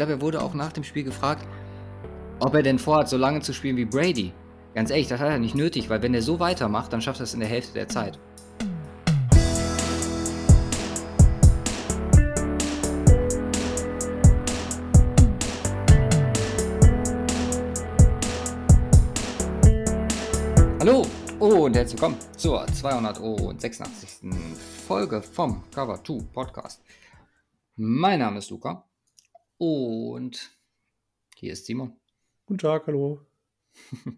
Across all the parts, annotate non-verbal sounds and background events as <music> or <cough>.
glaube, er wurde auch nach dem Spiel gefragt, ob er denn vorhat, so lange zu spielen wie Brady. Ganz ehrlich, das hat er nicht nötig, weil wenn er so weitermacht, dann schafft er es in der Hälfte der Zeit. Hallo und herzlich willkommen zur 286. Folge vom Cover 2 Podcast. Mein Name ist Luca und hier ist Simon. Guten Tag, hallo. <laughs>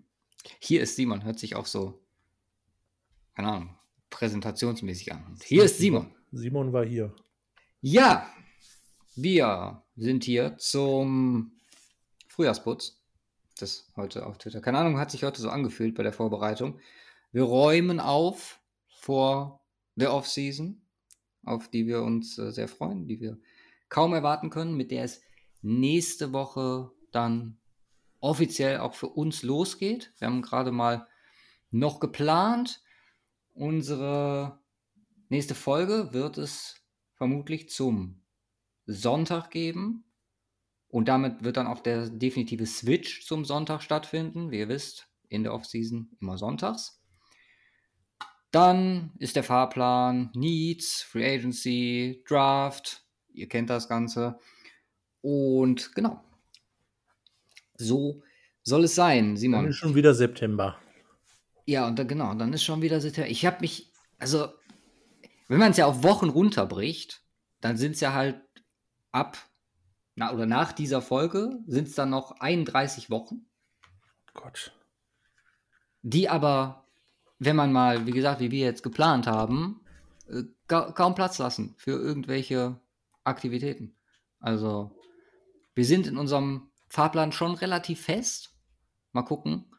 Hier ist Simon, hört sich auch so, keine Ahnung, präsentationsmäßig an. Und hier ist Simon. Simon war hier. Ja, wir sind hier zum Frühjahrsputz. Das heute auf Twitter. Keine Ahnung, hat sich heute so angefühlt bei der Vorbereitung. Wir räumen auf vor der Offseason, auf die wir uns äh, sehr freuen, die wir kaum erwarten können, mit der es nächste Woche dann offiziell auch für uns losgeht. Wir haben gerade mal noch geplant. Unsere nächste Folge wird es vermutlich zum Sonntag geben. Und damit wird dann auch der definitive Switch zum Sonntag stattfinden. Wie ihr wisst, in der Offseason immer sonntags. Dann ist der Fahrplan Needs, Free Agency, Draft. Ihr kennt das Ganze. Und genau. So soll es sein, Simon. Dann ist schon wieder September. Ja, und dann, genau, dann ist schon wieder September. Ich habe mich, also, wenn man es ja auf Wochen runterbricht, dann sind es ja halt ab, na, oder nach dieser Folge sind es dann noch 31 Wochen. Gott. Die aber, wenn man mal, wie gesagt, wie wir jetzt geplant haben, äh, kaum Platz lassen für irgendwelche Aktivitäten. Also, wir sind in unserem Fahrplan schon relativ fest. Mal gucken,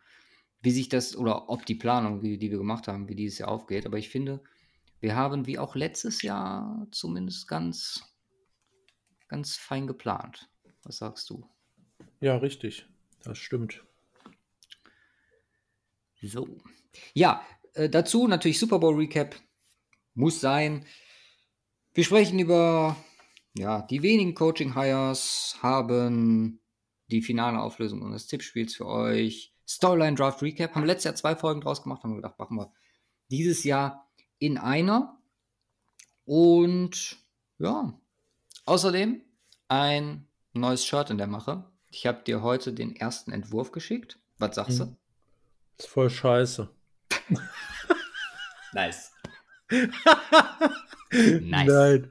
wie sich das oder ob die Planung, die, die wir gemacht haben, wie dieses Jahr aufgeht. Aber ich finde, wir haben wie auch letztes Jahr zumindest ganz, ganz fein geplant. Was sagst du? Ja, richtig. Das stimmt. So. Ja, äh, dazu natürlich Super Bowl Recap. Muss sein. Wir sprechen über ja, die wenigen Coaching Hires, haben die finale Auflösung unseres Tippspiels für euch. Storyline Draft Recap. Haben letztes Jahr zwei Folgen draus gemacht, haben wir gedacht, machen wir dieses Jahr in einer. Und ja, außerdem ein neues Shirt in der Mache. Ich habe dir heute den ersten Entwurf geschickt. Was sagst du? Ist voll scheiße. <laughs> nice. <laughs> nice. Nein.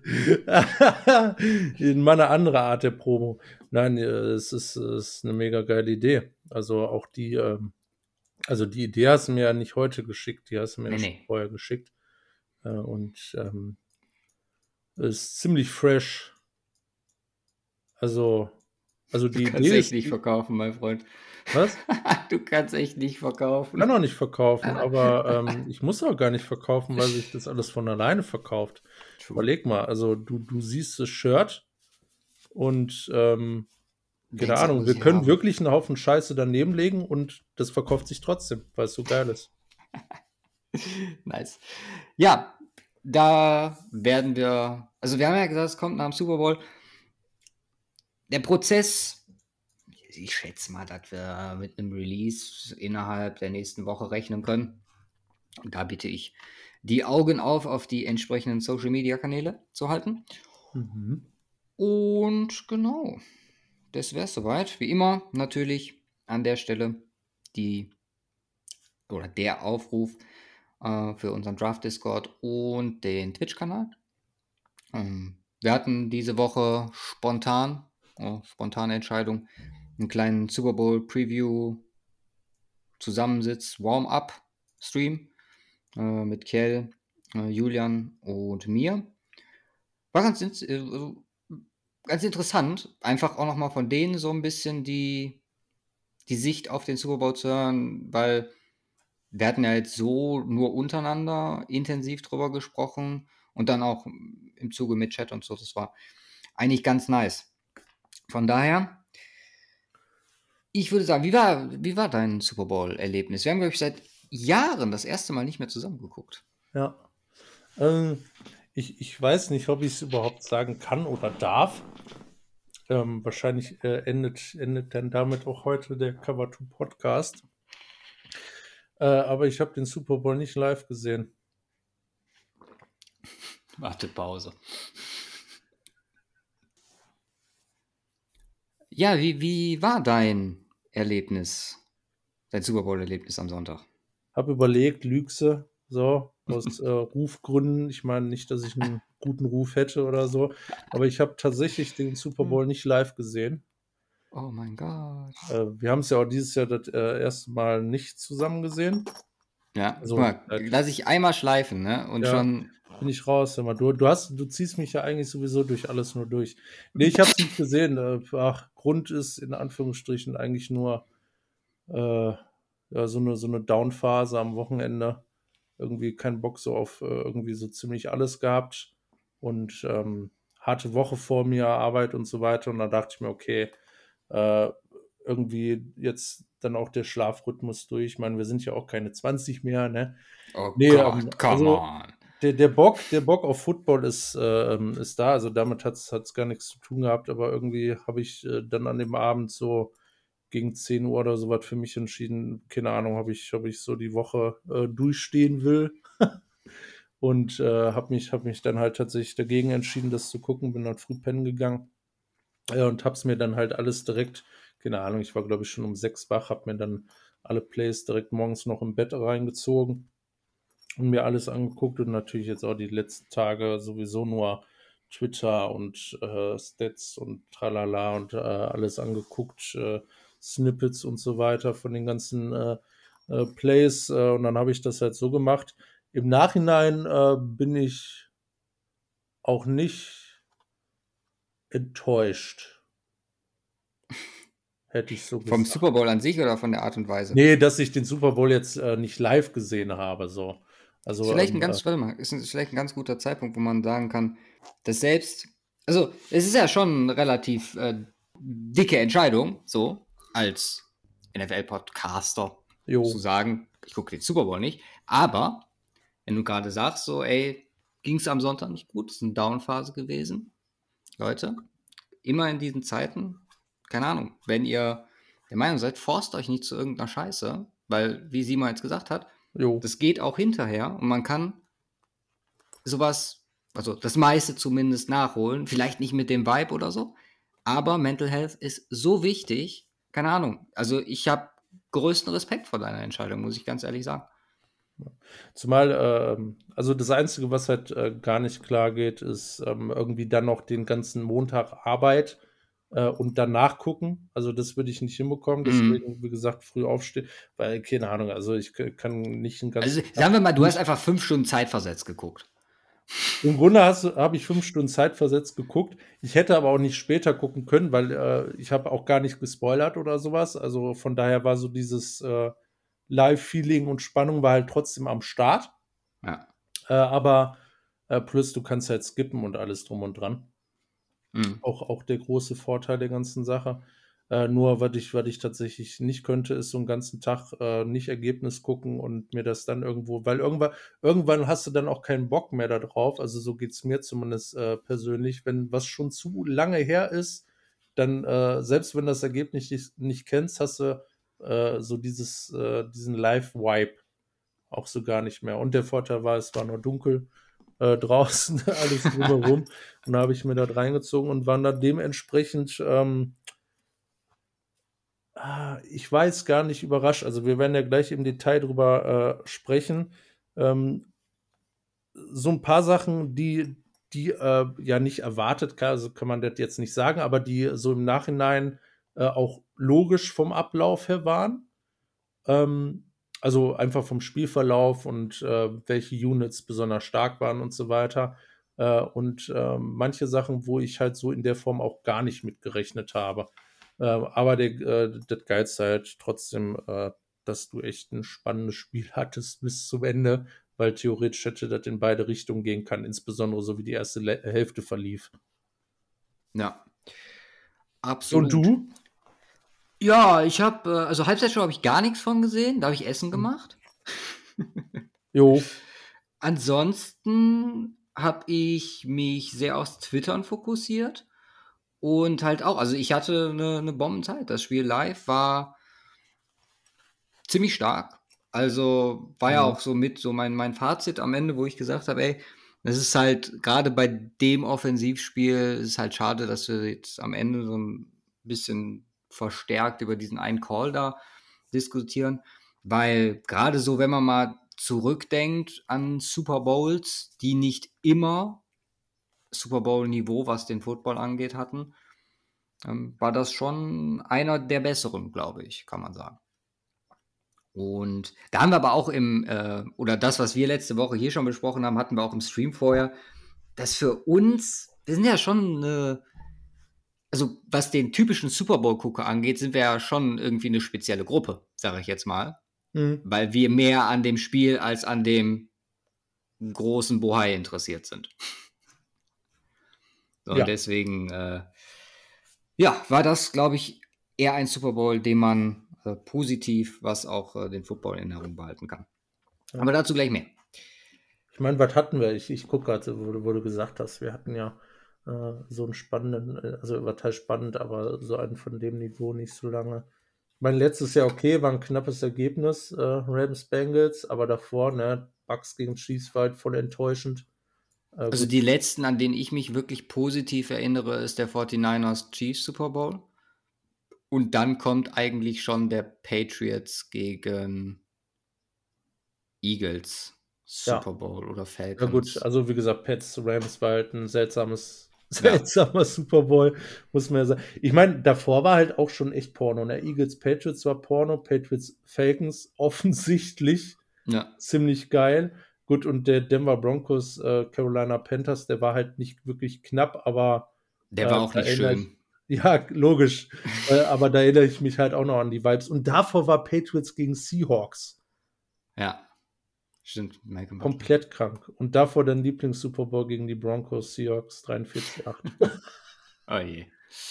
<laughs> In meiner andere Art der Promo. Nein, äh, es ist, es ist eine mega geile Idee. Also auch die, ähm, also die Idee hast du mir ja nicht heute geschickt, die hast du mir nee, ja nee. vorher geschickt. Äh, und ähm, ist ziemlich fresh. Also, also die du kannst Idee echt nicht verkaufen, mein Freund. Was? <laughs> du kannst echt nicht verkaufen. Ich kann auch nicht verkaufen, aber ähm, <laughs> ich muss auch gar nicht verkaufen, weil sich das alles von alleine verkauft. True. Überleg mal, also du, du siehst das Shirt und ähm, keine Ahnung, wir können haben. wirklich einen Haufen Scheiße daneben legen und das verkauft sich trotzdem, weil es so geil ist. <laughs> nice. Ja, da werden wir, also wir haben ja gesagt, es kommt nach dem Super Bowl. Der Prozess ich schätze mal, dass wir mit einem Release innerhalb der nächsten Woche rechnen können. Und da bitte ich, die Augen auf auf die entsprechenden Social Media Kanäle zu halten. Mhm. Und genau, das wäre es soweit. Wie immer natürlich an der Stelle die oder der Aufruf äh, für unseren Draft Discord und den Twitch-Kanal. Ähm, wir hatten diese Woche spontan, oh, spontane Entscheidung, einen kleinen Super Bowl Preview Zusammensitz, Warm-up-Stream äh, mit Kjell, äh, Julian und mir. War ganz, äh, also ganz interessant, einfach auch nochmal von denen so ein bisschen die, die Sicht auf den Super Bowl zu hören, weil wir hatten ja jetzt so nur untereinander intensiv drüber gesprochen und dann auch im Zuge mit Chat und so. Das war eigentlich ganz nice. Von daher, ich würde sagen, wie war, wie war dein Super Bowl-Erlebnis? Wir haben, glaube ich, seit Jahren das erste Mal nicht mehr zusammengeguckt. Ja. Ähm, ich, ich weiß nicht, ob ich es überhaupt sagen kann oder darf. Ähm, wahrscheinlich äh, endet, endet dann damit auch heute der Cover 2 Podcast. Äh, aber ich habe den Super Bowl nicht live gesehen. Warte, Pause. Ja, wie, wie war dein Erlebnis, dein Super Bowl-Erlebnis am Sonntag? Hab überlegt, Lügse, so, aus äh, Rufgründen. Ich meine nicht, dass ich einen <laughs> guten Ruf hätte oder so, aber ich habe tatsächlich den Super Bowl nicht live gesehen. Oh mein Gott. Äh, wir haben es ja auch dieses Jahr das äh, erste Mal nicht zusammen gesehen. Ja, guck mal, äh, lass ich einmal schleifen, ne? Und Ja. schon. Bin ich raus, mal. Du, du, hast, du ziehst mich ja eigentlich sowieso durch alles nur durch. Nee, ich habe es nicht gesehen. Äh, ach, Grund ist in Anführungsstrichen eigentlich nur äh, ja, so eine, so eine Down-Phase am Wochenende. Irgendwie keinen Bock so auf äh, irgendwie so ziemlich alles gehabt. Und ähm, harte Woche vor mir, Arbeit und so weiter. Und da dachte ich mir, okay, äh, irgendwie jetzt dann auch der Schlafrhythmus durch. Ich meine, wir sind ja auch keine 20 mehr, ne? Oh Nee, Gott, ähm, also- der, der Bock, der Bock auf Football ist, ähm, ist da. Also damit hat es gar nichts zu tun gehabt, aber irgendwie habe ich äh, dann an dem Abend so gegen 10 Uhr oder so was für mich entschieden. Keine Ahnung, ob ich, ob ich so die Woche äh, durchstehen will. <laughs> Und äh, habe mich, hab mich dann halt tatsächlich dagegen entschieden, das zu gucken. Bin dann früh pennen gegangen. Ja, und hab's mir dann halt alles direkt, keine Ahnung, ich war glaube ich schon um sechs wach, hab mir dann alle Plays direkt morgens noch im Bett reingezogen und mir alles angeguckt und natürlich jetzt auch die letzten Tage sowieso nur Twitter und äh, Stats und tralala und äh, alles angeguckt, äh, Snippets und so weiter von den ganzen äh, äh, Plays äh, und dann habe ich das halt so gemacht. Im Nachhinein bin ich auch nicht enttäuscht. Hätte ich so Vom gesagt. Super Bowl an sich oder von der Art und Weise? Nee, dass ich den Super Bowl jetzt äh, nicht live gesehen habe. So. Also, ist vielleicht ein ähm, ganz, warte mal, ist ein, vielleicht ein ganz guter Zeitpunkt, wo man sagen kann, dass selbst, also es ist ja schon eine relativ äh, dicke Entscheidung, so als NFL-Podcaster äh, zu sagen, ich gucke den Super Bowl nicht, aber wenn du gerade sagst, so, ey, ging es am Sonntag nicht gut, ist eine Downphase gewesen, Leute, immer in diesen Zeiten, keine Ahnung, wenn ihr der Meinung seid, forst euch nicht zu irgendeiner Scheiße, weil, wie Simon jetzt gesagt hat, Jo. das geht auch hinterher und man kann sowas, also das meiste zumindest nachholen. Vielleicht nicht mit dem Vibe oder so, aber Mental Health ist so wichtig. Keine Ahnung. Also ich habe größten Respekt vor deiner Entscheidung, muss ich ganz ehrlich sagen. Zumal, ähm, also das Einzige, was halt äh, gar nicht klar geht, ist ähm, irgendwie dann noch den ganzen Montag Arbeit äh, und danach gucken. Also das würde ich nicht hinbekommen. Mhm. Deswegen, wie gesagt, früh aufstehen. Weil, keine Ahnung, also ich kann nicht einen ganzen Also sagen wir mal, du hast einfach fünf Stunden zeitversetzt geguckt. Im Grunde habe ich fünf Stunden Zeit versetzt geguckt. Ich hätte aber auch nicht später gucken können, weil äh, ich habe auch gar nicht gespoilert oder sowas. Also von daher war so dieses äh, Live-Feeling und Spannung war halt trotzdem am Start. Ja. Äh, aber äh, plus du kannst halt skippen und alles drum und dran. Mhm. Auch, auch der große Vorteil der ganzen Sache. Äh, nur, was ich, was ich tatsächlich nicht könnte, ist so einen ganzen Tag äh, nicht Ergebnis gucken und mir das dann irgendwo, weil irgendwann, irgendwann hast du dann auch keinen Bock mehr darauf. Also so geht es mir zumindest äh, persönlich. Wenn was schon zu lange her ist, dann, äh, selbst wenn das Ergebnis nicht, nicht kennst, hast du äh, so dieses, äh, diesen Live-Vibe auch so gar nicht mehr. Und der Vorteil war, es war nur dunkel äh, draußen, <laughs> alles drumherum. und da habe ich mir da reingezogen und war dann dementsprechend, ähm, ah, ich weiß gar nicht überrascht. Also wir werden ja gleich im Detail drüber äh, sprechen. Ähm, so ein paar Sachen, die, die äh, ja nicht erwartet, kann, also kann man das jetzt nicht sagen, aber die so im Nachhinein äh, auch logisch vom Ablauf her waren. Ähm, also einfach vom Spielverlauf und äh, welche Units besonders stark waren und so weiter. Äh, und äh, manche Sachen, wo ich halt so in der Form auch gar nicht mitgerechnet habe. Äh, aber der, äh, das Geilste halt trotzdem, äh, dass du echt ein spannendes Spiel <laughs> hattest bis zum Ende, weil theoretisch hätte das in beide Richtungen gehen kann, insbesondere so wie die erste Le Hälfte verlief. Ja. Absolut. Und du? Ja, ich habe, äh, also Halbzeitshow habe ich gar nichts von gesehen. Da habe ich Essen gemacht. <laughs> Jo. Ansonsten habe ich mich sehr aufs Twittern fokussiert Und halt auch, also ich hatte eine, eine Bombenzeit. Das Spiel live war ziemlich stark. Also war ja Mhm. auch so mit so mein, mein Fazit am Ende, wo ich gesagt habe, ey, das ist halt gerade bei dem Offensivspiel, ist es halt schade, dass wir jetzt am Ende so ein bisschen verstärkt über diesen einen Call da diskutieren, weil gerade so, wenn man mal zurückdenkt an Super Bowls, die nicht immer Super Bowl-Niveau, was den Football angeht, hatten, ähm, war das schon einer der besseren, glaube ich, kann man sagen. Und da haben wir aber auch im, äh, oder das, was wir letzte Woche hier schon besprochen haben, hatten wir auch im Stream vorher, dass für uns, wir sind ja schon eine, also was den typischen Super Bowl-Gucker angeht, sind wir ja schon irgendwie eine spezielle Gruppe, sage ich jetzt mal. Mhm. Weil wir mehr an dem Spiel als an dem großen Bohai interessiert sind. So, Ja. Und deswegen, äh, ja, war das, glaube ich, eher ein Super Bowl, den man äh, positiv, was auch äh, den Football in Erinnerung behalten kann. Ja. Aber dazu gleich mehr. Ich meine, was hatten wir? Ich, ich gucke gerade, wo, wo du gesagt hast, wir hatten ja äh, so einen spannenden, äh, also war teil spannend, aber so einen von dem Niveau nicht so lange. Ich meine, letztes Jahr okay, war ein knappes Ergebnis, äh, Rams Bengals, aber davor, ne, Bucks gegen Chiefs war halt voll enttäuschend. Äh, Also die letzten, an denen ich mich wirklich positiv erinnere, ist der 49ers Chiefs Super Bowl. Und dann kommt eigentlich schon der Patriots gegen Eagles Ja. Super Bowl oder ja Falcons. gut, also wie gesagt, Pets Rams war halt ein seltsames, <laughs> Ja. seltsamer Super Bowl, muss man ja sagen. Ich meine, davor war halt auch schon echt Porno. Ne? Eagles Patriots war Porno, Patriots Falcons <laughs> offensichtlich Ja, ziemlich geil. Gut, und der Denver Broncos, äh, Carolina Panthers, der war halt nicht wirklich knapp, aber der Äh, war auch da nicht ich- schön. <laughs> ja, logisch. äh, aber da erinnere ich mich halt auch noch an die Vibes. Und davor war Patriots gegen Seahawks. Ja, stimmt. Malcolm Butler. Komplett krank. Und davor dein Lieblings-Super Bowl gegen die Broncos, Seahawks 43-8. Oh je.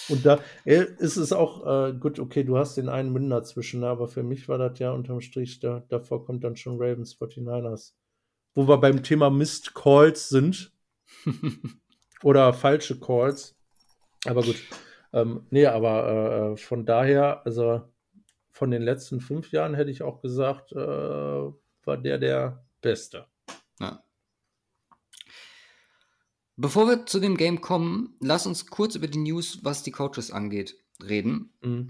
Und da äh, ist es auch äh, gut, okay, du hast den einen Win dazwischen, ne, aber für mich war das ja unterm Strich, da, davor kommt dann schon Ravens 49ers. Wo wir beim Thema Missed Calls sind <laughs> oder falsche Calls. Aber gut. Ähm, nee, aber äh, von daher, also von den letzten fünf Jahren hätte ich auch gesagt, äh, war der der Beste. Ja. Bevor wir zu dem Game kommen, lass uns kurz über die News, was die Coaches angeht, reden. Mhm.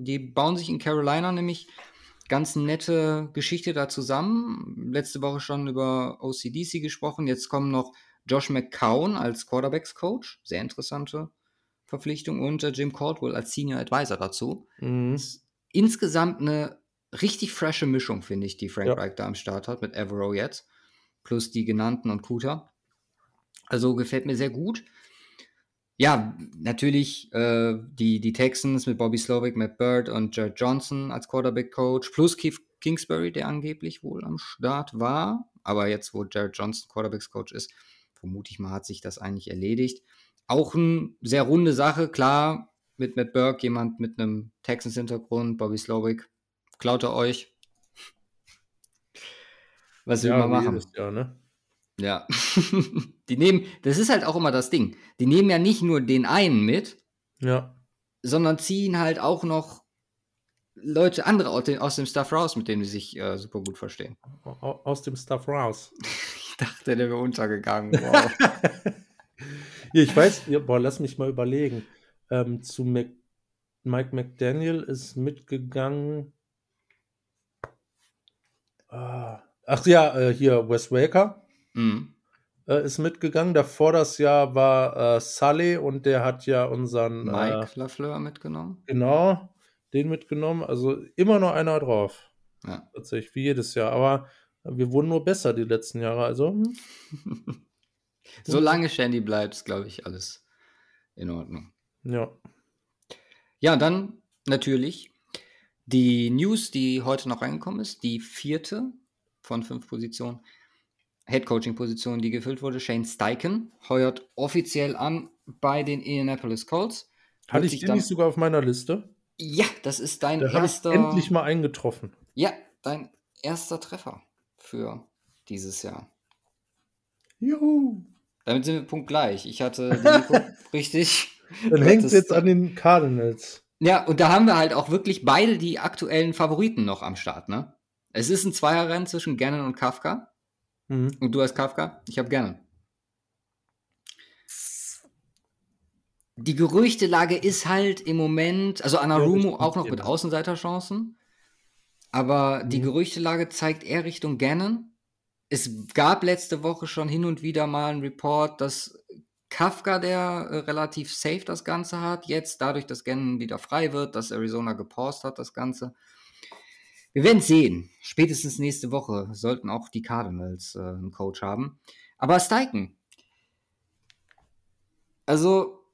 Mm, Die bauen sich in Carolina nämlich ganz nette Geschichte da zusammen. Letzte Woche schon über OCDC gesprochen. Jetzt kommen noch Josh McCown als Quarterbacks-Coach. Sehr interessante Verpflichtung. Und äh, Jim Caldwell als Senior Advisor dazu. Mhm. Insgesamt eine richtig frische Mischung, finde ich, die Frank Ja. Reich da am Start hat mit Evero jetzt. Plus die genannten und Kuta. Also gefällt mir sehr gut. Ja, natürlich äh, die, die Texans mit Bobby Slovic, Matt Bird und Jared Johnson als Quarterback-Coach, plus Keith Kingsbury, der angeblich wohl am Start war. Aber jetzt, wo Jared Johnson Quarterbacks-Coach ist, vermute ich mal, hat sich das eigentlich erledigt. Auch eine sehr runde Sache, klar, mit Matt Burke, jemand mit einem Texans-Hintergrund, Bobby Slovic, klaut er euch. Was will Ja, wie machen? Jahr, ne? Ja. <laughs> die nehmen, das ist halt auch immer das Ding. Die nehmen ja nicht nur den einen mit, Ja. sondern ziehen halt auch noch Leute, andere aus dem, aus dem Stuff raus, mit denen sie sich äh, super gut verstehen. Au- Aus dem Stuff raus. <laughs> Ich dachte, der wäre untergegangen. Wow. <laughs> Ja, ich weiß, ja, boah, lass mich mal überlegen. Ähm, zu Mac, Mike McDaniel ist mitgegangen. Ach ja, äh, hier Wes Waker mhm. äh, ist mitgegangen. Davor das Jahr war äh, Sully und der hat ja unseren Mike Äh, Lafleur mitgenommen. genau den mitgenommen. Also immer noch einer drauf. Ja. Tatsächlich, wie jedes Jahr. Aber wir wurden nur besser die letzten Jahre. Also hm, <laughs> Solange Shandy bleibt, ist, glaube ich, alles in Ordnung. ja. Ja, dann natürlich die News, die heute noch reingekommen ist, die vierte von fünf Positionen, Head-Coaching-Position, die gefüllt wurde. Shane Steichen heuert offiziell an bei den Indianapolis Colts. Hatte ich den nicht sogar auf meiner Liste? Ja, das ist dein Da erster. endlich mal eingetroffen. Ja, dein erster Treffer für dieses Jahr. Juhu. Damit sind wir punktgleich. Ich hatte <laughs> Nico richtig. Dann hängt es jetzt an den Cardinals. Ja, und da haben wir halt auch wirklich beide die aktuellen Favoriten noch am Start, ne? Es ist ein Zweierrennen zwischen Gannon und Kafka. Mhm. Und du hast Kafka, ich habe Gannon. Die Gerüchtelage ist halt im Moment, also Anarumo auch noch mit Außenseiterchancen, aber mhm. die Gerüchtelage zeigt eher Richtung Gannon. Es gab letzte Woche schon hin und wieder mal einen Report, dass Kafka, der äh, relativ safe das Ganze hat, jetzt dadurch, dass Gannon wieder frei wird, dass Arizona gepaust hat, das Ganze. Wir werden sehen. Spätestens nächste Woche sollten auch die Cardinals äh, einen Coach haben. Aber Steichen. Also,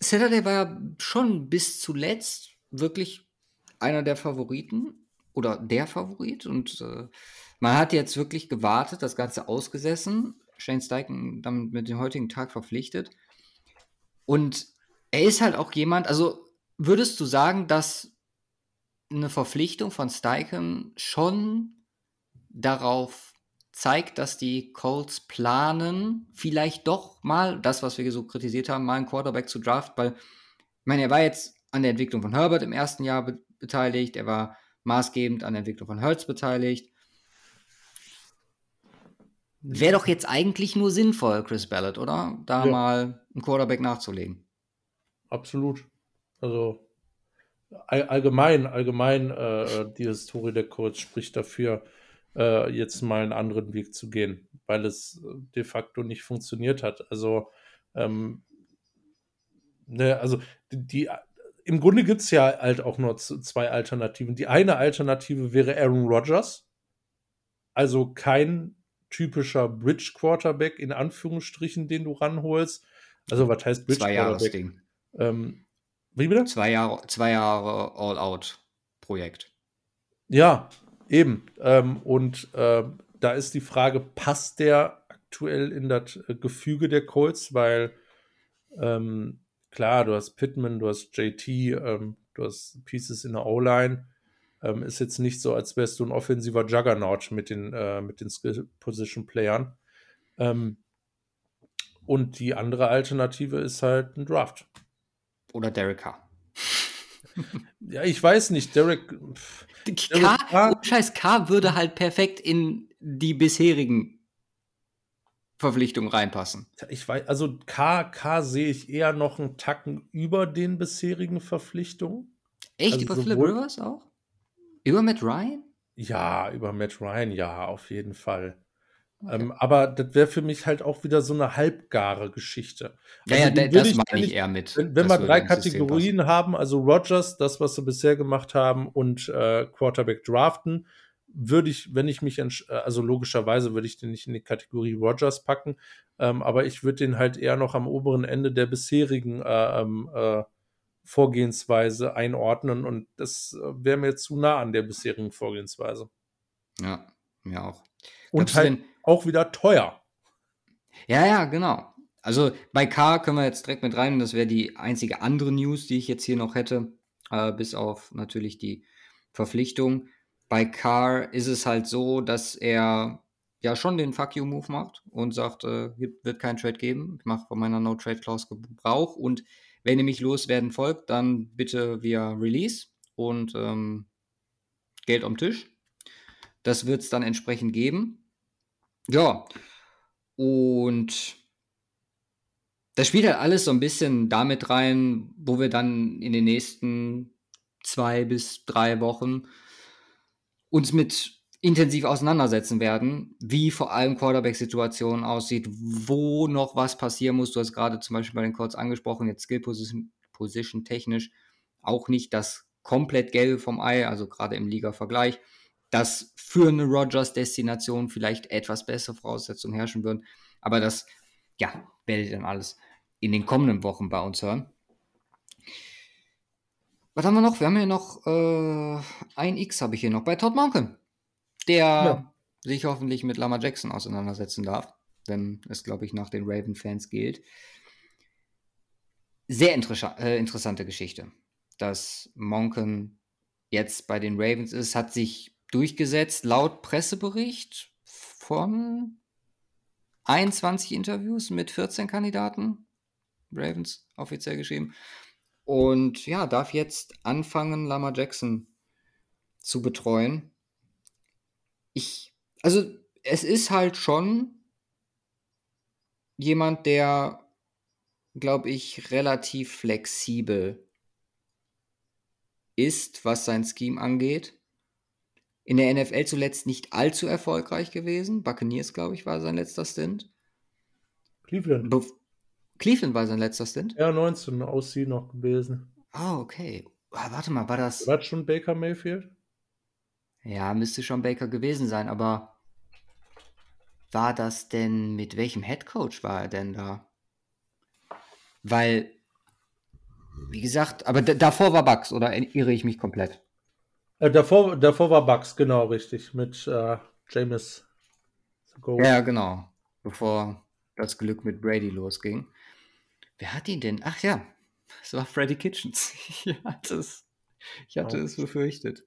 Saturday war ja schon bis zuletzt wirklich einer der Favoriten oder der Favorit und äh, man hat jetzt wirklich gewartet, das Ganze ausgesessen. Shane Steichen damit mit dem heutigen Tag verpflichtet. Und er ist halt auch jemand, also würdest du sagen, dass eine Verpflichtung von Steichen schon darauf zeigt, dass die Colts planen, vielleicht doch mal das, was wir so kritisiert haben, mal einen Quarterback zu draften, weil, ich meine, er war jetzt an der Entwicklung von Herbert im ersten Jahr be beteiligt, er war maßgebend an der Entwicklung von Hertz beteiligt. Wäre doch jetzt eigentlich nur sinnvoll, Chris Ballard, oder? Da ja. mal einen Quarterback nachzulegen. Absolut. Also allgemein, allgemein äh, äh, die Historie der Colts spricht dafür, äh, jetzt mal einen anderen Weg zu gehen, weil es de facto nicht funktioniert hat. Also, ähm, ne, also die, die im Grunde gibt es ja halt auch nur zwei Alternativen. Die eine Alternative wäre Aaron Rodgers, also kein typischer Bridge Quarterback in Anführungsstrichen, den du ranholst. Also was heißt Bridge Zwei Quarterback? Ähm, wie bitte? Zwei Jahre, zwei Jahre All-Out-Projekt. Ja, eben. Ähm, und äh, da ist die Frage, passt der aktuell in das äh, Gefüge der Colts? Weil ähm, klar, du hast Pittman, du hast JT, ähm, du hast Pieces in der O-Line. Ähm, ist jetzt nicht so, als wärst du ein offensiver Juggernaut mit den, äh, mit den Skill-Position-Playern. Ähm, und die andere Alternative ist halt ein Draft. Oder Derek Carr. ja, ich weiß nicht. Derek. Pff, K, K, Scheiß K würde halt perfekt in die bisherigen Verpflichtungen reinpassen. Ich weiß, also K, K sehe ich eher noch einen Tacken über den bisherigen Verpflichtungen. Echt? Also über Philip Rivers auch? Über Matt Ryan? Ja, über Matt Ryan, ja, auf jeden Fall. Okay. Ähm, aber das wäre für mich halt auch wieder so eine halbgare Geschichte. Ja, also ja das meine ich eher mit. Wenn, wenn wir drei Kategorien haben, also Rogers, das, was sie bisher gemacht haben, und äh, Quarterback draften, würde ich, wenn ich mich, äh, also logischerweise würde ich den nicht in die Kategorie Rogers packen, ähm, aber ich würde den halt eher noch am oberen Ende der bisherigen äh, ähm, äh, Vorgehensweise einordnen und das äh, wäre mir zu nah an der bisherigen Vorgehensweise. Ja, mir auch. Und halt auch wieder teuer. Ja, ja, genau. Also bei K können wir jetzt direkt mit rein. Das wäre die einzige andere News, die ich jetzt hier noch hätte, äh, bis auf natürlich die Verpflichtung. Bei Carr ist es halt so, dass er ja schon den Fuck You Move macht und sagt, äh, wird kein Trade geben. Ich mache von meiner No Trade Clause Gebrauch und wenn ihr mich loswerden folgt, dann bitte via Release und ähm, Geld am Tisch. Das wird es dann entsprechend geben. Ja, und das spielt halt alles so ein bisschen damit rein, wo wir dann in den nächsten zwei bis drei Wochen uns mit intensiv auseinandersetzen werden, wie vor allem Quarterback-Situation aussieht, wo noch was passieren muss. Du hast gerade zum Beispiel bei den Calls angesprochen, jetzt Skill-Position Position technisch auch nicht das komplett Gelbe vom Ei, also gerade im Liga-Vergleich dass für eine Rogers-Destination vielleicht etwas bessere Voraussetzungen herrschen würden. Aber das, ja, werdet ihr dann alles in den kommenden Wochen bei uns hören. Was haben wir noch? Wir haben hier noch äh, ein X habe ich hier noch bei Todd Monken, der ja. sich hoffentlich mit Lama Jackson auseinandersetzen darf, wenn es, glaube ich, nach den Raven-Fans gilt. Sehr äh, interessante Geschichte, dass Monken jetzt bei den Ravens ist, hat sich durchgesetzt, laut Pressebericht von 21 Interviews mit 14 Kandidaten. Ravens offiziell geschrieben. Und ja, darf jetzt anfangen, Lama Jackson zu betreuen. Ich, also es ist halt schon jemand, der, glaube ich, relativ flexibel ist, was sein Scheme angeht. In der NFL zuletzt nicht allzu erfolgreich gewesen. Buccaneers, glaube ich, war sein letzter Stint. Cleveland. Be Cleveland war sein letzter Stint? Ja, 19 aus sie noch gewesen. Ah, okay. Ah, warte mal, war das. War das schon Baker Mayfield? Ja, müsste schon Baker gewesen sein, aber war das denn, mit welchem Headcoach war er denn da? Weil, wie gesagt, aber davor war Bucks, oder irre ich mich komplett? Äh, davor, davor war Bucks, genau, richtig, mit äh, James. Ja, genau, bevor das Glück mit Brady losging. Wer hat ihn denn? Ach ja, es war Freddy Kitchens. <laughs> ich hatte es, ich hatte oh. es befürchtet.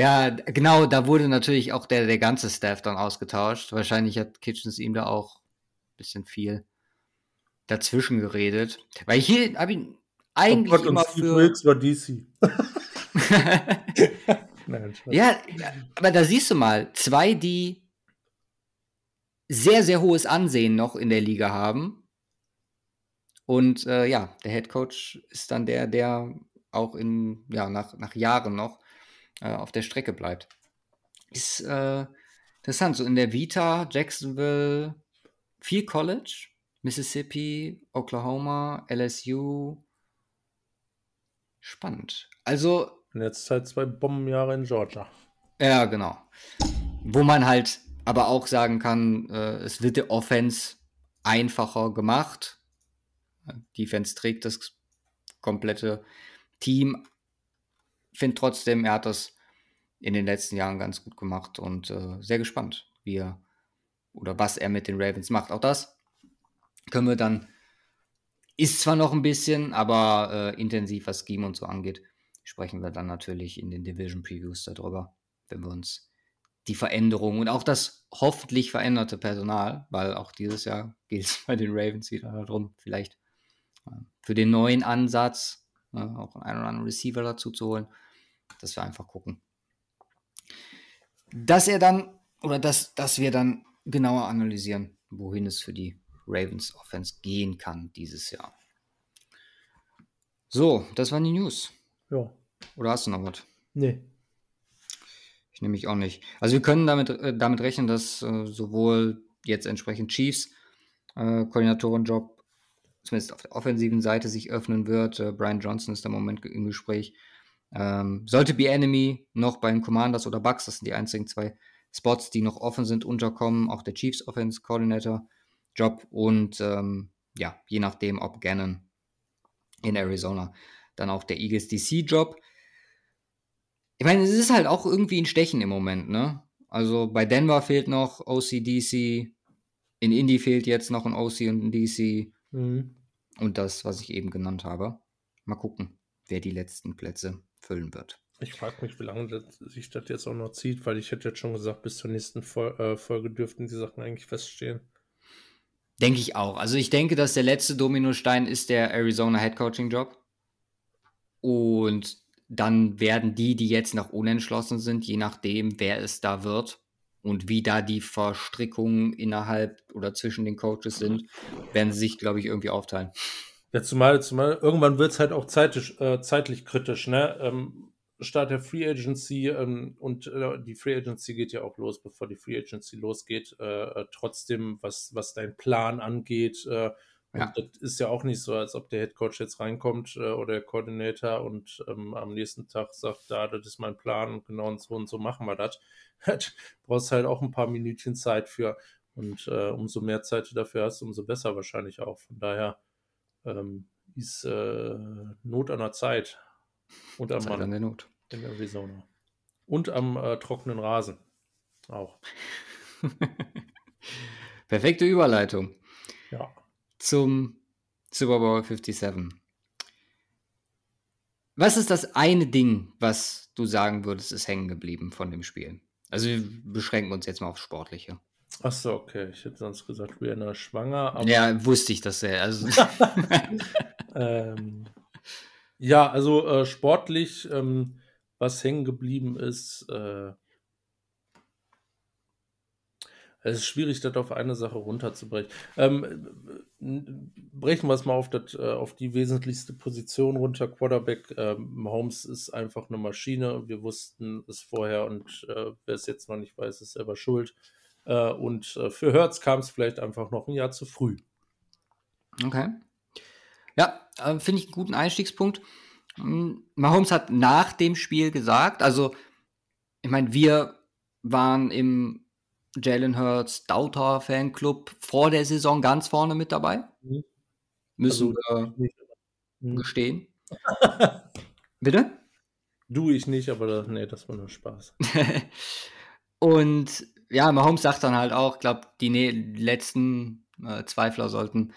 Ja, genau, da wurde natürlich auch der, der ganze Staff dann ausgetauscht. Wahrscheinlich hat Kitchens ihm da auch ein bisschen viel dazwischen geredet. Weil hier habe ich eigentlich oh Gott, immer für. Wilkes war DC. <laughs> <laughs> Nein, ja, aber da siehst du mal, zwei, die sehr, sehr hohes Ansehen noch in der Liga haben. Und äh, ja, der Head Coach ist dann der, der auch in, ja, nach, nach Jahren noch äh, auf der Strecke bleibt. Ist äh, interessant. So in der Vita, Jacksonville, viel College, Mississippi, Oklahoma, LSU. Spannend. Also. Und jetzt seit zwei Bombenjahre in Georgia. Ja, genau. Wo man halt aber auch sagen kann, äh, es wird der Offense einfacher gemacht. Defense trägt das komplette Team, finde trotzdem, er hat das in den letzten Jahren ganz gut gemacht und äh, sehr gespannt, wie er oder was er mit den Ravens macht. Auch das können wir dann, ist zwar noch ein bisschen, aber äh, intensiv, was Scheme und so angeht, sprechen wir dann natürlich in den Division Previews darüber, wenn wir uns die Veränderung und auch das hoffentlich veränderte Personal, weil auch dieses Jahr <laughs> geht es bei den Ravens wieder darum, vielleicht äh, für den neuen Ansatz äh, auch einen oder anderen Receiver dazu zu holen dass wir einfach gucken. Dass er dann, oder dass, dass wir dann genauer analysieren, wohin es für die Ravens Offense gehen kann dieses Jahr. So, das waren die News. Ja. Oder hast du noch was? Nee. Ich nehme mich auch nicht. Also wir können damit, äh, damit rechnen, dass äh, sowohl jetzt entsprechend Chiefs äh, Koordinatorenjob zumindest auf der offensiven Seite sich öffnen wird. Äh, Brian Johnson ist im Moment im Gespräch. Ähm, sollte B-Enemy noch bei den Commanders oder Bucks, das sind die einzigen zwei Spots, die noch offen sind, unterkommen, auch der Chiefs Offense Coordinator Job und ähm, ja, je nachdem, ob Gannon in Arizona, dann auch der Eagles DC Job. Ich meine, es ist halt auch irgendwie ein Stechen im Moment, ne? Also bei Denver fehlt noch OCDC, in Indy fehlt jetzt noch ein OC und ein DC. Mhm. Und das, was ich eben genannt habe. Mal gucken, wer die letzten Plätze füllen wird. Ich frage mich, wie lange das, sich das jetzt auch noch zieht, weil ich hätte jetzt schon gesagt, bis zur nächsten Fol äh, Folge dürften die Sachen eigentlich feststehen. Denke ich auch. Also ich denke, dass der letzte Dominostein ist der Arizona Head Coaching Job. Und dann werden die, die jetzt noch unentschlossen sind, je nachdem, wer es da wird und wie da die Verstrickungen innerhalb oder zwischen den Coaches sind, werden sie sich, glaube ich, irgendwie aufteilen. Ja, zumal, zumal irgendwann wird es halt auch zeitlich, äh, zeitlich kritisch, ne? Ähm, Start der Free Agency ähm, und äh, die Free Agency geht ja auch los, bevor die Free Agency losgeht. Äh, äh trotzdem, was, was dein Plan angeht, äh, ja. das ist ja auch nicht so, als ob der Head Coach jetzt reinkommt äh, oder der Koordinator und ähm, am nächsten Tag sagt, da, das ist mein Plan und genau und so und so machen wir <laughs> das. brauchst halt auch ein paar Minütchen Zeit für. Und äh, umso mehr Zeit du dafür hast, umso besser wahrscheinlich auch. Von daher ähm, ist äh, Not an der Zeit und am Zeit Mann an der Not. in Arizona. Und am äh, trockenen Rasen auch. <laughs> Perfekte Überleitung. Ja. Zum Super Bowl 57. Was ist das eine Ding, was du sagen würdest, ist hängen geblieben von dem Spiel? Also wir beschränken uns jetzt mal aufs Sportliche. Ach so, okay. Ich hätte sonst gesagt, Rihanna schwanger. Aber Ja, wusste ich, dass er. Also, <laughs> ähm, ja, also äh, sportlich, ähm, was hängen geblieben ist, äh, es ist schwierig, das auf eine Sache runterzubrechen. Ähm, brechen wir es mal auf, das, äh, auf die wesentlichste Position runter. Quarterback, ähm, Holmes ist einfach eine Maschine. Wir wussten es vorher und äh, wer es jetzt noch nicht weiß, ist selber schuld. Äh, und äh, für Hertz kam es vielleicht einfach noch ein Jahr zu früh. okay. Ja, äh, finde ich einen guten Einstiegspunkt. Hm, Mahomes hat nach dem Spiel gesagt, also, ich meine, wir waren im Jalen Hurts Daughter Fanclub vor der Saison ganz vorne mit dabei. Mhm. Müssen Also, wir Mhm. gestehen. <laughs> Bitte? Du, ich nicht, aber das, nee, das war nur Spaß. <laughs> Und ja, Mahomes sagt dann halt auch, ich glaube, die ne letzten äh, Zweifler sollten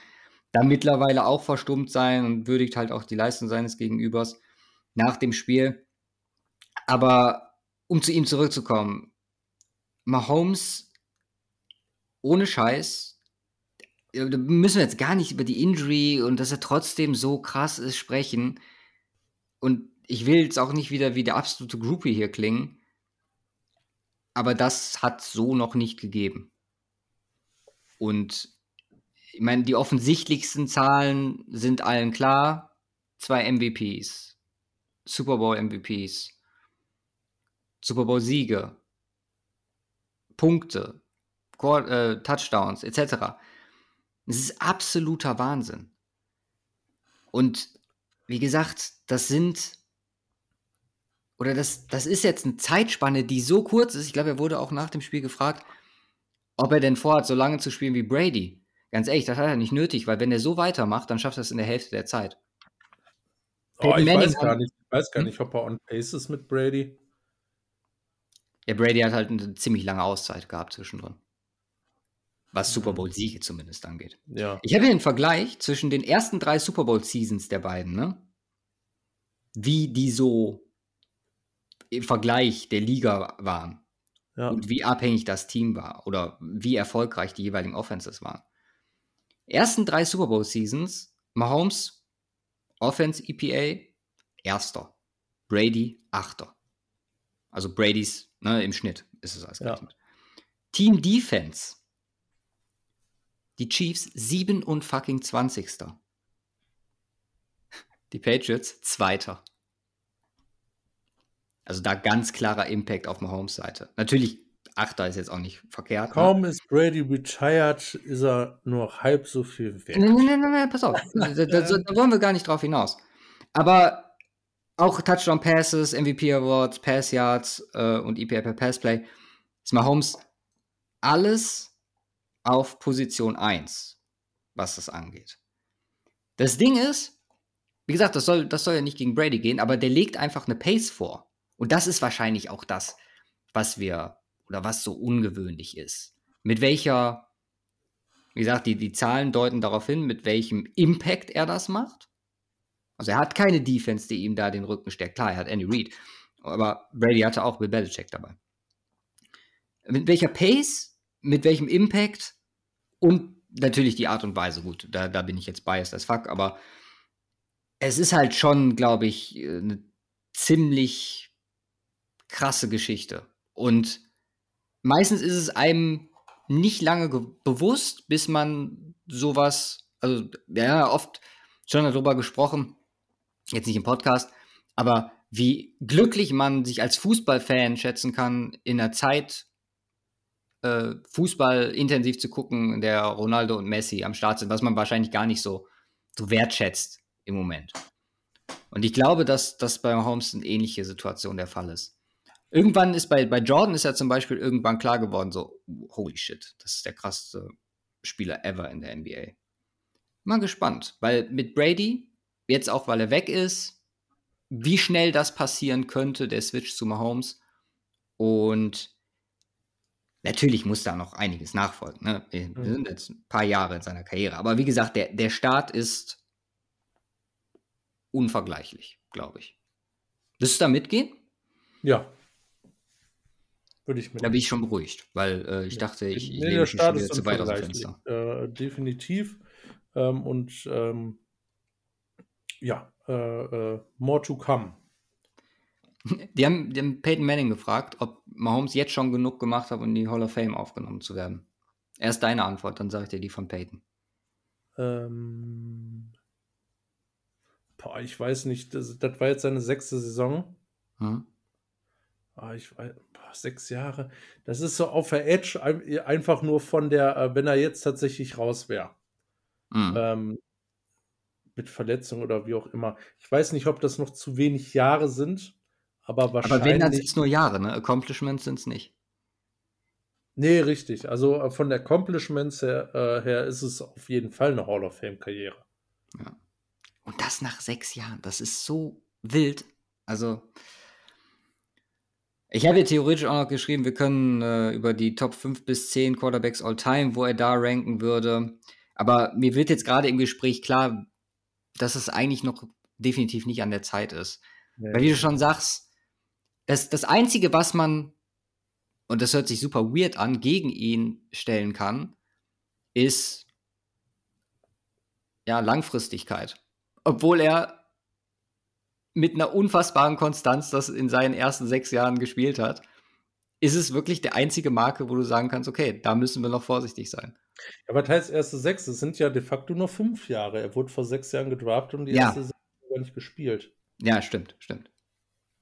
da mittlerweile auch verstummt sein und würdigt halt auch die Leistung seines Gegenübers nach dem Spiel. Aber um zu ihm zurückzukommen, Mahomes ohne Scheiß, ja, da müssen wir jetzt gar nicht über die Injury und dass er trotzdem so krass ist sprechen. Und ich will jetzt auch nicht wieder wie der absolute Groupie hier klingen, aber das hat so noch nicht gegeben. Und ich meine, die offensichtlichsten Zahlen sind allen klar. Zwei MVPs, Super Bowl MVPs, Super Bowl Siege, Punkte, äh, Touchdowns etc. Es ist absoluter Wahnsinn. Und wie gesagt, das sind oder das, das ist jetzt eine Zeitspanne, die so kurz ist. Ich glaube, er wurde auch nach dem Spiel gefragt, ob er denn vorhat, so lange zu spielen wie Brady. Ganz ehrlich, das hat er nicht nötig, weil wenn er so weitermacht, dann schafft er es in der Hälfte der Zeit. Oh, ich weiß gar nicht, ich weiß gar nicht, ob er on pace ist mit Brady. Ja, Brady hat halt eine ziemlich lange Auszeit gehabt zwischendrin. Was. Super Bowl-Siege zumindest angeht. Ja. Ich habe hier einen Vergleich zwischen den ersten drei Super Bowl-Seasons der beiden, ne? Wie die so im Vergleich der Liga waren. ja. und wie abhängig das Team war oder wie erfolgreich die jeweiligen Offenses waren. Ersten drei Super Bowl Seasons, Mahomes, Offense EPA, erster. Brady, achter. Also Brady's, ne, im Schnitt ist es ausgerechnet. Team Defense, die Chiefs, 7 und fucking 20. Die Patriots, zweiter. Also da ganz klarer Impact auf Mahomes Seite. Natürlich, Achter ist jetzt auch nicht verkehrt. ne? Kaum ist Brady retired, ist er nur halb so viel wert. Nein, nein, nein, nein, pass auf. <laughs> da, da, da wollen wir gar nicht drauf hinaus. Aber auch Touchdown Passes, MVP Awards, Pass Yards äh, und EPA per Pass Play ist Mahomes alles auf Position 1, was das angeht. Das Ding ist, wie gesagt, das soll, das soll ja nicht gegen Brady gehen, aber der legt einfach eine Pace vor. Und das ist wahrscheinlich auch das, was wir oder was so ungewöhnlich ist. Mit welcher wie gesagt, die, die Zahlen deuten darauf hin, mit welchem Impact er das macht. Also er hat keine Defense, die ihm da den Rücken stärkt. Klar, er hat Andy Reid, aber Brady hatte auch Bill Belichick dabei. Mit welcher Pace, mit welchem Impact und natürlich die Art und Weise. Gut, da, da bin ich jetzt biased as fuck, aber es ist halt schon, glaube ich, eine ziemlich krasse Geschichte. Und meistens ist es einem nicht lange ge- bewusst, bis man sowas, also ja, oft schon darüber gesprochen, jetzt nicht im Podcast, aber wie glücklich man sich als Fußballfan schätzen kann, in einer Zeit äh, Fußball intensiv zu gucken, in der Ronaldo und Messi am Start sind, was man wahrscheinlich gar nicht so, so wertschätzt im Moment. Und ich glaube, dass das bei Holmes eine ähnliche Situation der Fall ist. Irgendwann ist bei, bei Jordan ist ja zum Beispiel irgendwann klar geworden, so, holy shit, das ist der krasseste Spieler ever in der NBA. Mal gespannt, weil mit Brady, jetzt auch weil er weg ist, wie schnell das passieren könnte, der Switch zu Mahomes. Und natürlich muss da noch einiges nachfolgen. Ne? Wir Mhm. sind jetzt ein paar Jahre in seiner Karriere. Aber wie gesagt, der, der Start ist unvergleichlich, glaube ich. Wirst du da mitgehen? Ja. Würde ich mit. Da bin ich schon beruhigt, weil äh, ich Ja. dachte, ich, ich Nee, lehne mich schon wieder zu weit aus dem. Fenster. Äh, definitiv. Ähm, und ähm, ja, äh, äh, more to come. <laughs> Die haben, die haben Peyton Manning gefragt, ob Mahomes jetzt schon genug gemacht hat, um in die Hall of Fame aufgenommen zu werden. Erst deine Antwort, dann sage ich dir die von Peyton. Ähm, boah, ich weiß nicht, das, das war jetzt seine sechste Saison. Hm? Ah, ich weiß, boah, sechs Jahre. Das ist so auf der Edge, ein- einfach nur von der, äh, wenn er jetzt tatsächlich raus wäre. Hm. Ähm, mit Verletzung oder wie auch immer. Ich weiß nicht, ob das noch zu wenig Jahre sind, aber Aber wenn, dann wahrscheinlich. sind es nur Jahre, ne? Accomplishments sind es nicht. Nee, richtig. Also äh, von der Accomplishments her, äh, her ist es auf jeden Fall eine Hall of Fame-Karriere. Und das nach sechs Jahren. Das ist so wild. Also, ich habe ja theoretisch auch noch geschrieben, wir können äh, über die Top 5 bis 10 Quarterbacks all time, wo er da ranken würde. Aber mir wird jetzt gerade im Gespräch klar, dass es eigentlich noch definitiv nicht an der Zeit ist. Weil wie du schon sagst, das, das Einzige, was man, und das hört sich super weird an, gegen ihn stellen kann, ist ja Langfristigkeit. Obwohl er mit einer unfassbaren Konstanz das in seinen ersten sechs Jahren gespielt hat, ist es wirklich der einzige Marke, wo du sagen kannst, okay, da müssen wir noch vorsichtig sein. Aber teils erste sechs, es sind ja de facto nur fünf Jahre. Er wurde vor sechs Jahren gedraftet und die Ja. erste Saison gar nicht gespielt. Ja, stimmt, stimmt.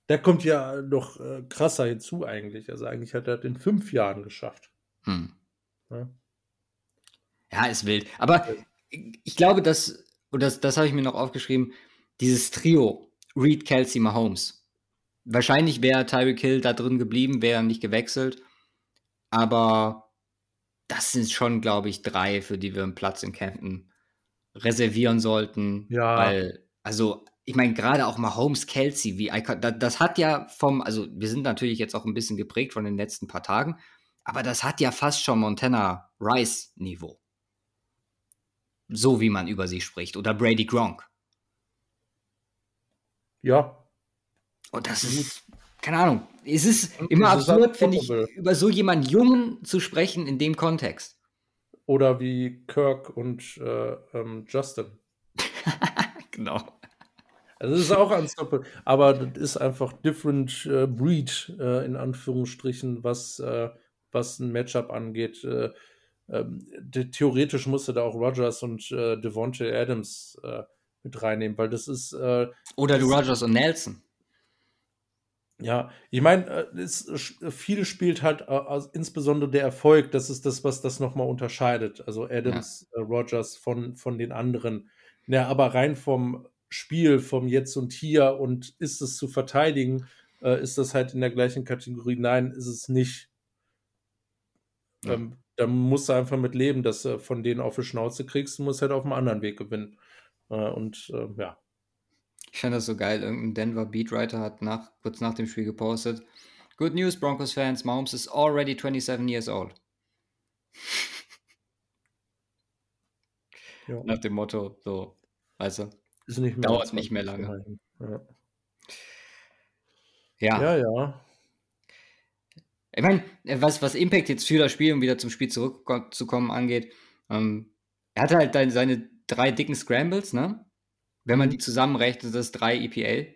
Da kommt ja noch äh, krasser hinzu eigentlich. Also eigentlich hat er das in fünf Jahren geschafft. Hm. Ja. Ja, ist wild. Aber ich glaube, dass, und das, das habe ich mir noch aufgeschrieben, dieses Trio, Reed, Kelsey, Mahomes. Wahrscheinlich wäre Tyreek Hill da drin geblieben, wäre er nicht gewechselt. Aber das sind schon, glaube ich, drei, für die wir einen Platz in Camden reservieren sollten. Ja. Weil, also, ich meine, gerade auch Mahomes, Kelsey, wie icon- das hat ja vom, also wir sind natürlich jetzt auch ein bisschen geprägt von den letzten paar Tagen, aber das hat ja fast schon Montana Rice-Niveau. So wie man über sie spricht. Oder Brady Gronk. Ja, Und das ist, keine Ahnung, es ist immer Das ist absurd, finde ich, über so jemanden Jungen zu sprechen in dem Kontext. oder wie Kirk und äh, ähm, Justin. <laughs> Genau. Also das ist auch unstoppable. Aber das ist einfach different äh, breed, äh, in Anführungsstrichen, was, äh, was ein Matchup angeht. Äh, ähm, theoretisch musste da auch Rogers und äh, Devontae Adams mit reinnehmen, weil das ist, Oder du Rogers und Nelson. Ja, ich meine, äh, es, sch- viel spielt halt äh, aus- insbesondere der Erfolg, das ist das, was das nochmal unterscheidet. Also Adams, äh, Rogers von, von den anderen. Ja, aber rein vom Spiel, vom Jetzt und Hier und ist es zu verteidigen, äh, ist das halt in der gleichen Kategorie. Nein, ist es nicht. Ja. Ähm, da musst du einfach mit leben, dass du von denen auf die Schnauze kriegst und musst halt auf einem anderen Weg gewinnen. Äh, und äh, ja. Ich fand das so geil. Irgendein Denver Beatwriter hat nach, kurz nach dem Spiel gepostet. Good news, Broncos fans. Mahomes is already 27 years old. Ja. Nach dem Motto, so, weißt du. Ist nicht Dauert nicht mehr 20 lange. Ja. Ja. ja, ja. Ich meine, was, was Impact jetzt für das Spiel, um wieder zum Spiel zurückzukommen, angeht, ähm, er hatte halt seine drei dicken Scrambles, ne? Wenn man die zusammenrechnet, das ist drei EPA.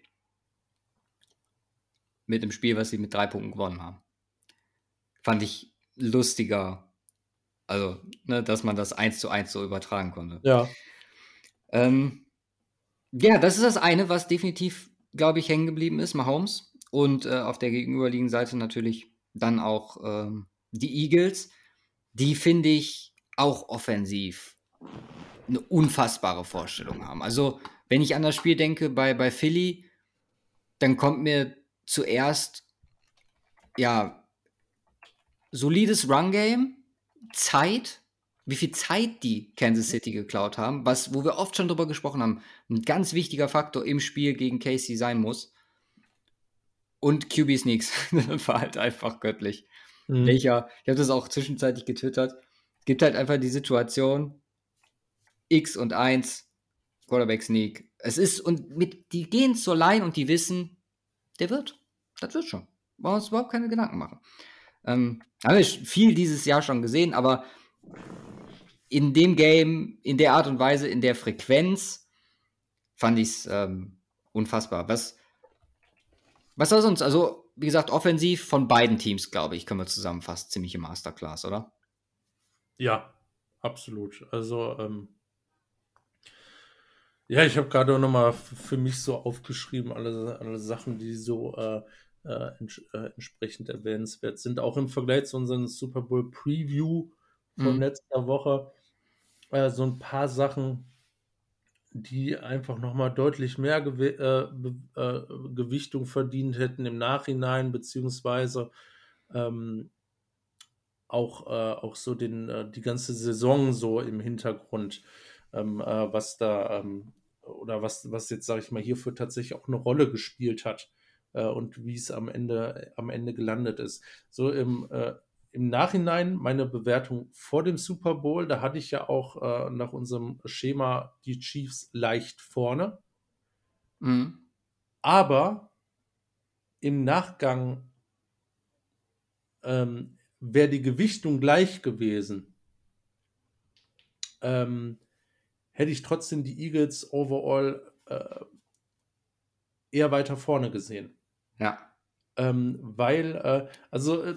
Mit dem Spiel, was sie mit drei Punkten gewonnen haben. Fand ich lustiger. Also, ne, dass man das eins zu eins so übertragen konnte. Ja. Ähm, ja, das ist das eine, was definitiv, glaube ich, hängen geblieben ist, Mahomes. Und äh, auf der gegenüberliegenden Seite natürlich dann auch ähm, die Eagles. Die finde ich auch offensiv eine unfassbare Vorstellung haben. Also, wenn ich an das Spiel denke bei, bei Philly, dann kommt mir zuerst, ja, solides Run-Game, Zeit, wie viel Zeit die Kansas City geklaut haben, was, wo wir oft schon drüber gesprochen haben, ein ganz wichtiger Faktor im Spiel gegen Casey sein muss. Und QB Sneaks <laughs> war halt einfach göttlich. Mhm. Welcher, ich habe das auch zwischenzeitlich getwittert, es gibt halt einfach die Situation, X und 1, Quarterback Sneak. Es ist, und mit, die gehen zur Line und die wissen, der wird. Das wird schon. Wollen wir uns überhaupt keine Gedanken machen. Ähm, haben wir viel dieses Jahr schon gesehen, aber in dem Game, in der Art und Weise, in der Frequenz, fand ich es ähm, unfassbar. Was, was soll sonst? Also, wie gesagt, offensiv von beiden Teams, glaube ich, können wir zusammenfassen. Ziemliche Masterclass, oder? Ja, absolut. Also, ähm, ja, ich habe gerade noch mal für mich so aufgeschrieben, alle, alle Sachen, die so äh, äh, ents äh, entsprechend erwähnenswert sind. Auch im Vergleich zu unserem Super Bowl Preview von mhm. letzter Woche. Äh, so ein paar Sachen, die einfach noch mal deutlich mehr Gew äh, Gewichtung verdient hätten im Nachhinein, beziehungsweise ähm, auch, auch so den, die ganze Saison so im Hintergrund ähm, äh, was da ähm, oder was, was jetzt, sage ich mal, hierfür tatsächlich auch eine Rolle gespielt hat äh, und wie es am Ende, am Ende gelandet ist. So im, äh, im Nachhinein meine Bewertung vor dem Super Bowl, da hatte ich ja auch äh, nach unserem Schema die Chiefs leicht vorne. Mhm. Aber im Nachgang ähm, wäre die Gewichtung gleich gewesen. Ähm, hätte ich trotzdem die Eagles overall äh, eher weiter vorne gesehen. Ja. Ähm, weil, äh, also, äh,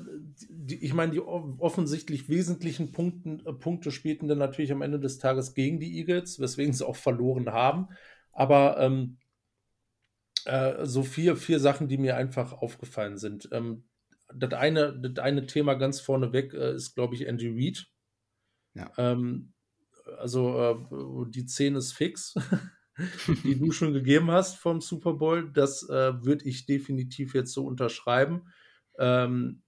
die, ich meine, die offensichtlich wesentlichen Punkten, äh, Punkte spielten dann natürlich am Ende des Tages gegen die Eagles, weswegen sie auch verloren haben. Aber ähm, äh, so vier, vier Sachen, die mir einfach aufgefallen sind. Ähm, das, eine, das eine Thema ganz vorneweg äh, ist, glaube ich, Andy Reid. Ja. Ähm, also äh, die 10 ist fix, <laughs> die du schon gegeben hast vom Super Bowl. Das äh, würde ich definitiv jetzt so unterschreiben. Ähm,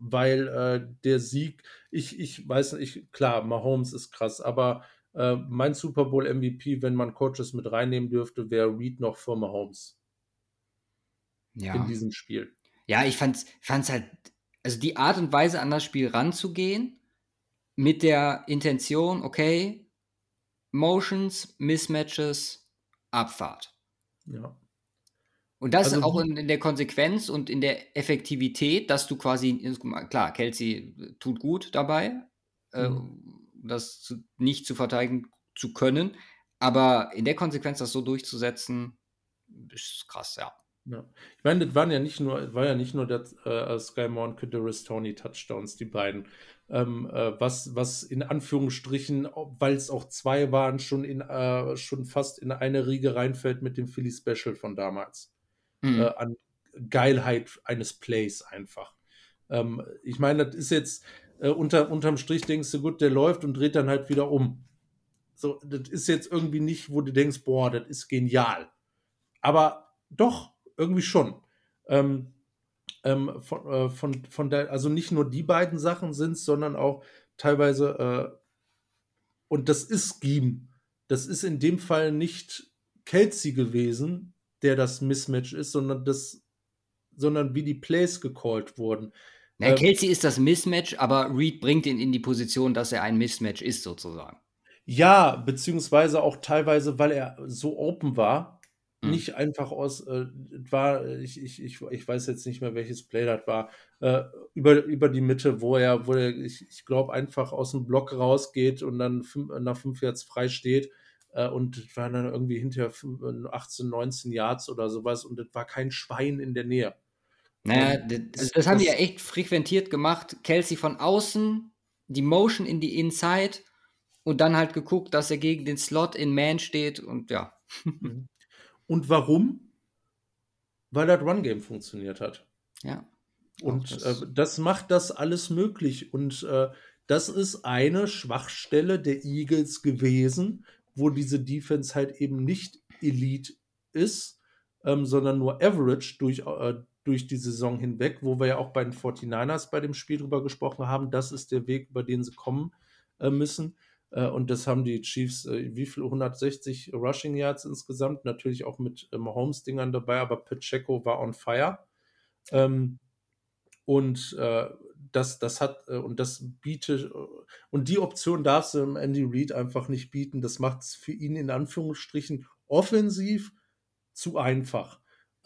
weil äh, der Sieg, ich, ich weiß nicht, klar, Mahomes ist krass, aber äh, mein Super Bowl MVP, wenn man Coaches mit reinnehmen dürfte, wäre Reed noch vor Mahomes. Ja. In diesem Spiel. Ja, ich fand es halt, also die Art und Weise an das Spiel ranzugehen, mit der Intention, okay, Motions, Mismatches, Abfahrt. Ja. Und das also, auch in, in, der Konsequenz und in der Effektivität, dass du quasi, klar, Kelsey tut gut dabei, äh, mhm. äh, das zu, nicht zu verteidigen zu können, aber in der Konsequenz das so durchzusetzen, ist krass, ja. Ja. Ich meine, das waren ja nicht nur, war ja nicht nur der äh, Sky Moore und Kadarius Tony Touchdowns, die beiden. Ähm, äh, was, was in Anführungsstrichen, weil es auch zwei waren, schon in äh, schon fast in eine Riege reinfällt mit dem Philly Special von damals. Mhm. Äh, an Geilheit eines Plays einfach. Ähm, ich meine, das ist jetzt äh, unter, unterm Strich denkst du, gut, der läuft und dreht dann halt wieder um. So, das ist jetzt irgendwie nicht, wo du denkst, boah, das ist genial. Aber doch, irgendwie schon. Ähm, ähm, von, äh, von, von der, also nicht nur die beiden Sachen sind es, sondern auch teilweise, äh, und das ist Scheme. Das ist in dem Fall nicht Kelsey gewesen, der das Mismatch ist, sondern das, sondern wie die Plays gecallt wurden. Na, ähm, Kelsey ist das Mismatch, aber Reed bringt ihn in die Position, dass er ein Mismatch ist, sozusagen. Ja, beziehungsweise auch teilweise, weil er so open war, Mhm. Nicht einfach aus, äh, war, ich, ich, ich, ich weiß jetzt nicht mehr, welches Play das war, äh, über, über die Mitte, wo er, wo er, ich, ich glaube, einfach aus dem Block rausgeht und dann fünf, nach fünf Yards frei steht. Äh, und war dann irgendwie hinterher 18, 19 Yards oder sowas und es war kein Schwein in der Nähe. Naja, das, das, das haben die ja echt frequentiert gemacht. Kelsey von außen, die Motion in die Inside und dann halt geguckt, dass er gegen den Slot in Man steht und ja. Und warum? Weil das Run-Game funktioniert hat. Ja. Und das, äh, das, macht das alles möglich. Und äh, das ist eine Schwachstelle der Eagles gewesen, wo diese Defense halt eben nicht Elite ist, ähm, sondern nur Average durch, äh, durch die Saison hinweg, wo wir ja auch bei den 49ers bei dem Spiel drüber gesprochen haben. Das ist der Weg, über den sie kommen äh, müssen. Äh, und das haben die Chiefs, äh, wie viel? 160 Rushing Yards insgesamt, natürlich auch mit äh, Mahomes-Dingern dabei, aber Pacheco war on fire. Ähm, und das, das hat, und das bietet, und die Option darfst du Andy Reid einfach nicht bieten. Das macht es für ihn in Anführungsstrichen offensiv zu einfach.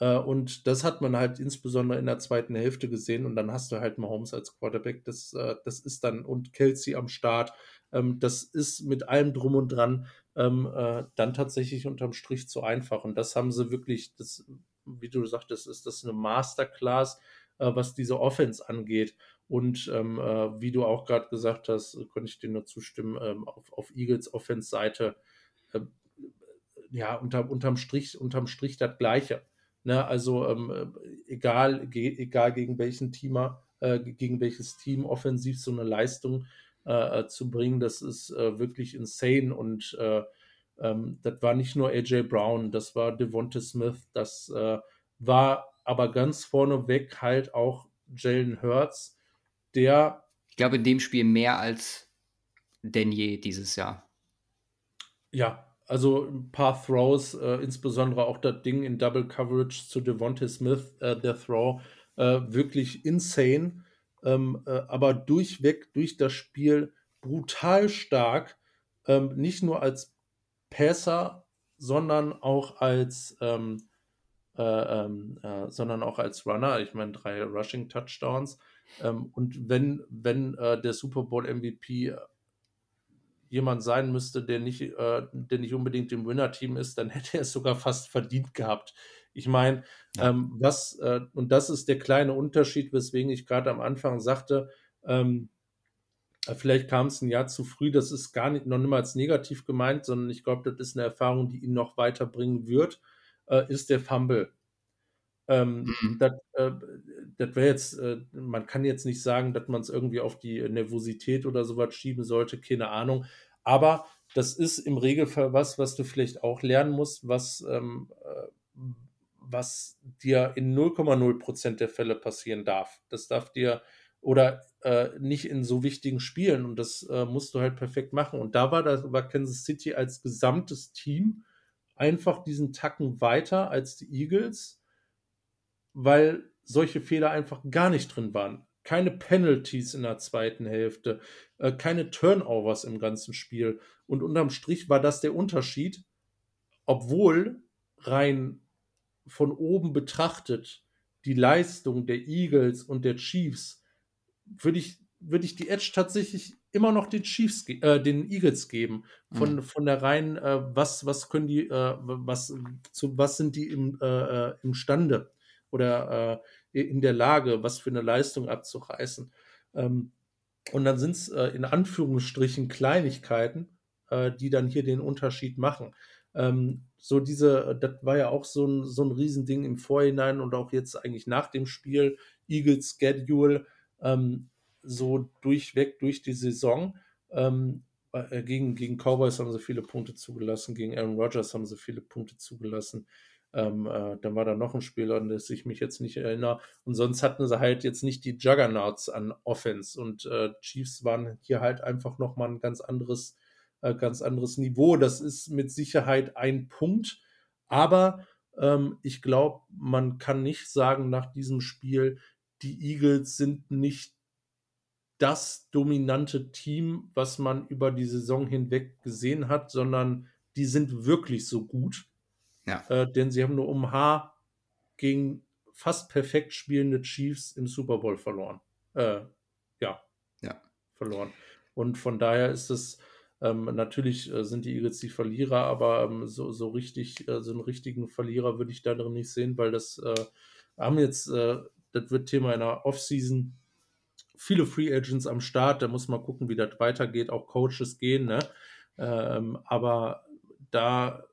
Äh, und das hat man halt insbesondere in der zweiten Hälfte gesehen. Und dann hast du halt Mahomes als Quarterback. Das, äh, das ist dann, und Kelsey am Start. Ähm, das ist mit allem drum und dran ähm, äh, dann tatsächlich unterm Strich zu einfach. Und das haben sie wirklich, das, wie du sagtest, ist das eine Masterclass, was diese Offense angeht. Und ähm, äh, wie du auch gerade gesagt hast, könnte ich dir nur zustimmen, auf, auf Eagles Offense-Seite, ja, unter, unterm, Strich, unterm Strich das Gleiche. Ne? Also ähm, egal, ge egal gegen welchen Teamer, äh, gegen welches Team offensiv so eine Leistung äh, äh, zu bringen, das ist äh, wirklich insane. Und äh, ähm, das war nicht nur AJ Brown, das war Devonta Smith, das äh, war aber ganz vorneweg halt auch Jalen Hurts, der. Ich glaube, in dem Spiel mehr als denn je dieses Jahr. Ja, also ein paar Throws, äh, insbesondere auch das Ding in Double Coverage zu Devontae Smith, äh, der Throw, äh, wirklich insane, ähm, äh, aber durchweg durch das Spiel brutal stark, ähm, nicht nur als Passer, sondern auch als ähm, äh, ähm, äh, sondern auch als Runner. Ich meine, drei Rushing Touchdowns. Ähm, und wenn, wenn der Super Bowl MVP jemand sein müsste, der nicht, äh, der nicht unbedingt im Winner-Team ist, dann <laughs> hätte er es sogar fast verdient gehabt. Ich meine, ähm, was, äh, und das ist der kleine Unterschied, weswegen ich gerade am Anfang sagte, ähm, vielleicht kam es ein Jahr zu früh, das ist gar nicht noch niemals negativ gemeint, sondern ich glaube, das ist eine Erfahrung, die ihn noch weiterbringen wird, äh, ist der Fumble. Ähm, mhm. Das, äh, das wäre jetzt, äh, man kann jetzt nicht sagen, dass man es irgendwie auf die Nervosität oder sowas schieben sollte, keine Ahnung. Aber das ist im Regelfall was, was du vielleicht auch lernen musst, was, ähm, äh, was dir in 0,0 Prozent der Fälle passieren darf. Das darf dir oder äh, nicht in so wichtigen Spielen und das äh, musst du halt perfekt machen. Und da war, das, war Kansas City als gesamtes Team einfach diesen Tacken weiter als die Eagles weil solche Fehler einfach gar nicht drin waren. Keine Penalties in der zweiten Hälfte, äh, keine Turnovers im ganzen Spiel. Und unterm Strich war das der Unterschied, obwohl rein von oben betrachtet die Leistung der Eagles und der Chiefs, würde ich, würde ich die Edge tatsächlich immer noch den Chiefs, äh, den Eagles geben. Von, mhm. von der rein, äh, was, was können die, äh, was, zu was sind die im, äh, äh, imstande? Oder äh, in der Lage, was für eine Leistung abzureißen. Ähm, und dann sind es äh, in Anführungsstrichen Kleinigkeiten, äh, die dann hier den Unterschied machen. Ähm, so diese, das war ja auch so ein, so ein Riesending im Vorhinein und auch jetzt eigentlich nach dem Spiel, Eagles Schedule, ähm, so durchweg durch die Saison. Ähm, äh, gegen, gegen Cowboys haben sie viele Punkte zugelassen, gegen Aaron Rodgers haben sie viele Punkte zugelassen. Ähm, äh, dann war da noch ein Spieler, an das ich mich jetzt nicht erinnere. Und sonst hatten sie halt jetzt nicht die Juggernauts an Offense. Und äh, Chiefs waren hier halt einfach nochmal ein ganz anderes, äh, ganz anderes Niveau. Das ist mit Sicherheit ein Punkt. Aber ähm, ich glaube, man kann nicht sagen nach diesem Spiel, die Eagles sind nicht das dominante Team, was man über die Saison hinweg gesehen hat, sondern die sind wirklich so gut ja. Äh, denn sie haben nur um Haar gegen fast perfekt spielende Chiefs im Super Bowl verloren. Äh, ja. Ja. Verloren. Und von daher ist es, ähm, natürlich äh, sind die Eagles die Verlierer, aber ähm, so, so richtig, äh, so einen richtigen Verlierer würde ich da drin nicht sehen, weil das äh, haben jetzt, äh, das wird Thema einer Offseason. Viele Free Agents am Start, da muss man gucken, wie das weitergeht. Auch Coaches gehen, ne? Ähm, aber da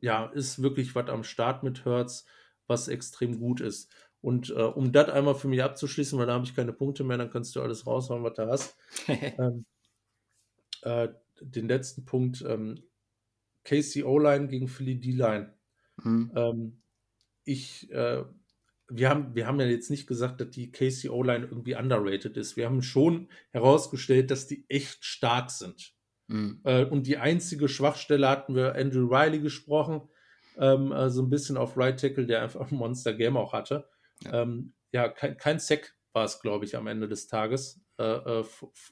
ja, ist wirklich was am Start mit Hertz, was extrem gut ist. Und äh, um das einmal für mich abzuschließen, weil da habe ich keine Punkte mehr, dann kannst du alles raushauen, was du hast. <laughs> ähm, äh, den letzten Punkt, ähm, Casey O-Line gegen Philly D-Line. Mhm. Ähm, ich, äh, wir haben, wir haben ja jetzt nicht gesagt, dass die Casey O-Line irgendwie underrated ist. Wir haben schon herausgestellt, dass die echt stark sind. Mhm. Äh, und die einzige Schwachstelle hatten wir Andrew Riley gesprochen, ähm, also ein bisschen auf Right Tackle, der einfach ein Monster Game auch hatte. Ja, ähm, ja kein, kein Sack war es, glaube ich, am Ende des Tages äh, äh,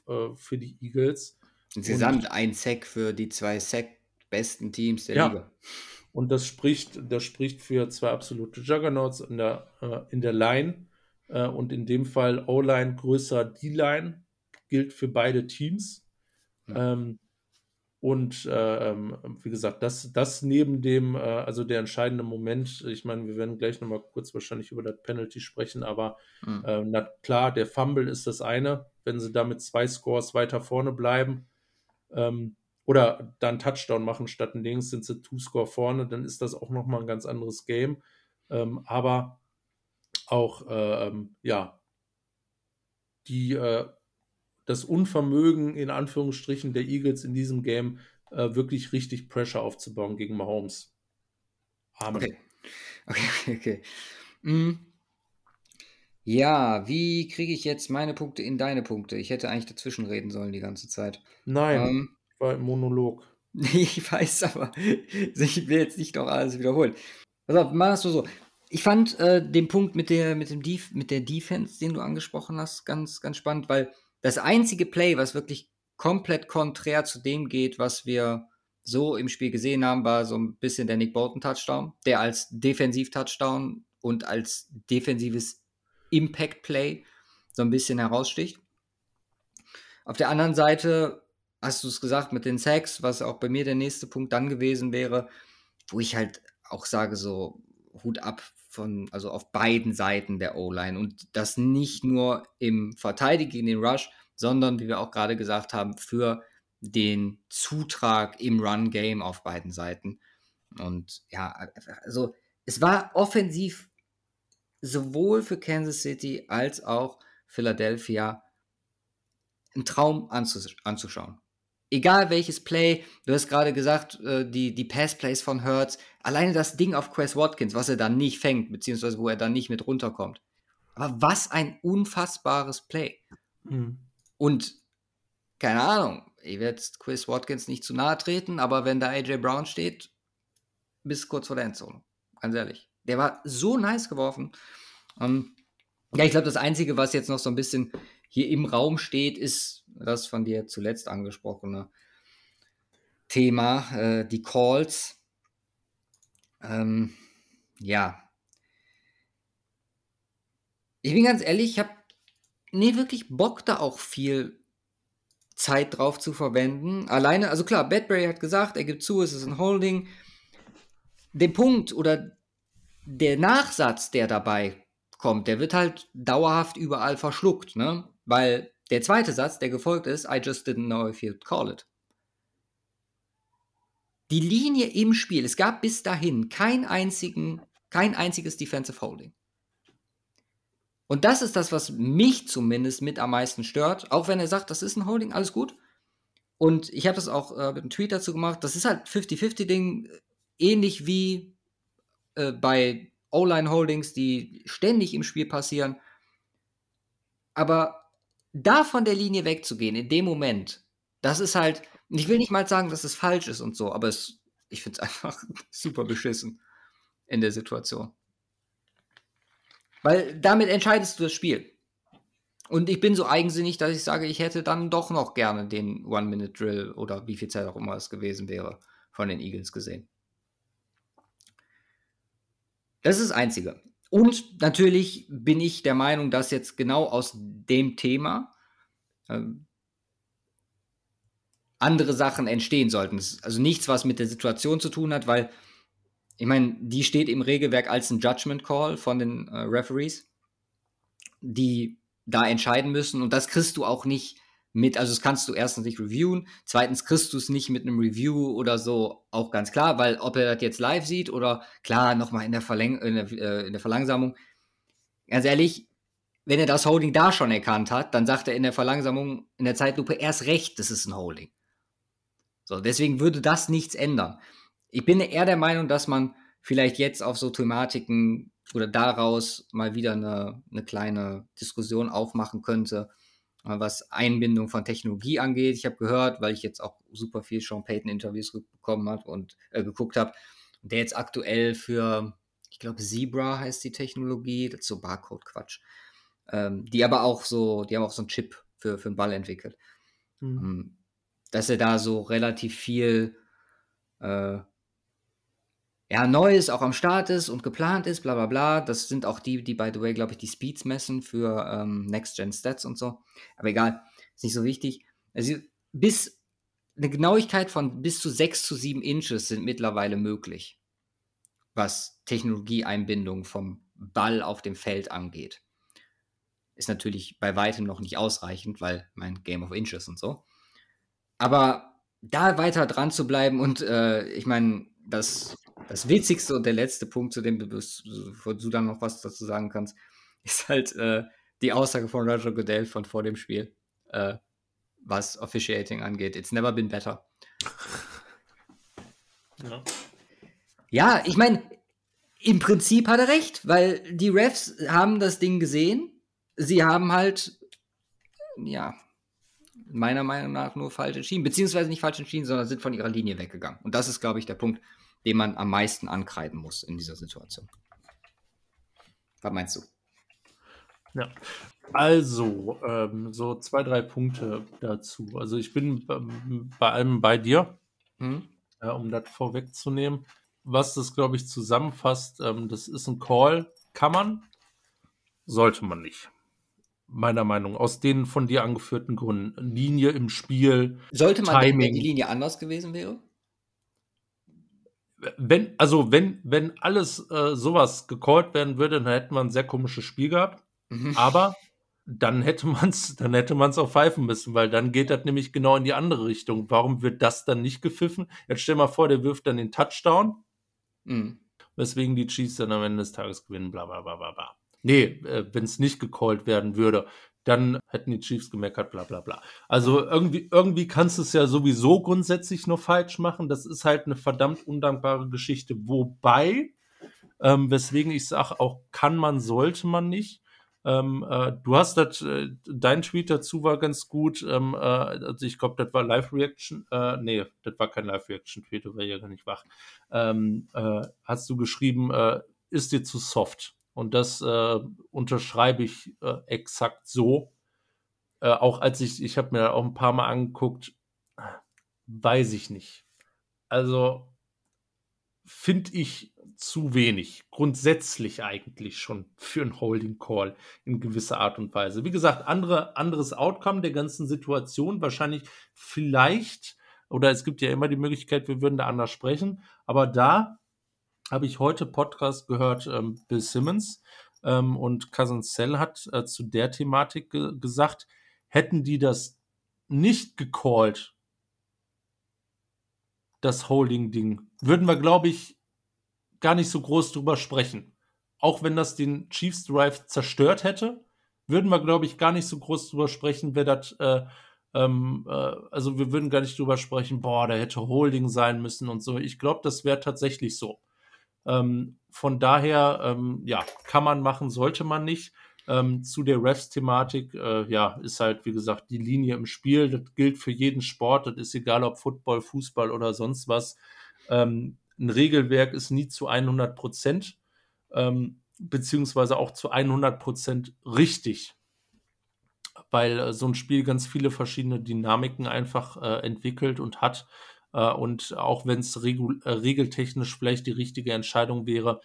äh für die Eagles. Insgesamt und, ein Sack für die zwei Sack besten Teams der ja. Liga. Und das spricht, das spricht für zwei absolute Juggernauts in der, äh, in der Line. Äh, und in dem Fall O-Line größer D-Line gilt für beide Teams. Ja. Ähm, und äh, ähm, wie gesagt, das, das neben dem, äh, also der entscheidende Moment, ich meine, wir werden gleich nochmal kurz wahrscheinlich über das Penalty sprechen, aber mhm. äh, na klar, der Fumble ist das eine, wenn sie da mit zwei Scores weiter vorne bleiben ähm, oder dann Touchdown machen statt ein Dings, sind sie Two-Score vorne, dann ist das auch nochmal ein ganz anderes Game. Ähm, aber auch, äh, ähm, ja, die äh, das Unvermögen in Anführungsstrichen der Eagles in diesem Game äh, wirklich richtig Pressure aufzubauen gegen Mahomes. Amen. Okay, okay, okay. okay. Mhm. Ja, wie kriege ich jetzt meine Punkte in deine Punkte? Ich hätte eigentlich dazwischen reden sollen die ganze Zeit. Nein, ähm, ich war im Monolog. <laughs> ich weiß aber, ich will jetzt nicht noch alles wiederholen. Pass auf, mach das so so. Ich fand äh, den Punkt mit der, mit, dem Def mit der Defense, den du angesprochen hast, ganz, ganz spannend, weil das einzige Play, was wirklich komplett konträr zu dem geht, was wir so im Spiel gesehen haben, war so ein bisschen der Nick Bolton Touchdown, der als Defensiv-Touchdown und als defensives Impact-Play so ein bisschen heraussticht. Auf der anderen Seite hast du es gesagt mit den Sacks, was auch bei mir der nächste Punkt dann gewesen wäre, wo ich halt auch sage, so Hut ab von, also auf beiden Seiten der O-Line und das nicht nur im Verteidigen den Rush, sondern wie wir auch gerade gesagt haben, für den Zutrag im Run-Game auf beiden Seiten. Und ja, also es war offensiv sowohl für Kansas City als auch Philadelphia ein Traum anzus anzuschauen egal welches Play, du hast gerade gesagt, äh, die, die Pass-Plays von Hurts, alleine das Ding auf Chris Watkins, was er dann nicht fängt, beziehungsweise wo er dann nicht mit runterkommt. Aber was ein unfassbares Play. Mhm. Und keine Ahnung, ich werde Chris Watkins nicht zu nahe treten, aber wenn da AJ Brown steht, bis kurz vor der Endzone. Ganz ehrlich. Der war so nice geworfen. Ähm, ja, ich glaube, das Einzige, was jetzt noch so ein bisschen hier im Raum steht, ist das von dir zuletzt angesprochene Thema, äh, die Calls. Ähm, ja. Ich bin ganz ehrlich, ich habe nie wirklich Bock, da auch viel Zeit drauf zu verwenden. Alleine, also klar, Badbury hat gesagt, er gibt zu, es ist ein Holding. Der Punkt oder der Nachsatz, der dabei kommt, der wird halt dauerhaft überall verschluckt, ne? Weil der zweite Satz, der gefolgt ist, I just didn't know if you'd call it. Die Linie im Spiel, es gab bis dahin kein, einzigen, kein einziges Defensive Holding. Und das ist das, was mich zumindest mit am meisten stört. Auch wenn er sagt, das ist ein Holding, alles gut. Und ich habe das auch äh, mit einem Tweet dazu gemacht. Das ist halt 50-50-Ding, ähnlich wie äh, bei O-Line-Holdings, die ständig im Spiel passieren. Aber da von der Linie wegzugehen, in dem Moment, das ist halt, ich will nicht mal sagen, dass es falsch ist und so, aber es, ich finde es <laughs> einfach super beschissen in der Situation. Weil damit entscheidest du das Spiel. Und ich bin so eigensinnig, dass ich sage, ich hätte dann doch noch gerne den One-Minute-Drill oder wie viel Zeit auch immer es gewesen wäre von den Eagles gesehen. Das ist das Einzige. Und natürlich bin ich der Meinung, dass jetzt genau aus dem Thema ähm, andere Sachen entstehen sollten. Also nichts, was mit der Situation zu tun hat, weil ich meine, die steht im Regelwerk als ein Judgment Call von den äh, Referees, die da entscheiden müssen. Und das kriegst du auch nicht mit, also das kannst du erstens nicht reviewen, zweitens kriegst du es nicht mit einem Review oder so, auch ganz klar, weil ob er das jetzt live sieht oder klar nochmal in, der Verläng in, der, äh, in der Verlangsamung, ganz ehrlich, wenn er das Holding da schon erkannt hat, dann sagt er in der Verlangsamung, in der Zeitlupe erst recht, das ist ein Holding. So, deswegen würde das nichts ändern. Ich bin eher der Meinung, dass man vielleicht jetzt auf so Thematiken oder daraus mal wieder eine, eine kleine Diskussion aufmachen könnte, was Einbindung von Technologie angeht. Ich habe gehört, weil ich jetzt auch super viel Sean Payton Interviews bekommen habe und äh, geguckt habe, der jetzt aktuell für, ich glaube, Zebra heißt die Technologie, das ist so Barcode-Quatsch, ähm, die aber auch so, die haben auch so einen Chip für, für den Ball entwickelt. Mhm. Ähm, dass er da so relativ viel äh, ja, neu auch am Start ist und geplant ist, bla bla bla. Das sind auch die, die, by the way, glaube ich, die Speeds messen für ähm, Next-Gen-Stats und so. Aber egal, ist nicht so wichtig. Also bis eine Genauigkeit von bis zu 6 zu 7 Inches sind mittlerweile möglich, was Technologieeinbindung vom Ball auf dem Feld angeht. Ist natürlich bei weitem noch nicht ausreichend, weil mein Game of Inches und so. Aber da weiter dran zu bleiben und äh, ich meine, das, das Witzigste und der letzte Punkt, zu dem du, du dann noch was dazu sagen kannst, <laughs> ist halt äh, die Aussage von Roger Goodell von vor dem Spiel, äh, was Officiating angeht. It's never been better. Ja, ja ich meine, im Prinzip hat er recht, weil die Refs haben das Ding gesehen. Sie haben halt, ja, meiner Meinung nach nur falsch entschieden, beziehungsweise nicht falsch entschieden, sondern sind von ihrer Linie weggegangen. Und das ist, glaube ich, der Punkt, den man am meisten ankreiden muss in dieser Situation. Was meinst du? Ja, also ähm, so zwei, drei Punkte dazu. Also ich bin bei allem bei dir, mhm. äh, um das vorwegzunehmen. Was das, glaube ich, zusammenfasst, ähm, das ist ein Call, kann man, sollte man nicht meiner Meinung, aus den von dir angeführten Gründen. Linie im Spiel. Sollte man Timing. denken, wenn die Linie anders gewesen wäre? Wenn, also wenn, wenn alles äh, sowas gecallt werden würde, dann hätten wir ein sehr komisches Spiel gehabt. Mhm. Aber dann hätte man es, <laughs> dann hätte man es auch pfeifen müssen, weil dann geht das nämlich genau in die andere Richtung. Warum wird das dann nicht gepfiffen? Jetzt stell mal vor, der wirft dann den Touchdown, mhm. weswegen die Chiefs dann am Ende des Tages gewinnen, bla bla bla bla bla. Nee, äh, wenn es nicht gecallt werden würde, dann hätten die Chiefs gemeckert, bla bla bla. Also irgendwie, irgendwie kannst du es ja sowieso grundsätzlich nur falsch machen. Das ist halt eine verdammt undankbare Geschichte. Wobei, ähm, weswegen ich sage, auch kann man, sollte man nicht. Ähm, äh, du hast das, äh, dein Tweet dazu war ganz gut. Ähm, äh, also ich glaube, das war Live-Reaction. Äh, nee, das war kein Live-Reaction-Tweet, du war ja gar nicht wach. Ähm, äh, hast du geschrieben, äh, ist dir zu soft? Und das äh, unterschreibe ich äh, exakt so. Äh, auch als ich, ich habe mir auch ein paar Mal angeguckt, weiß ich nicht. Also finde ich zu wenig. Grundsätzlich eigentlich schon für einen Holding Call in gewisser Art und Weise. Wie gesagt, andere, anderes Outcome der ganzen Situation. Wahrscheinlich vielleicht, oder es gibt ja immer die Möglichkeit, wir würden da anders sprechen. Aber da habe ich heute Podcast gehört, ähm, Bill Simmons ähm, und Cousin Cell hat äh, zu der Thematik ge gesagt, hätten die das nicht gecallt, das Holding-Ding, würden wir, glaube ich, gar nicht so groß drüber sprechen. Auch wenn das den Chiefs Drive zerstört hätte, würden wir, glaube ich, gar nicht so groß drüber sprechen, wer das, äh, ähm, äh, also wir würden gar nicht drüber sprechen, boah, da hätte Holding sein müssen und so. Ich glaube, das wäre tatsächlich so. Ähm, von daher, ähm, ja, kann man machen, sollte man nicht. Ähm, zu der Refs-Thematik, äh, ja, ist halt, wie gesagt, die Linie im Spiel. Das gilt für jeden Sport. Das ist egal, ob Football, Fußball oder sonst was. Ähm, ein Regelwerk ist nie zu 100 Prozent, ähm, beziehungsweise auch zu 100 Prozent richtig, weil äh, so ein Spiel ganz viele verschiedene Dynamiken einfach äh, entwickelt und hat. Äh, und auch wenn es äh, regeltechnisch vielleicht die richtige Entscheidung wäre,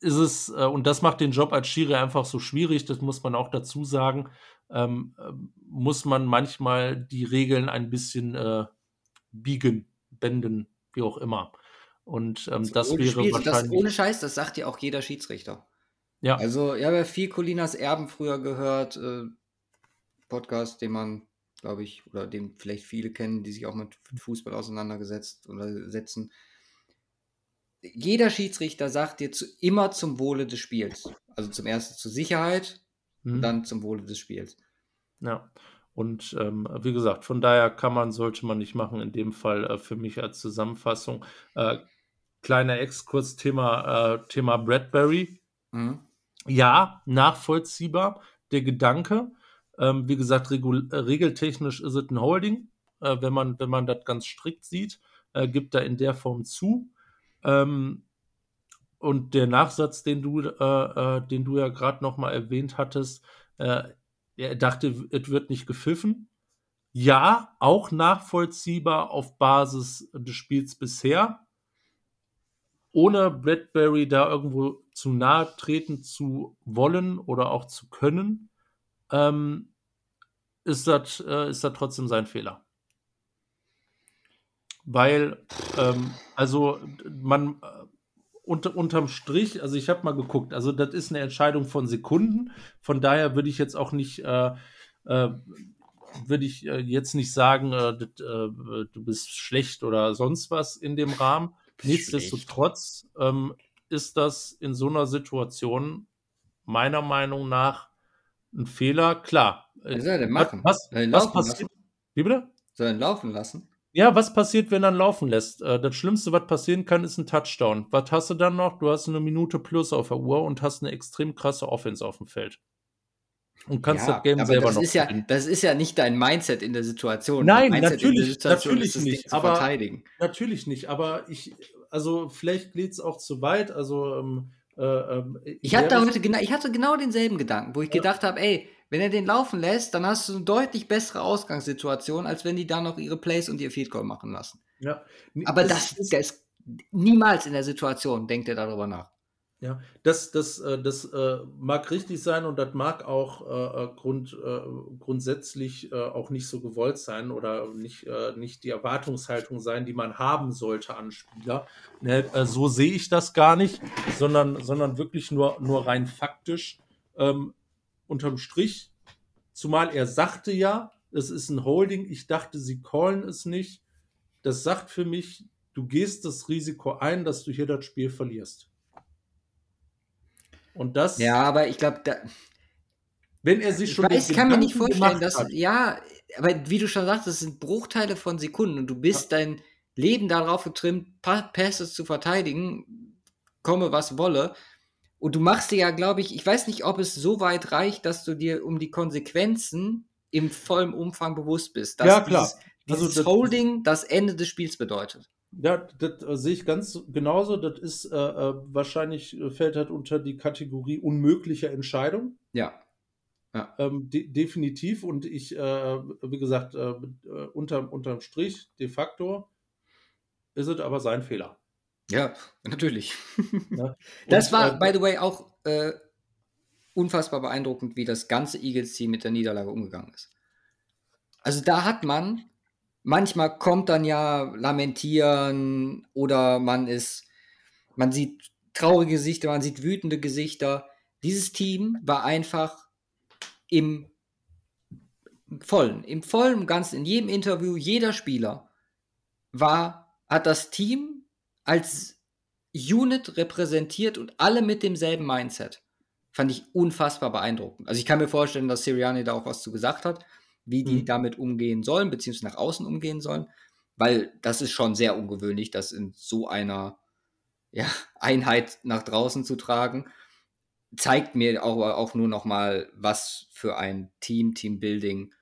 ist es, äh, und das macht den Job als Schiri einfach so schwierig, das muss man auch dazu sagen, ähm, äh, muss man manchmal die Regeln ein bisschen äh, biegen, benden, wie auch immer. Und ähm, das wäre Spiel, wahrscheinlich. Das ohne Scheiß, das sagt ja auch jeder Schiedsrichter. Ja. Also, ich habe ja viel Colinas Erben früher gehört, äh, Podcast, den man glaube ich, oder den vielleicht viele kennen, die sich auch mit Fußball auseinandergesetzt oder setzen. Jeder Schiedsrichter sagt dir zu, immer zum Wohle des Spiels. Also zum ersten zur Sicherheit mhm. und dann zum Wohle des Spiels. Ja. Und ähm, wie gesagt, von daher kann man, sollte man nicht machen, in dem Fall äh, für mich als Zusammenfassung. Äh, kleiner Exkurs, Thema, äh, Thema Bradbury. Mhm. Ja, nachvollziehbar. Der Gedanke, ähm, wie gesagt, regul- äh, regeltechnisch ist es ein Holding, äh, wenn man, wenn man das ganz strikt sieht, äh, gibt er in der Form zu. Ähm, und der Nachsatz, den du, äh, äh, den du ja gerade nochmal erwähnt hattest, er dachte, es wird nicht gepfiffen. Ja, auch nachvollziehbar auf Basis des Spiels bisher. ohne Bradbury da irgendwo zu nahe treten zu wollen oder auch zu können, ähm, ist das äh, ist das trotzdem sein Fehler. Weil, ähm, also man äh, unter, unterm Strich, also ich habe mal geguckt, also das ist eine Entscheidung von Sekunden. Von daher würde ich jetzt auch nicht, äh, äh, würde ich äh, jetzt nicht sagen, äh, das, äh, du bist schlecht oder sonst was in dem Rahmen. Nichtsdestotrotz ähm, ist das in so einer Situation meiner Meinung nach ein Fehler. Klar. Was soll er denn machen? Was, was passiert? Wie bitte? Soll er ihn laufen lassen? Ja, was passiert, wenn er ihn laufen lässt? Äh, das Schlimmste, was passieren kann, ist ein Touchdown. Was hast du dann noch? Du hast eine Minute plus auf der Uhr und hast eine extrem krasse Offense auf dem Feld. Und kannst ja, das Game selber das noch ist ja, Das ist ja nicht dein Mindset in der Situation. Nein, natürlich, Situation natürlich ist, nicht. Aber, verteidigen. Natürlich nicht. Aber ich, also vielleicht geht es auch zu weit. Also ähm, äh, ähm, ich, hatte heute genau, ich hatte genau denselben Gedanken, wo ich ja. gedacht habe, ey, wenn er den laufen lässt, dann hast du eine deutlich bessere Ausgangssituation, als wenn die da noch ihre Plays und ihr Feed Goal machen lassen. Ja. Aber das, das, das niemals in der Situation denkt er darüber nach. Ja, das, das, äh, das äh, mag richtig sein und das mag auch äh, Grund, grundsätzlich auch nicht so gewollt sein oder nicht, nicht die Erwartungshaltung sein, die man haben sollte an Spieler. Ne, so sehe ich das gar nicht, sondern, sondern wirklich nur, nur rein faktisch. Ähm, unterm Strich, zumal er sagte ja, es ist ein Holding, ich dachte, sie callen es nicht. Das sagt für mich, du gehst das Risiko ein, dass du hier das Spiel verlierst. Und das. Ja, aber ich glaube, da. Wenn er sich schon. Ich, weiß, ich kann mir nicht vorstellen, dass. Hat. Ja, aber wie du schon sagst, das sind Bruchteile von Sekunden und du bist ja. dein Leben darauf getrimmt, Passes zu verteidigen, komme was wolle. Und du machst dir ja, glaube ich, ich weiß nicht, ob es so weit reicht, dass du dir um die Konsequenzen im vollen Umfang bewusst bist. Dass ja, klar. Dieses, dieses also das, Holding das Ende des Spiels bedeutet. Ja, das äh, sehe ich ganz genauso. Das ist äh, äh wahrscheinlich äh, fällt halt unter die Kategorie unmögliche Entscheidung. Ja. ja. Ähm, de definitiv. Und ich, äh, wie gesagt, unter, unterm Strich, de facto, ist es aber sein Fehler. Ja, natürlich. <laughs> Ja. das war, by the way, auch unfassbar beeindruckend, wie das ganze Eagles-Team mit der Niederlage umgegangen ist. Also da hat man manchmal kommt dann ja Lamentieren oder man ist, man sieht traurige Gesichter, man sieht wütende Gesichter. Dieses Team war einfach im vollen, im vollen Ganzen, in jedem Interview, jeder Spieler war, hat das Team als Unit repräsentiert und alle mit demselben Mindset. Fand ich unfassbar beeindruckend. Also ich kann mir vorstellen, dass Sirianni da auch was zu gesagt hat wie die mhm. damit umgehen sollen, beziehungsweise nach außen umgehen sollen, weil das ist schon sehr ungewöhnlich, das in so einer <laughs> ja, Einheit nach draußen zu tragen. Zeigt mir auch, auch nur noch mal, was für ein Team, Teambuilding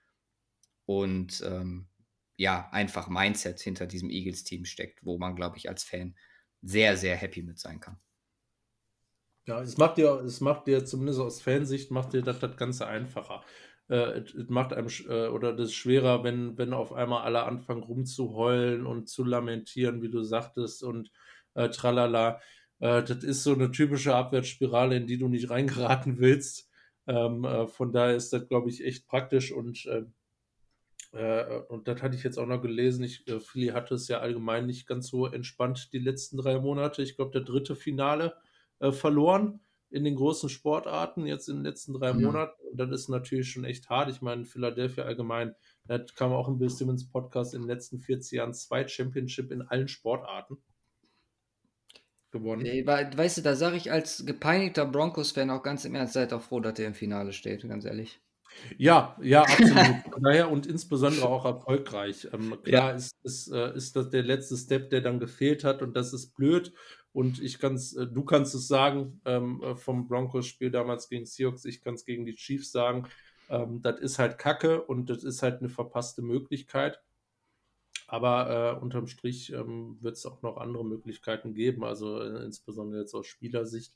und ähm, ja, einfach Mindset hinter diesem Eagles-Team steckt, wo man, glaube ich, als Fan sehr, sehr happy mit sein kann. Ja, es macht dir, es macht dir zumindest aus Fansicht, macht dir das, das Ganze einfacher äh, es macht einem äh, oder das ist schwerer, wenn, wenn auf einmal alle anfangen rumzuheulen und zu lamentieren, wie du sagtest, und äh, tralala. Äh, das ist so eine typische Abwärtsspirale, in die du nicht <laughs> reingeraten willst. Ähm, äh, von daher ist das, glaube ich, echt praktisch und ähm, äh, und das hatte ich jetzt auch noch gelesen. Ich, Philly hatte es ja allgemein nicht ganz so entspannt die letzten drei Monate. Ich glaube, der dritte Finale verloren in den großen Sportarten jetzt in den letzten drei mhm. Monaten. Und das ist natürlich schon echt hart. Ich meine, Philadelphia allgemein, da kam auch ein Bill Simmons Podcast in den letzten 40 Jahren zwei Championship in allen Sportarten gewonnen. Weißt du, da sage ich als gepeinigter Broncos-Fan auch ganz im Ernst, seid auch froh, dass der im Finale steht, ganz ehrlich. Ja, ja, <laughs> absolut. Daher und insbesondere auch erfolgreich. Ähm, klar ja. ist, ist, äh, ist das der letzte Step, der dann gefehlt hat und das ist blöd. Und ich kann's, äh, du kannst es sagen ähm, äh, vom Broncos-Spiel damals gegen Seahawks, ich kann es gegen die Chiefs sagen. Ähm, das ist halt Kacke und das ist halt eine verpasste Möglichkeit. Aber äh, unterm Strich ähm, wird es auch noch andere Möglichkeiten geben, also äh, insbesondere jetzt aus Spielersicht.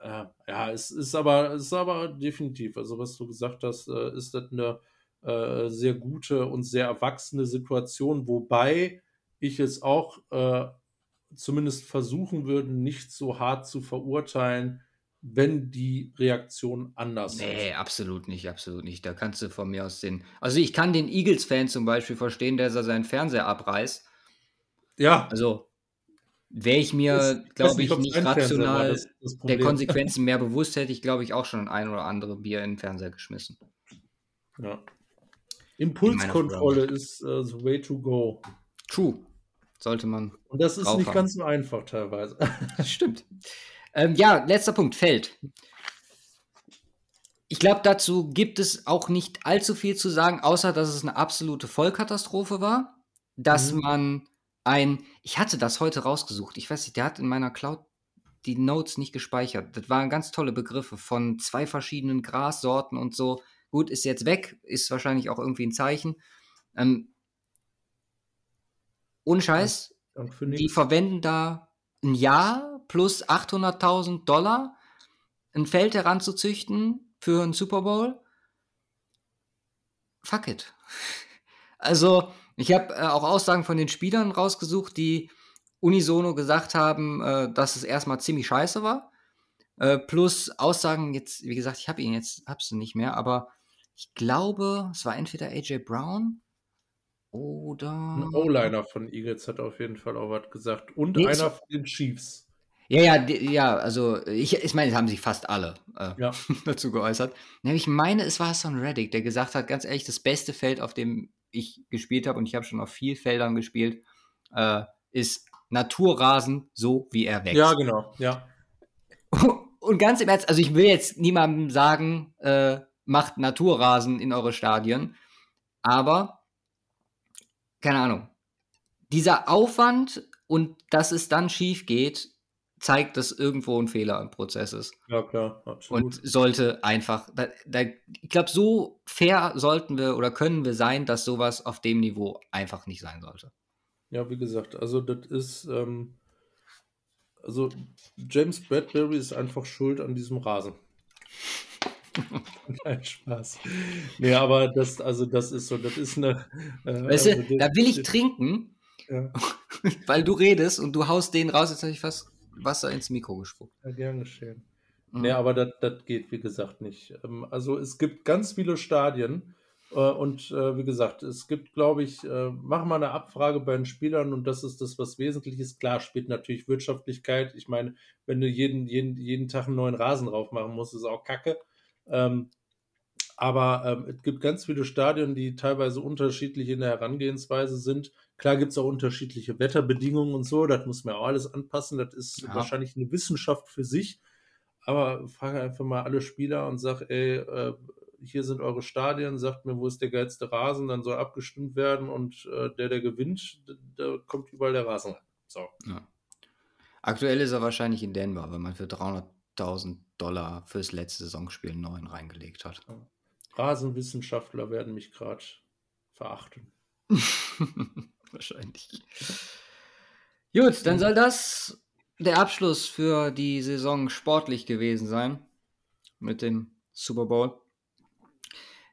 Äh, ja, es ist aber, es ist aber definitiv, also was du gesagt hast, äh, ist das eine sehr gute und sehr erwachsene Situation, wobei ich es auch zumindest versuchen würden, nicht so hart zu verurteilen, wenn die Reaktion anders ist. Nee, absolut nicht, absolut nicht. Da kannst du von mir aus den. Also ich kann den Eagles-Fan zum Beispiel verstehen, der seinen Fernseher abreißt. Ja. Also wäre ich mir, glaube ich, nicht rational das, das der Konsequenzen mehr bewusst, hätte ich, glaube ich, auch schon ein oder andere Bier in den Fernseher geschmissen. Ja. Impulskontrolle ist uh, the way to go. True. Sollte man. Und das ist nicht haben. ganz so einfach teilweise. <laughs> Stimmt. Ähm, ja, letzter Punkt, Feld. Ich glaube, dazu gibt es auch nicht allzu viel zu sagen, außer dass es eine absolute Vollkatastrophe war. Dass mhm. man ein, ich hatte das heute rausgesucht, ich weiß nicht, der hat in meiner Cloud die Notes nicht gespeichert. Das waren ganz tolle Begriffe von zwei verschiedenen Grassorten und so. Gut, ist jetzt weg, ist wahrscheinlich auch irgendwie ein Zeichen. Ähm, ohne Scheiß, die verwenden da ein Jahr plus 800.000 Dollar, ein Feld heranzuzüchten für einen Super Bowl. Fuck it. <laughs> Also, ich habe äh, auch Aussagen von den Spielern rausgesucht, die unisono gesagt haben, äh, dass es erstmal ziemlich scheiße war. Äh, plus Aussagen jetzt, wie gesagt, ich habe ihn jetzt, hab's nicht mehr, aber ich glaube, es war entweder AJ Brown oder. Ein O-Liner von Eagles hat auf jeden Fall auch was gesagt. Und nee, einer von den Chiefs. Ja, ja, ja, also ich, ich meine, es haben sich fast alle äh, ja. <laughs> dazu geäußert. Nämlich meine, es war Hassan Reddick, der gesagt hat, ganz ehrlich, das beste Feld, auf dem ich gespielt habe, und ich habe schon auf vielen Feldern gespielt, äh, ist Naturrasen, so wie er wächst. Ja, genau, ja. <laughs> Und ganz im Ernst, also ich will jetzt niemandem sagen, äh, macht Naturrasen in eure Stadien, aber keine Ahnung. Dieser Aufwand und dass es dann schief geht, zeigt, dass irgendwo ein Fehler im Prozess ist. Ja, klar, absolut. Und sollte einfach, da, da, ich glaube, so fair sollten wir oder können wir sein, dass sowas auf dem Niveau einfach nicht sein sollte. Ja, wie gesagt, also das ist, ähm, also James Bradbury ist einfach schuld an diesem Rasen. <laughs> Nein, Spaß. Nee, aber das, also das ist so, das ist eine. Äh, weißt du, also, da will ich trinken, ja. <laughs> weil du redest und du haust den raus, jetzt habe ich fast Wasser ins Mikro gespuckt. Ja, gern geschehen. Mhm. Nee, aber das geht, wie gesagt, nicht. Ähm, also es gibt ganz viele Stadien äh, und äh, wie gesagt, es gibt, glaube ich, äh, mach mal eine Abfrage bei den Spielern und das ist das, was wesentlich ist. Klar spielt natürlich Wirtschaftlichkeit. Ich meine, wenn du jeden, jeden, jeden Tag einen neuen Rasen drauf machen musst, ist auch kacke. Ähm, aber ähm, es gibt ganz viele Stadien, die teilweise unterschiedlich in der Herangehensweise sind. Klar gibt es auch unterschiedliche Wetterbedingungen und so, das muss man auch alles anpassen. Das ist ja. wahrscheinlich eine Wissenschaft für sich. Aber frage einfach mal alle Spieler und sag, ey, äh, hier sind eure Stadien, sagt mir, wo ist der geilste Rasen, dann soll abgestimmt werden und äh, der, der gewinnt, da kommt überall der Rasen rein. So. Ja. Aktuell ist er wahrscheinlich in Denver, weil man für 300.000 Dollar fürs letzte Saisonspiel neuen reingelegt hat. Rasenwissenschaftler werden mich gerade verachten. <laughs> Wahrscheinlich. Gut, dann soll das der Abschluss für die Saison sportlich gewesen sein mit dem Super Bowl.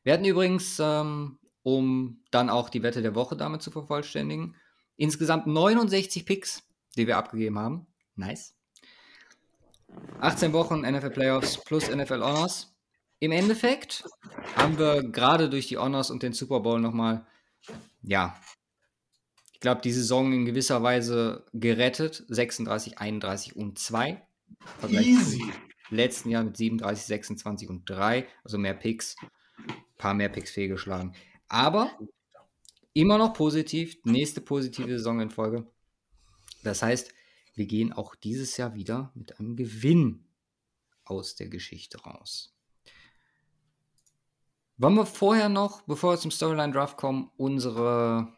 Wir hatten übrigens, ähm, um dann auch die Wette der Woche damit zu vervollständigen, insgesamt 69 Picks, die wir abgegeben haben. Nice. 18 Wochen NFL Playoffs plus NFL Honors. Im Endeffekt haben wir gerade durch die Honors und den Super Bowl nochmal, ja, ich glaube, die Saison in gewisser Weise gerettet. 36, 31 und 2. Easy. Letzten Jahr mit 37, 26 und 3. Also mehr Picks. Ein paar mehr Picks fehlgeschlagen. Aber immer noch positiv. Nächste positive Saison in Folge. Das heißt, wir gehen auch dieses Jahr wieder mit einem Gewinn aus der Geschichte raus. Wollen wir vorher noch, bevor wir zum Storyline Draft kommen, unsere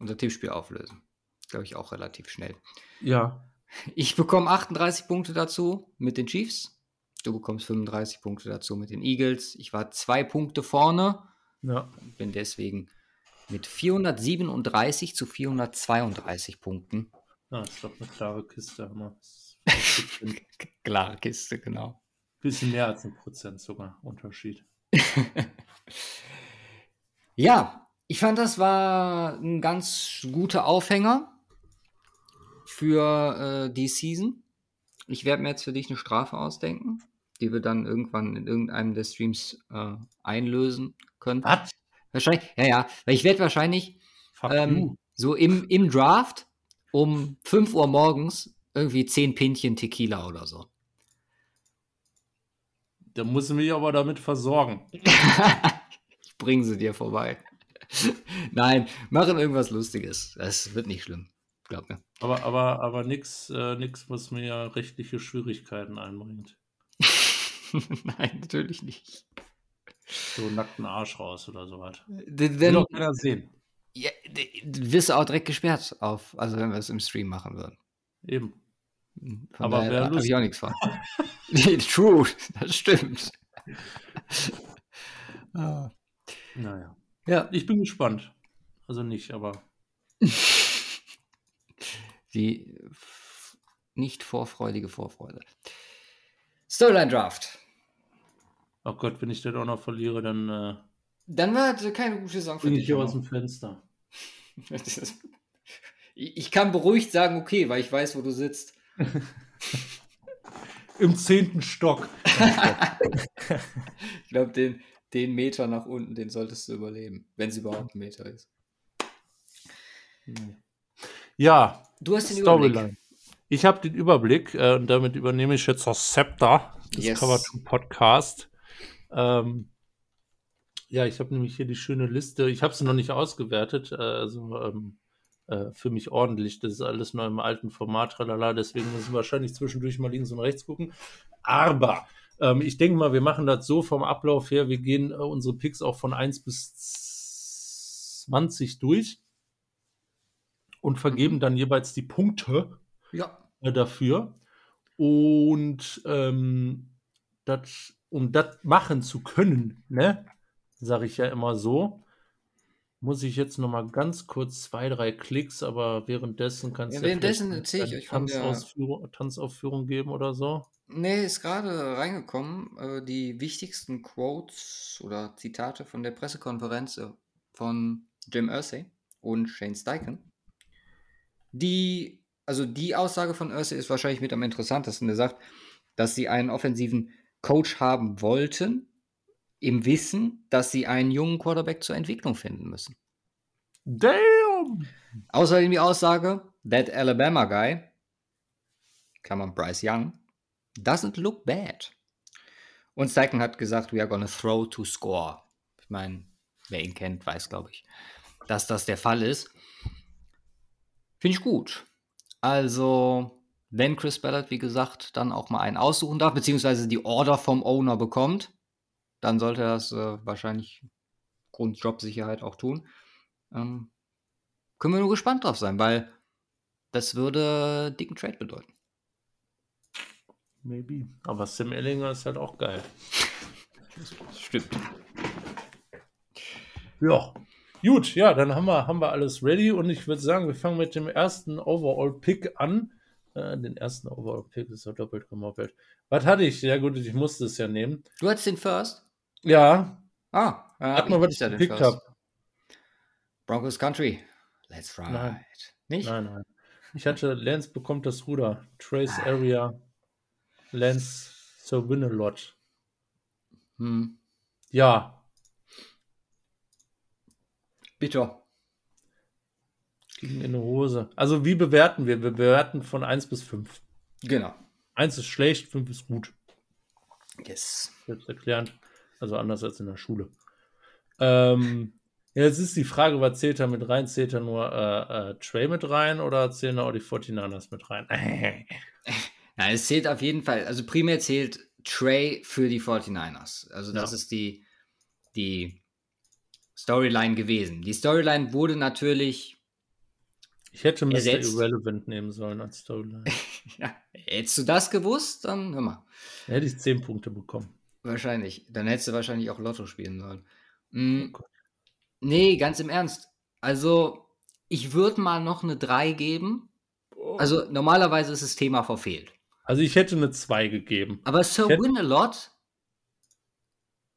unser Tippspiel auflösen. Glaube ich auch relativ schnell. Ja. Ich bekomme 38 Punkte dazu mit den Chiefs. Du bekommst 35 Punkte dazu mit den Eagles. Ich war zwei Punkte vorne. Ja. Bin deswegen mit 437 zu 432 Punkten. Ja, ist doch eine klare Kiste. <laughs> klare Kiste, genau. Bisschen mehr als ein Prozent sogar Unterschied. <laughs> ja, ich fand, das war ein ganz guter Aufhänger. für äh, die Season. Ich werde mir jetzt für dich eine Strafe ausdenken, die wir dann irgendwann in irgendeinem der Streams äh, einlösen können. Was? Wahrscheinlich, ja, ja. Weil ich werde wahrscheinlich ähm, so im, im Draft um 5 Uhr morgens irgendwie 10 Pinchen Tequila oder so. Da muss ich mich aber damit versorgen. <laughs> ich bringe sie dir vorbei. <laughs> Nein, machen irgendwas Lustiges. Das wird nicht schlimm. Glaub mir. Aber, aber, aber nichts, äh, nix, was mir rechtliche Schwierigkeiten einbringt. <laughs> Nein, natürlich nicht. So nackten Arsch raus oder sowas. Will doch keiner sehen. Ja, d- du wirst auch direkt gesperrt auf, also wenn wir es im Stream machen würden. Eben. Von Aber daher hab ich auch nichts von. <laughs> True, das stimmt. <laughs> Ah. Naja. Ja, Ich bin gespannt. Also nicht, aber <laughs> die nicht vorfreudige Vorfreude. Storyline Draft. oh Gott, wenn ich das auch noch verliere, dann äh, Dann war das keine gute Saison für ich dich. hier Hanno. aus dem Fenster. <laughs> Ich ich kann beruhigt sagen, okay, weil ich weiß, wo du sitzt. <laughs> Im zehnten Stock. <laughs> Ich glaube, den, den Meter nach unten, den solltest du überleben, wenn es überhaupt ein Meter ist. Ja, Du hast den Überblick. Storyline. Ich habe den Überblick äh, und damit übernehme ich jetzt das Scepter des Yes. Cover 2 Podcast. Ähm, ja, ich habe nämlich hier die schöne Liste. Ich habe sie noch nicht ausgewertet, äh, also ähm, äh, für mich ordentlich. Das ist alles noch im alten Format, tralala. Deswegen müssen wir wahrscheinlich zwischendurch mal links und rechts gucken. Aber ähm, ich denke mal, wir machen das so vom Ablauf her. Wir gehen äh, unsere Picks auch von 1 bis 20 durch und vergeben dann jeweils die Punkte Ja. äh, dafür. Und ähm, dat, um das machen zu können, ne, sage ich ja immer so, muss ich jetzt noch mal ganz kurz zwei, drei Klicks, aber währenddessen kannst Ja, du währenddessen vielleicht erzähl ich eine euch von der- Tanzaufführung geben oder so. Nee, ist gerade reingekommen. Äh, die wichtigsten Quotes oder Zitate von der Pressekonferenz äh, von Jim Irsay und Shane Steichen. Die, also die Aussage von Irsay ist wahrscheinlich mit am interessantesten. Er sagt, dass sie einen offensiven Coach haben wollten, im Wissen, dass sie einen jungen Quarterback zur Entwicklung finden müssen. Damn! Außerdem die Aussage, that Alabama guy, Klammern Bryce Young, doesn't look bad. Und Steichen hat gesagt, we are gonna throw to score. Ich meine, wer ihn kennt, weiß, glaube ich, dass das der Fall ist. Finde ich gut. Also, wenn Chris Ballard, wie gesagt, dann auch mal einen aussuchen darf, beziehungsweise die Order vom Owner bekommt, dann sollte er das äh, wahrscheinlich Grund Jobsicherheit auch tun. Ähm, können wir nur gespannt drauf sein, weil das würde dicken Trade bedeuten. Maybe. Aber Sam Ellinger ist halt auch geil. <laughs> Stimmt. Ja. Gut, ja, dann haben wir, haben wir alles ready und ich würde sagen, wir fangen mit dem ersten Overall-Pick an. Äh, den ersten Overall-Pick ist ja doppelt gemoppelt. Was hatte ich? Ja, gut, ich musste es ja nehmen. Du hattest den First? Ja, Ah, äh, Sag mal, was ich ja den gepickt habe. Broncos Country. Let's ride. Nein. Nicht? Nein, nein. Ich hatte, Lance bekommt das Ruder. Trace Area. Lance so win a lot. Hm. Ja, Bitter. ging in die Hose. Also, wie bewerten wir? Wir bewerten von 1 bis 5. Genau. 1 ist schlecht, 5 ist gut. Yes. Selbsterklärend. Also anders als in der Schule. Ähm, ja, jetzt ist die Frage, was zählt er mit rein? Zählt er nur äh, äh, Trey mit rein oder zählen da auch die 49ers mit rein? <laughs> Ja, es zählt auf jeden Fall, also primär zählt Trey für die 49ers. Also das Ja. ist die, die Storyline gewesen. Die Storyline wurde natürlich, Ich hätte Mr. Ersetzt. Irrelevant nehmen sollen als Storyline. <laughs> ja, hättest du das gewusst, dann hör mal. Da hätte ich 10 Punkte bekommen. Wahrscheinlich. Dann hättest du wahrscheinlich auch Lotto spielen sollen. Gott. nee, ganz im Ernst. Also, ich würde mal noch eine 3 geben. Also, normalerweise ist das Thema verfehlt. Also ich hätte eine 2 gegeben. Aber Sir Ich hätt- Win-A-Lot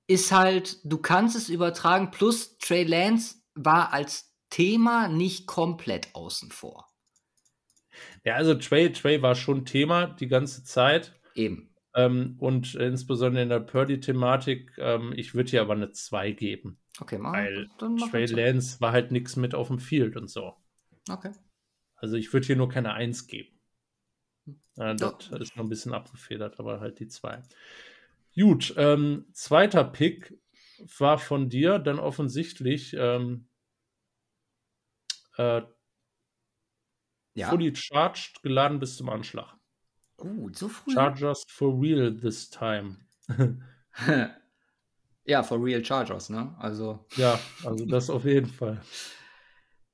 ist halt, du kannst es übertragen, plus Trey Lance war als Thema nicht komplett außen vor. Ja, also Trey, Trey war schon Thema die ganze Zeit. Eben. Ähm, und insbesondere in der Purdy-Thematik, ähm, ich würde hier aber eine 2 geben. Okay, mach, Weil dann Trey. Lance war halt nichts mit auf dem Field und so. Okay. Also ich würde hier nur keine 1 geben. Äh, Ja. das ist noch ein bisschen abgefedert, aber halt die 2. Gut, ähm, zweiter Pick war von dir dann offensichtlich ähm, äh, Ja. fully charged, geladen bis zum Anschlag. Gut, so früh. Chargers for real this time. <laughs> ja, for real Chargers, ne? Also, Ja, also <laughs> das auf jeden Fall.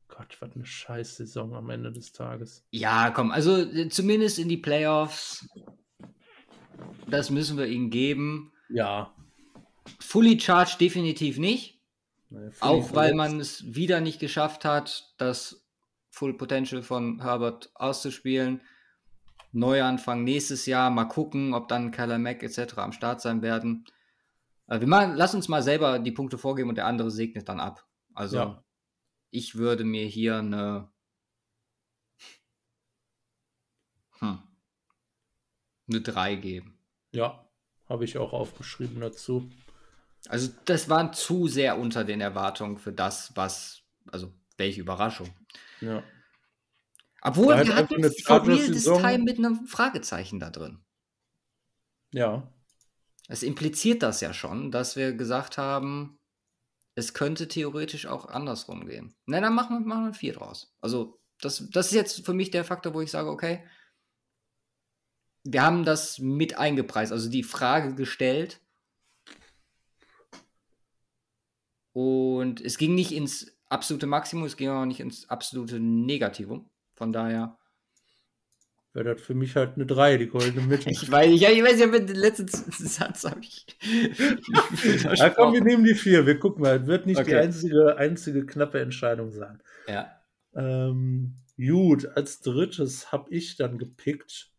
Gott, was eine Scheiß-Saison am Ende des Tages. ja, komm, also äh, zumindest in die Playoffs. Das müssen wir ihnen geben. Ja. Fully charged definitiv nicht. Ne, völlig Auch weil man es wieder nicht geschafft hat, das Full Potential von Herbert auszuspielen. Neuanfang nächstes Jahr. Mal gucken, ob dann Kyler Mack etc. am Start sein werden. Äh, wir machen, lass uns mal selber die Punkte vorgeben und der andere segnet dann ab. Also Ja. ich würde mir hier eine hm, eine 3 geben. Ja, habe ich auch aufgeschrieben dazu. Also das waren zu sehr unter den Erwartungen für das, was, also welche Überraschung. Ja. Obwohl, einfach hatten eine For Real this. Time mit einem Fragezeichen da drin. Ja. Es impliziert das ja schon, dass wir gesagt haben, es könnte theoretisch auch andersrum gehen. Na, dann machen wir, machen wir vier draus. Also, das, das ist jetzt für mich der Faktor, wo ich sage, okay, wir haben das mit eingepreist, also die Frage gestellt. Und es ging nicht ins absolute Maximum, es ging auch nicht ins absolute Negativum. Von daher. Wäre das für mich halt eine 3, die goldene Mitte. Ich weiß, ich, ich weiß ja, mit dem letzten Satz habe ich. <laughs> Ja, komm, wir nehmen die 4. Wir gucken mal. Es wird nicht die Okay. einzige, einzige knappe Entscheidung sein. ja. Ähm, gut, als drittes habe ich dann gepickt.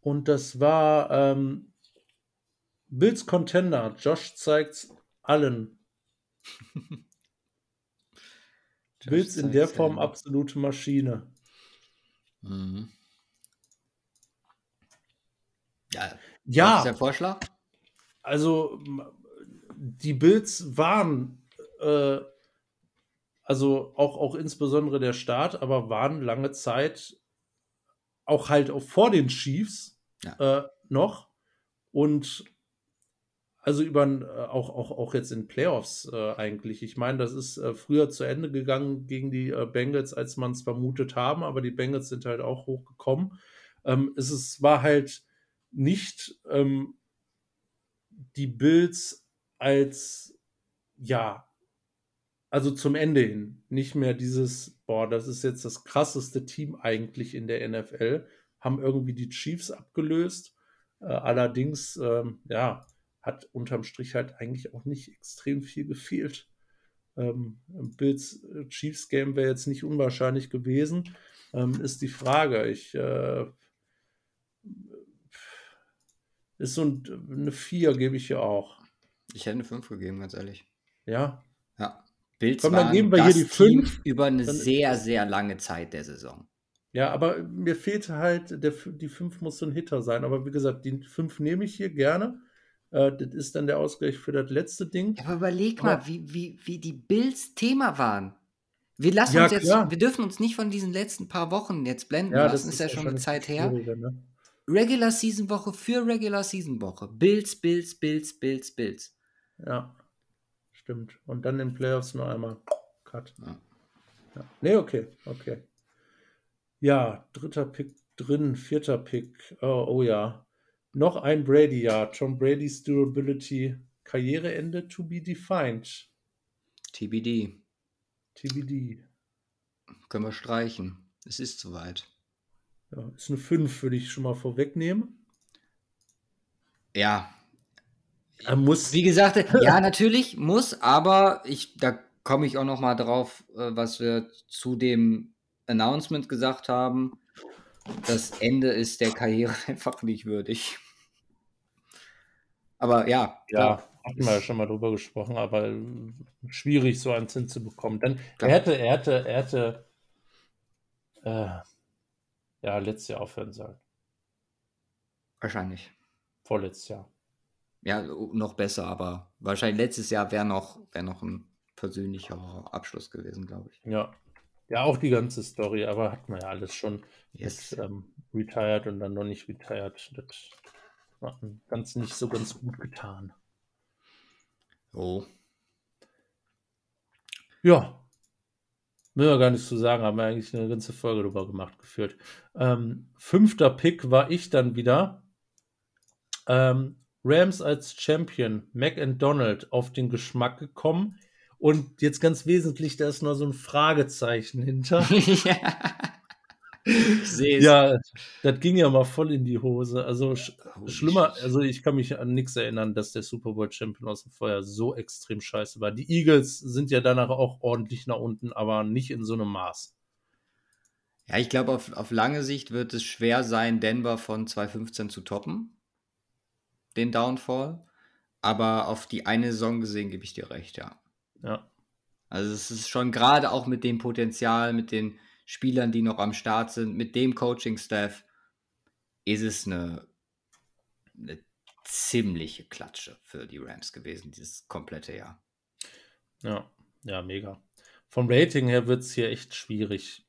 Und das war ähm, Bills Contender. Josh zeigt's allen. <laughs> Bills in der Form absolute Maschine. Mhm. Ja, was ist Ja, der Vorschlag? also die Bills waren, äh, also auch, auch insbesondere der Staat, aber waren lange Zeit auch halt auch vor den Chiefs Ja. äh, noch und also über äh, auch, auch, auch jetzt in Playoffs äh, eigentlich. Ich meine, das ist äh, früher zu Ende gegangen gegen die äh, Bengals, als man es vermutet haben, aber die Bengals sind halt auch hochgekommen. Ähm, es ist, war halt nicht ähm, die Bills als, ja, also zum Ende hin, nicht mehr dieses, boah, das ist jetzt das krasseste Team eigentlich in der NFL, haben irgendwie die Chiefs abgelöst. Äh, allerdings, ähm, ja, hat unterm Strich halt eigentlich auch nicht extrem viel gefehlt. Ähm, Bills äh, Chiefs Game wäre jetzt nicht unwahrscheinlich gewesen, ähm, ist die Frage. Ich äh, ist so ein, eine 4 gebe ich hier auch. Ich hätte eine 5 gegeben, ganz ehrlich. Ja. Ja. Bills Komm, dann geben wir hier die Team fünf. über eine Dann- sehr, sehr lange Zeit der Saison. Ja, aber mir fehlte halt, der, die 5 muss so ein Hitter sein. Aber wie gesagt, die 5 nehme ich hier gerne. Äh, das ist dann der Ausgleich für das letzte Ding. Ja, aber überleg Aber- mal, wie, wie, wie die Bills Thema waren. Wir lassen Ja, uns jetzt, klar. wir dürfen uns nicht von diesen letzten paar Wochen jetzt blenden Ja, lassen, ist ja schon eine Zeit her. Ne? Regular Season Woche für Regular Season Woche. Bills, Bills, Bills, Bills, Bills. Ja, stimmt. Und dann in Playoffs noch einmal Cut. Ja. Ja. Nee, okay, okay. Ja, dritter Pick drin, vierter Pick. Oh, oh ja. Noch ein Brady-Jahr. Tom Brady's Durability. Karriereende to be defined. TBD. TBD. Können wir streichen. Es ist soweit. Ja, ist eine 5, würde ich schon mal vorwegnehmen. Ja, Er muss. Wie gesagt, ja, natürlich muss, aber ich, da komme ich auch noch mal drauf, äh, was wir zu dem Announcement gesagt haben. Das Ende ist der Karriere <laughs> einfach nicht würdig. Aber ja, Ja, hatten wir ja schon mal drüber gesprochen, aber äh, schwierig, so einen Zins zu bekommen. Klar. er hätte, er hätte, er hätte äh, ja, letztes Jahr aufhören sollen. Wahrscheinlich. Vorletztes Jahr. Ja, noch besser, aber wahrscheinlich letztes Jahr wäre noch, wär noch ein persönlicher Abschluss gewesen, glaube ich. Ja. Ja, auch die ganze Story, aber hat man ja alles schon Yes. mit ähm, retired und dann noch nicht retired. Das hat ganz nicht so ganz gut getan. Oh. Ja. Müssen wir gar nichts zu sagen, haben wir eigentlich eine ganze Folge drüber gemacht, geführt. Ähm, fünfter Pick war ich dann wieder. Ähm, Rams als Champion, McDonald auf den Geschmack gekommen. Und jetzt ganz wesentlich, da ist noch so ein Fragezeichen hinter. <laughs> ja. Ich sehe. Ja, das ging ja mal voll in die Hose. Also sch Holy schlimmer, also ich kann mich an nichts erinnern, dass der Super Bowl Champion aus dem Feuer so extrem scheiße war. Die Eagles sind ja danach auch ordentlich nach unten, aber nicht in so einem Maß. Ja, ich glaube, auf, auf lange Sicht wird es schwer sein, Denver von 2015 zu toppen. Den Downfall. Aber auf die eine Saison gesehen gebe ich dir recht, ja. Ja, Also es ist schon gerade auch mit dem Potenzial, mit den Spielern, die noch am Start sind, mit dem Coaching-Staff, ist es eine, eine ziemliche Klatsche für die Rams gewesen, dieses komplette Jahr. ja, ja, mega. Vom Rating her wird es hier echt schwierig,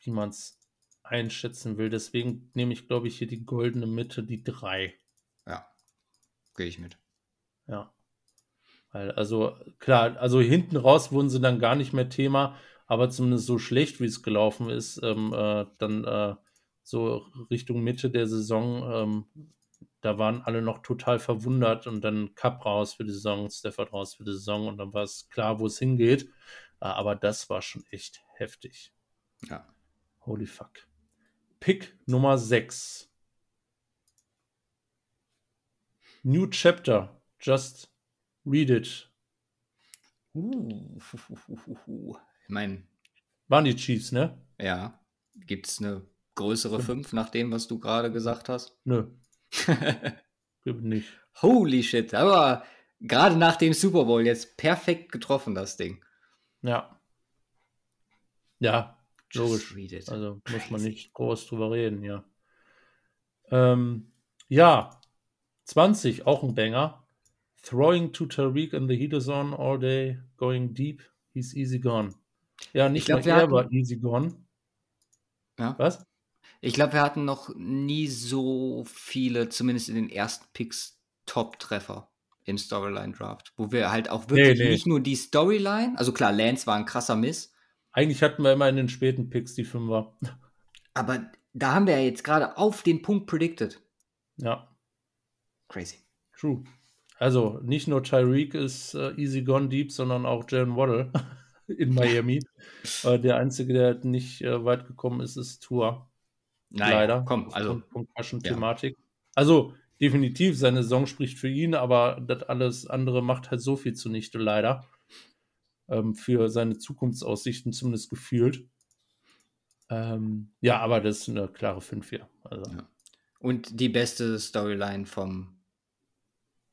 wie man es einschätzen will. Deswegen nehme ich, glaube ich, hier die goldene Mitte, die drei. Ja, gehe ich mit. Ja. Weil, also, klar, also hinten raus wurden sie dann gar nicht mehr Thema, aber zumindest so schlecht, wie es gelaufen ist, ähm, äh, dann äh, so Richtung Mitte der Saison, ähm, da waren alle noch total verwundert und dann Cup raus für die Saison, Stafford raus für die Saison und dann war es klar, wo es hingeht. Äh, aber das war schon echt heftig. Ja. Holy fuck. Pick Nummer 6. New Chapter. Just read it. Uh, <laughs> ich meine, Waren die Chiefs, ne? ja, gibt es eine größere 5 nach dem, was du gerade gesagt hast? Nö, <laughs> gibt nicht. Holy shit, aber gerade nach dem Super Bowl jetzt perfekt getroffen, das Ding. Ja. Ja, logisch. read it. Also muss man Crazy. nicht groß drüber reden, ja. Ähm, ja, 20, auch ein Banger. Throwing to Tariq in the heat is on all day, going deep, he's easy gone. Ja, nicht glaub, wir er hatten- war easy gone. Ja. Was? Ich glaube, wir hatten noch nie so viele, zumindest in den ersten Picks, Top-Treffer im Storyline-Draft, wo wir halt auch wirklich Nee, nee. nicht nur die Storyline, also klar, Lance war ein krasser Miss, Eigentlich hatten wir immer in den späten Picks die Fünfer. <laughs> aber da haben wir ja jetzt gerade auf den Punkt predicted. Ja, Crazy. true. Also nicht nur Tyreek ist äh, easy gone deep, sondern auch Jalen Waddle <laughs> in Miami. <laughs> äh, der Einzige, der nicht äh, weit gekommen ist, ist Tour. Naja, Leider. komm, also Aufgrund Concussion-Thematik. Also definitiv, seine Saison spricht für ihn, aber das alles andere macht halt so viel zunichte, leider. Ähm, für seine Zukunftsaussichten zumindest gefühlt. Ähm, ja, aber das ist eine klare 5 hier. Also, Ja. Und die beste Storyline vom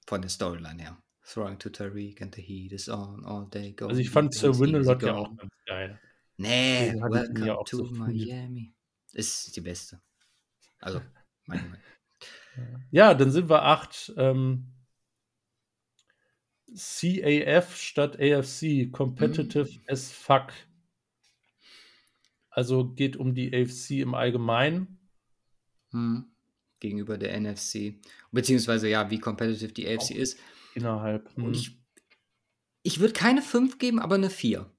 von der Storyline her. Throwing to Tariq and the heat is on all day. Go also ich fand Sir Windelot ja auch ganz geil. Nee, welcome ja to so. Miami. Ist die beste. Also, <laughs> meine Meinung. Ja, dann sind wir 8. Ähm, CAF statt AFC. Competitive Mm. as fuck. Also geht um die AFC im Allgemeinen. Hm. Gegenüber der NFC. Beziehungsweise ja, wie competitive die AFC Auch. ist. Innerhalb. Und hm. ich, ich würde keine 5 geben, aber eine 4.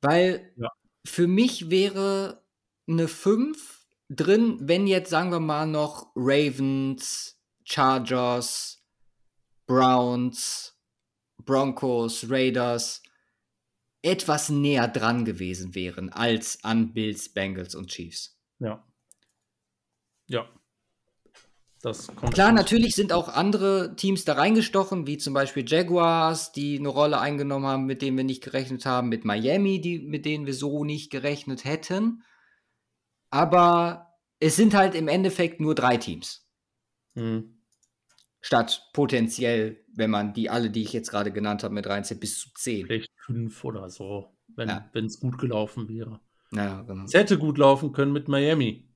Weil Ja. für mich wäre eine 5 drin, wenn jetzt, sagen wir mal, noch Ravens, Chargers, Browns, Broncos, Raiders etwas näher dran gewesen wären als an Bills, Bengals und Chiefs. Ja. Ja. Das kommt Klar, schon- natürlich sind auch andere Teams da reingestochen, wie zum Beispiel Jaguars, die eine Rolle eingenommen haben, mit denen wir nicht gerechnet haben, mit Miami, die, mit denen wir so nicht gerechnet hätten. Aber es sind halt im Endeffekt nur drei Teams. Hm. Statt potenziell, wenn man die alle, die ich jetzt gerade genannt habe, mit reinzieht, bis zu zehn. Vielleicht fünf oder so, wenn Ja. es gut gelaufen wäre. Ja, genau. Es hätte gut laufen können mit Miami.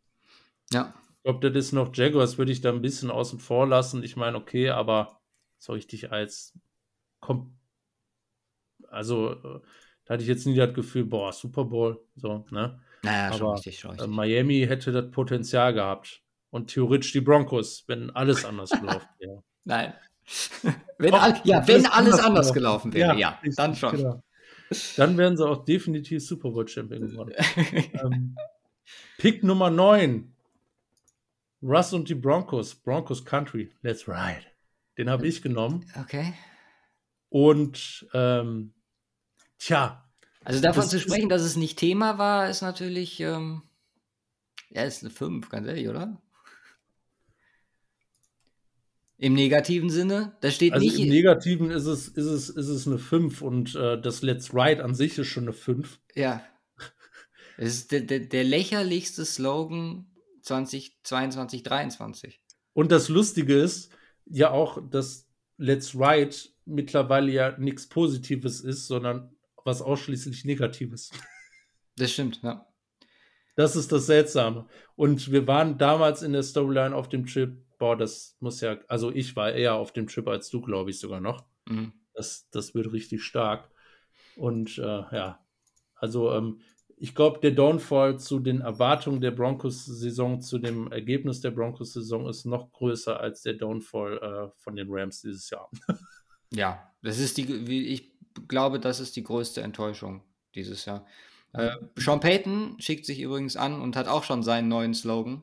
Ja. Glaube, das ist noch Jaguars, würde ich da ein bisschen außen vor lassen. Ich meine, okay, aber so richtig als Kom also äh, da hatte ich jetzt nie das Gefühl, boah, Super Bowl, so, ne? Naja, schon Aber richtig, schon äh, richtig. Miami hätte das Potenzial gehabt. Und theoretisch die Broncos, wenn alles anders <laughs> gelaufen wäre. Nein. <laughs> wenn, Doch, all, ja, wenn alles anders anders gelaufen. wäre, Ja, ja, dann schon. Genau. Dann wären sie auch definitiv Super Bowl Champion geworden. <laughs> ähm, Pick Nummer 9. Russ und die Broncos. Broncos Country. Let's ride. Den habe ich genommen. okay. Und ähm, tja, Also davon zu ist- sprechen, dass es nicht Thema war, ist natürlich, ähm, ja, ist eine 5, ganz ehrlich, oder? Im negativen Sinne, da steht also nicht. im Negativen ist es, ist es, ist es eine 5 und äh, das Let's Ride an sich ist schon eine 5. ja. Es ist der, der, der lächerlichste Slogan 2022, 23. Und das Lustige ist ja auch, dass Let's Ride mittlerweile ja nichts Positives ist, sondern was ausschließlich Negatives. Das stimmt, ja. Das ist das Seltsame. Und wir waren damals in der Storyline auf dem Trip. Boah, das muss ja, also ich war eher auf dem Trip als du, glaube ich sogar noch. Mhm. Das, das wird richtig stark. Und äh, ja, also ähm, ich glaube, der Downfall zu den Erwartungen der Broncos-Saison, zu dem Ergebnis der Broncos-Saison ist noch größer als der Downfall äh, von den Rams dieses Jahr. <laughs> Ja, das ist die, wie ich glaube, das ist die größte Enttäuschung dieses Jahr. Äh, Sean Payton schickt sich übrigens an und hat auch schon seinen neuen Slogan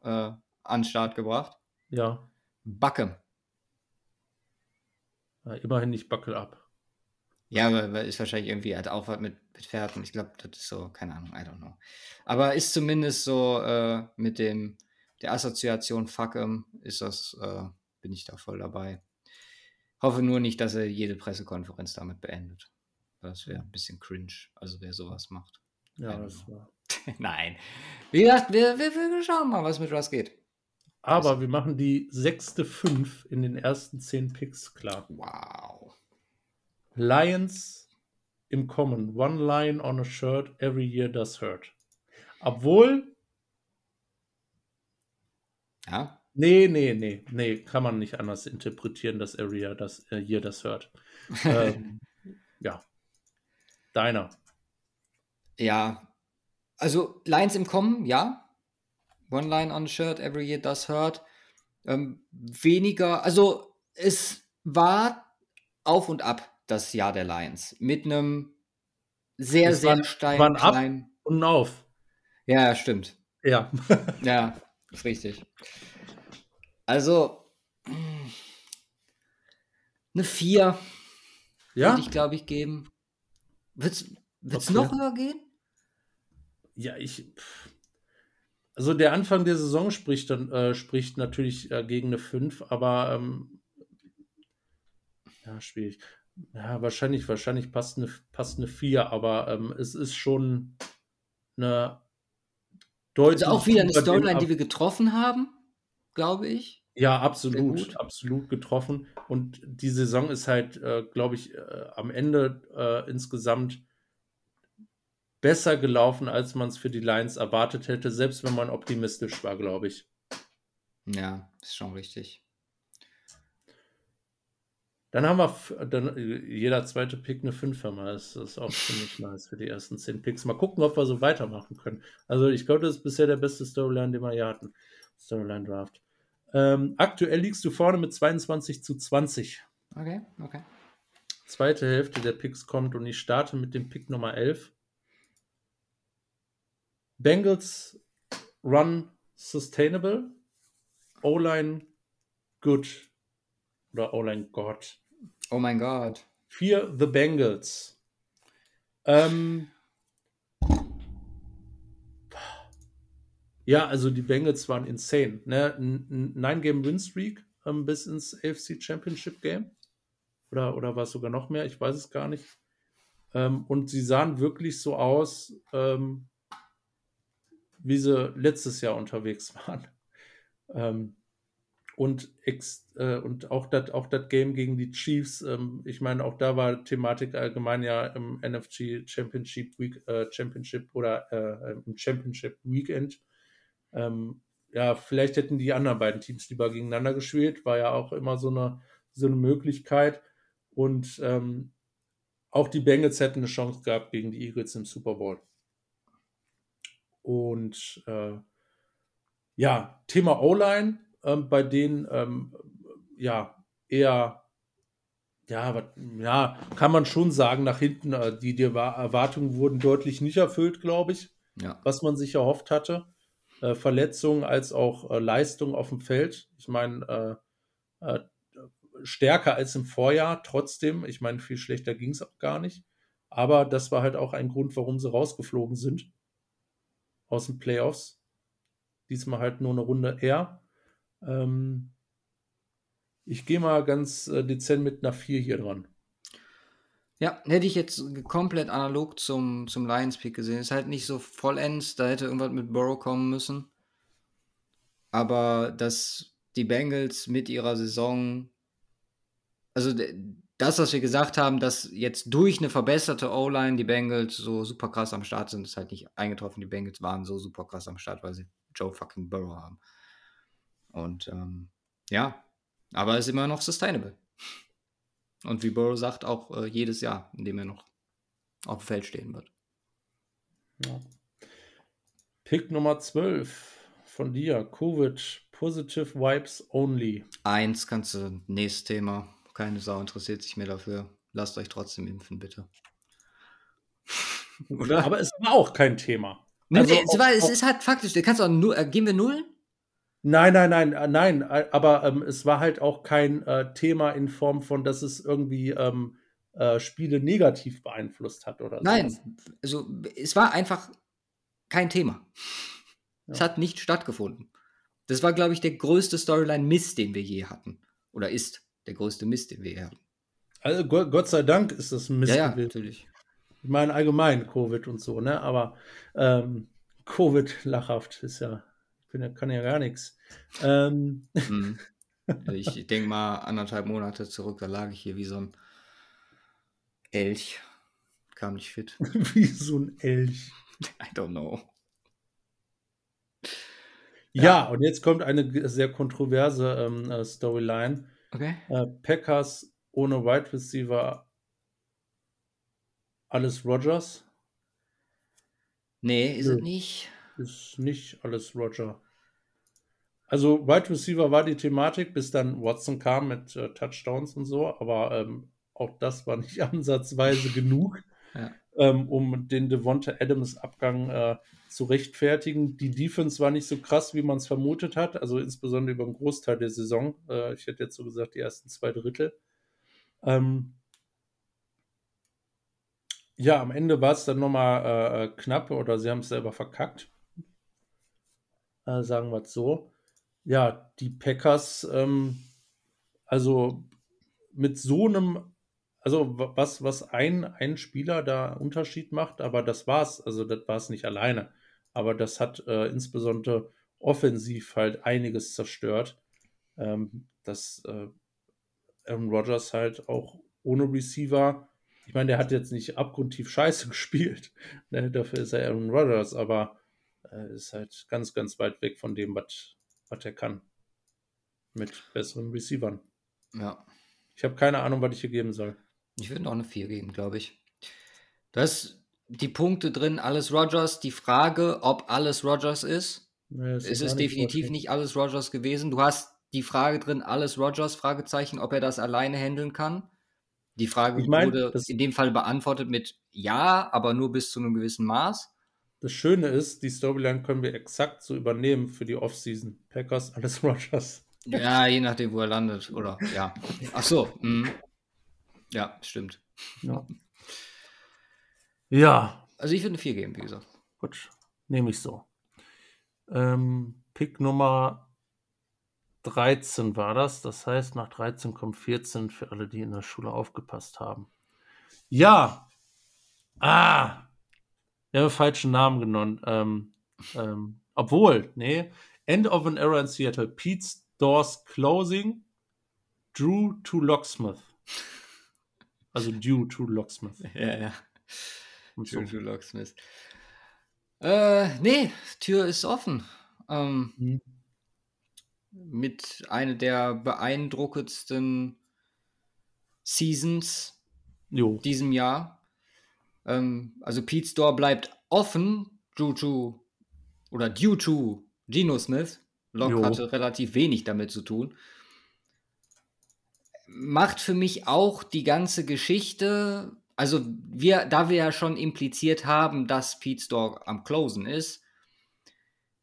äh, an den Start gebracht. Ja, Backe. äh, immerhin nicht Buckle ab. Ja, aber ist wahrscheinlich irgendwie, hat auch was mit, mit Pferden. Ich glaube, das ist so, keine Ahnung, I don't know. Aber ist zumindest so äh, mit dem, der Assoziation Fuck 'em, ist das, äh, bin ich da voll dabei. Hoffe nur nicht, dass er jede Pressekonferenz damit beendet. Das wäre ein bisschen cringe, also wer sowas macht. Ja, das war. <laughs> Nein. Wie gesagt, wir, wir, wir schauen mal, was mit was geht. Aber wir machen die sechste Fünf in den ersten zehn Picks klar. Wow. Lions im Kommen. One line on a shirt every year does hurt. Obwohl, Ja, nee, nee, nee, nee, kann man nicht anders interpretieren, dass every year das, äh, das hört. ähm, <laughs> ja. Deiner. Ja, also Lines im Kommen, ja. One line on a shirt, every year does hurt. Ähm, weniger, also es war auf und ab das Jahr der Lions. Mit einem sehr, Es sehr waren- steilen, waren ab- kleinen. Und auf. Ja, stimmt. Ja. <laughs> Ja, ist richtig. Also, eine 4 ja? würde ich, glaube ich, geben. Wird's, wird's Okay. noch höher gehen? Ja, ich. Also der Anfang der Saison spricht dann äh, spricht natürlich äh, gegen eine 5, aber ähm, ja, schwierig. Ja, wahrscheinlich, wahrscheinlich passt eine, passt eine 4, aber ähm, es ist schon eine deutlich. Also auch wieder eine Storyline, die wir getroffen haben, glaube ich. Ja, absolut, absolut getroffen. Und die Saison ist halt, äh, glaube ich, äh, am Ende äh, insgesamt besser gelaufen, als man es für die Lions erwartet hätte, selbst wenn man optimistisch war, glaube ich. Ja, ist schon richtig. Dann haben wir dann, äh, jeder zweite Pick eine Fünfer. Das ist auch ziemlich nice für die ersten zehn Picks. Mal gucken, ob wir so weitermachen können. Also ich glaube, das ist bisher der beste Storyline, den wir hier hatten. Storyline Draft. Ähm, aktuell liegst du vorne mit 22 zu 20. Okay, okay. Zweite Hälfte der Picks kommt und ich starte mit dem Pick Nummer 11. Bengals Run Sustainable. O-Line Good. Oder O-Line God. Oh mein Gott. Für The Bengals. Ähm, ja, also die Bengals waren insane. Ne? Ein Nine-Game-Win-Streak ähm, bis ins AFC Championship Game. Oder, oder war es sogar noch mehr? Ich weiß es gar nicht. Ähm, und sie sahen wirklich so aus, ähm, wie sie letztes Jahr unterwegs <laughs> waren. Ähm, und, ex, äh, und auch das auch Game gegen die Chiefs, ähm, ich meine, auch da war Thematik allgemein ja im NFC Championship Week, äh, Championship oder äh, im Championship Weekend. Ähm, ja, vielleicht hätten die anderen beiden Teams lieber gegeneinander gespielt, war ja auch immer so eine, so eine Möglichkeit. Und ähm, auch die Bengals hätten eine Chance gehabt gegen die Eagles im Super Bowl. Und äh, ja, Thema O-Line ähm, bei denen ähm, ja eher, ja, wat, ja, kann man schon sagen, nach hinten, äh, die, die Erwartungen wurden deutlich nicht erfüllt, glaube ich, ja. was man sich erhofft hatte. Äh, Verletzungen als auch äh, Leistung auf dem Feld. Ich meine, äh, äh, stärker als im Vorjahr, trotzdem. Ich meine, viel schlechter ging es auch gar nicht. Aber das war halt auch ein Grund, warum sie rausgeflogen sind aus den Playoffs. Diesmal halt nur eine Runde eher. Ähm, ich gehe mal ganz äh, dezent mit einer 4 hier dran. Ja, hätte ich jetzt komplett analog zum, zum Lions-Pick gesehen. Ist halt nicht so vollends, da hätte irgendwas mit Burrow kommen müssen. Aber dass die Bengals mit ihrer Saison, also das, was wir gesagt haben, dass jetzt durch eine verbesserte O-Line die Bengals so super krass am Start sind, ist halt nicht eingetroffen. Die Bengals waren so super krass am Start, weil sie Joe fucking Burrow haben. Und ähm, ja, aber ist immer noch sustainable. Und wie Burrow sagt, auch äh, jedes Jahr, in dem er noch auf dem Feld stehen wird. Ja. Pick Nummer 12 von dir, Covid, Positive Vibes Only. Eins kannst du, nächstes Thema. Keine Sau interessiert sich mehr dafür. Lasst euch trotzdem impfen, bitte. Oder? Aber es war auch kein Thema. Nee, also, es, war, es ist halt faktisch, kannst auch nur, äh, gehen wir null? Nein, nein, nein, äh, nein, äh, aber ähm, es war halt auch kein äh, Thema in Form von, dass es irgendwie ähm, äh, Spiele negativ beeinflusst hat oder so. Nein, also es war einfach kein Thema. Ja. Es hat nicht stattgefunden. Das war, glaube ich, der größte Storyline-Mist, den wir je hatten. Oder ist der größte Mist, den wir je hatten. Also Gott sei Dank ist das ein Mist ja, ja, natürlich. Ich meine allgemein Covid und so, ne? Aber ähm, Covid lachhaft ist ja bin, kann ja gar nichts. Ähm. Mhm. <laughs> Ich denke mal anderthalb Monate zurück, da lag ich hier wie so ein Elch. Kam nicht fit. <laughs> wie so ein Elch. I don't know. Ja, ja und jetzt kommt eine sehr kontroverse ähm, äh, Storyline. Okay. Äh, Packers ohne Wide Receiver alles Rogers. Nee, ist ja. es nicht ist nicht alles Roger. Also Wide Receiver war die Thematik, bis dann Watson kam mit äh, Touchdowns und so, aber ähm, auch das war nicht <laughs> ansatzweise genug, ja. ähm, um den Devonta Adams Abgang äh, zu rechtfertigen. Die Defense war nicht so krass, wie man es vermutet hat, also insbesondere über einen Großteil der Saison. Äh, ich hätte jetzt so gesagt, die ersten zwei Drittel. Ähm, ja, am Ende war es dann nochmal äh, äh, knapp oder sie haben es selber verkackt äh, sagen wir es so. Ja, die Packers, ähm, also mit so einem, also was, was ein, ein Spieler da Unterschied macht, aber das war's, also das war es nicht alleine. Aber das hat äh, insbesondere offensiv halt einiges zerstört. Ähm, dass äh, Aaron Rodgers halt auch ohne Receiver, ich meine, der hat jetzt nicht abgrundtief <laughs> scheiße gespielt, ne, dafür ist er Aaron Rodgers, aber äh, ist halt ganz, ganz weit weg von dem, was er kann. Mit besseren Receivern. Ja. Ich habe keine Ahnung, was ich hier geben soll. Ich würde auch eine 4 geben, glaube ich. Da ist die Punkte drin, alles Rogers. Die Frage, ob alles Rogers ist. Nee, es ist, ist definitiv nicht, nicht alles Rogers gewesen. Du hast die Frage drin, alles Rogers, Fragezeichen, ob er das alleine handeln kann. Die Frage ich mein, wurde in dem Fall beantwortet mit Ja, aber nur bis zu einem gewissen Maß. Das Schöne ist, die Storyline können wir exakt so übernehmen für die Offseason. Packers, alles <laughs> Rogers. Ja, je nachdem, wo er landet, oder? Ja. Ach so. Mh. Ja, stimmt. Ja. ja. Also ich würde eine 4 geben, wie gesagt. Gut, nehme ich so. Ähm, Pick Nummer 13 war das. Das heißt, nach 13 kommt 14 für alle, die in der Schule aufgepasst haben. Ja. Ah, wir haben falschen Namen genommen. Ähm, ähm, obwohl, nee, End of an Era in Seattle. Pete's Doors Closing, Drew to Locksmith. Also Due to Locksmith. <laughs> Ja, ja. Und so. Drew to Locksmith. Äh, nee, Tür ist offen. Ähm, Mhm. mit einer der beeindruckendsten Seasons Jo. diesem Jahr. Ähm, also Pete's Door bleibt offen, due to, oder due to Geno Smith. Locke Jo. hatte relativ wenig damit zu tun. Macht für mich auch die ganze Geschichte, also wir, da wir ja schon impliziert haben, dass Pete's Door am Closen ist,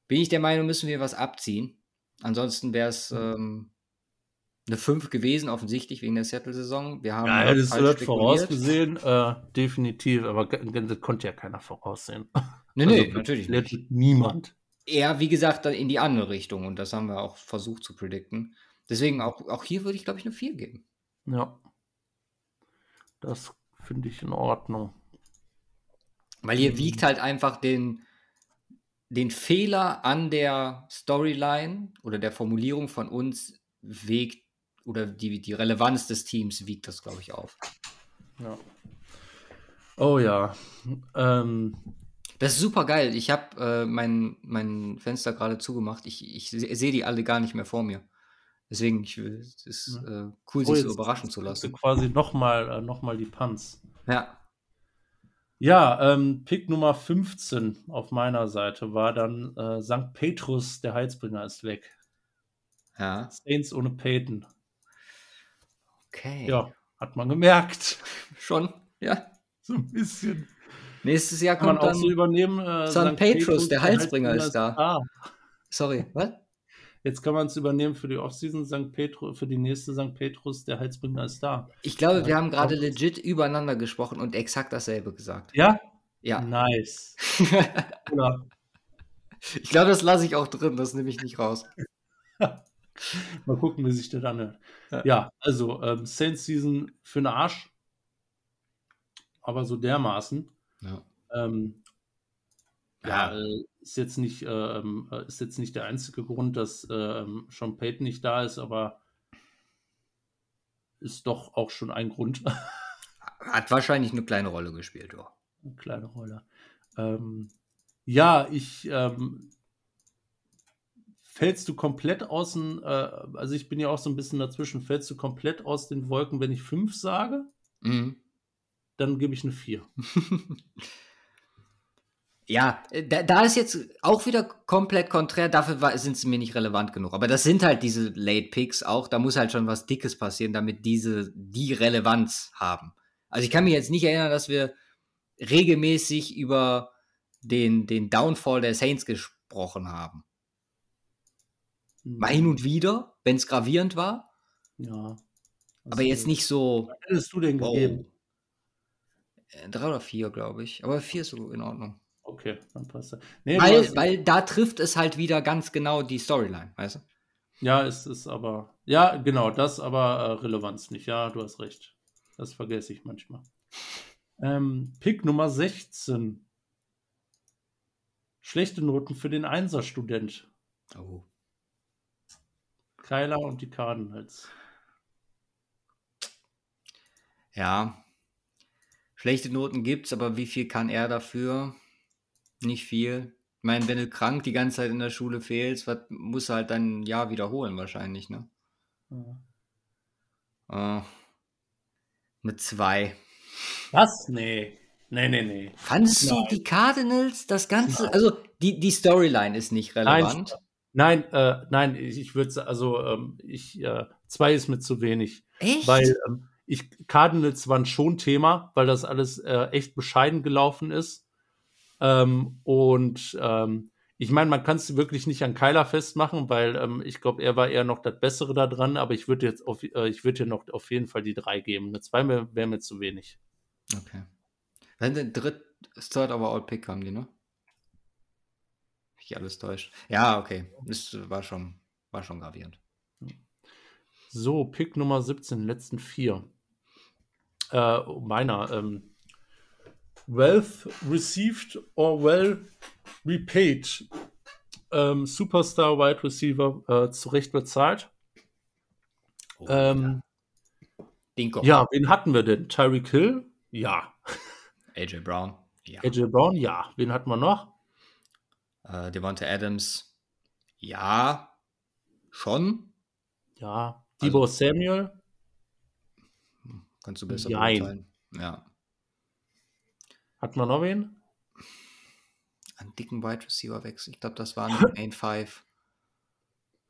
bin ich der Meinung, müssen wir was abziehen. Ansonsten wäre es ähm, eine 5 gewesen, offensichtlich wegen der Seattle-Saison. Wir haben Ja, das spekuliert. vorausgesehen? Äh, definitiv, aber das konnte ja keiner voraussehen. Nee, nee, Also, natürlich nicht. Niemand. Eher, wie gesagt, dann in die andere Richtung und das haben wir auch versucht zu predikten. Deswegen auch, auch hier würde ich, glaube ich, eine 4 geben. Ja. Das finde ich in Ordnung. Weil hier Mhm. wiegt halt einfach den, den Fehler an der Storyline oder der Formulierung von uns wiegt oder die, die Relevanz des Teams wiegt das, glaube ich, auf. Ja. Oh ja. Ähm, Das ist super geil. Ich habe äh, mein, mein Fenster gerade zugemacht. Ich, ich se- sehe die alle gar nicht mehr vor mir. Deswegen, ich, es ist äh, cool, oh, sich so überraschen zu lassen. Quasi nochmal äh, noch mal die Punts. Ja. Ja, ähm, Pick Nummer 15 auf meiner Seite war dann äh, St. Petrus, der Heilsbringer ist weg. Ja. Saints ohne Peyton. Okay. Ja, hat man gemerkt. <laughs> Schon. Ja. So ein bisschen. Nächstes Jahr Kann man kommt dann. so übernehmen. Äh, St. Petrus, der Heilsbringer ist da. Ah, Sorry, was? jetzt kann man es übernehmen für die Offseason. St. Petrus, für die nächste St. Petrus, der Heilsbringer ist da. Ich glaube, Ja, wir haben gerade legit übereinander gesprochen und exakt dasselbe gesagt. Ja? Ja. Nice. <laughs> Oder ich glaube, das lasse ich auch drin, das nehme ich nicht raus. <laughs> <laughs> Mal gucken, wie sich das anhört. Ja. Ja, also ähm, Saints Season für den Arsch. Aber so dermaßen. Ja. Ähm, ja, äh, ist jetzt nicht, ähm, äh, ist jetzt nicht der einzige Grund, dass ähm, Sean Payton nicht da ist, aber ist doch auch schon ein Grund. <laughs> Hat wahrscheinlich eine kleine Rolle gespielt, ja. Eine kleine Rolle. Ähm, ja, ich ähm, fällst du komplett aus den, äh, also ich bin ja auch so ein bisschen dazwischen, fällst du komplett aus den Wolken, wenn ich fünf sage, Mhm. dann gebe ich eine vier. <laughs> Ja, äh, da, da ist jetzt auch wieder komplett konträr, dafür sind sie mir nicht relevant genug. Aber das sind halt diese Late Picks auch, da muss halt schon was Dickes passieren, damit diese die Relevanz haben. Also ich kann mich jetzt nicht erinnern, dass wir regelmäßig über den, den Downfall der Saints gesprochen haben. Mal hin und wieder, wenn es gravierend war, Ja. aber jetzt nicht so. Was hättest du denn gegeben? Äh, Drei oder vier, glaube ich. Aber vier ist so in Ordnung. Okay, dann passt das. Nee, Weil, hast- weil da trifft es halt wieder ganz genau die Storyline, weißt du? Ja, es ist aber, ja, genau, das aber äh, Relevanz nicht. Ja, du hast recht. Das vergesse ich manchmal. Ähm, Pick Nummer 16. Schlechte Noten für den Einser-Student. Oh. Kyler und die Cardinals. Ja. Schlechte Noten gibt's, aber wie viel kann er dafür? Nicht viel. Ich meine, wenn du krank die ganze Zeit in der Schule fehlst, was musst du halt dein Jahr wiederholen wahrscheinlich, ne? Ja. Äh, eine 2. Was? Nee. Nee, nee, nee. Fandest du Nein. die Cardinals das Ganze? Nein. Also, die, die Storyline ist nicht relevant. Nein, äh, nein, ich, ich würde also ähm, ich äh, zwei ist mir zu wenig, Echt? weil ähm, ich Cardinals waren schon Thema, weil das alles äh, echt bescheiden gelaufen ist. Ähm, und ähm, ich meine, man kann es wirklich nicht an Kyler festmachen, weil ähm, ich glaube, er war eher noch das Bessere da dran, aber ich würde jetzt auf, äh, ich würde hier noch auf jeden Fall die drei geben. Eine zwei wäre wär mir zu wenig. Okay. Wenn der dritt, Third Overall Pick haben die, ne? Ich alles täuscht. Ja, okay. Das war schon, war schon gravierend. So, Pick Nummer 17, letzten vier. Äh, meiner. Ähm, Wealth received or well repaid. ähm, Superstar Wide Receiver äh, zu Recht bezahlt. Oh, Ähm, Dinko. ja, wen hatten wir denn? Tyreek Hill? Ja. AJ Brown. Ja. AJ Brown? Ja. Wen hatten wir noch? Äh, Devonta Adams. Ja. Schon. Ja. Debo Samuel? Kannst du besser Jein. beurteilen. Ja. Hatten wir noch wen? Einen dicken Wide Receiver Wechsel. Ich glaube, das waren <laughs> die Main Five,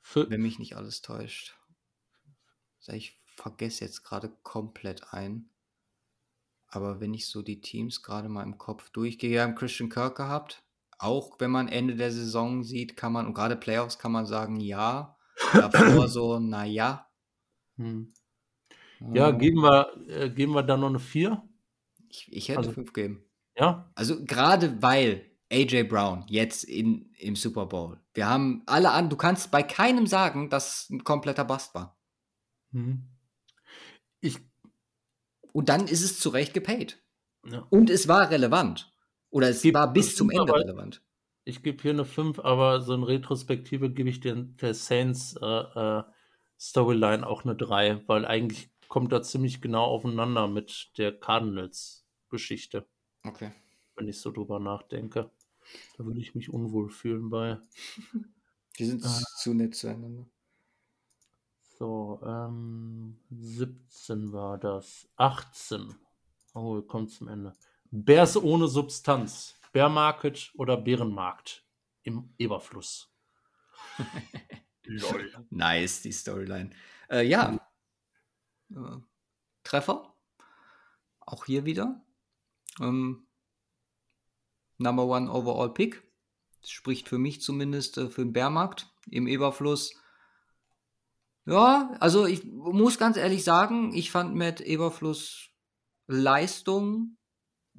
Für, wenn mich nicht alles täuscht. Also Ich vergesse jetzt gerade komplett ein. Aber wenn ich so die Teams gerade mal im Kopf durchgehe, haben Christian Kirk gehabt. Auch wenn man Ende der Saison sieht, kann man, und gerade Playoffs kann man sagen, ja. <laughs> Davor so, naja. hm. Ja, geben wir, äh, geben wir da noch eine 4? Ich, ich hätte also- fünf geben. Ja? Also gerade weil AJ Brown jetzt in, im Super Bowl, wir haben alle an, du kannst bei keinem sagen, dass ein kompletter Bust war. Hm. Ich, Und dann ist es zu Recht gepaid. ja. Und es war relevant. Oder es war bis zum Ende relevant. ich gebe hier eine 5, aber so in Retrospektive gebe ich den, der Saints äh, äh, Storyline auch eine 3, weil eigentlich kommt da ziemlich genau aufeinander mit der Cardinals-Geschichte, Okay. wenn ich so drüber nachdenke. Da würde ich mich unwohl fühlen bei. Die sind Ah. zu nett zueinander. So, ähm, 17 war das. 18. Oh, kommen zum Ende. Bears ohne Substanz. Bear Market oder Bärenmarkt im Eberfluss. Lol. Nice, die Storyline. Äh, ja. Äh, Treffer. Auch hier wieder. Ähm, Number One Overall Pick. Das spricht für mich zumindest äh, für den Bärmarkt im Eberfluss. Ja, also ich muss ganz ehrlich sagen, ich fand Matt Eberfluss Leistung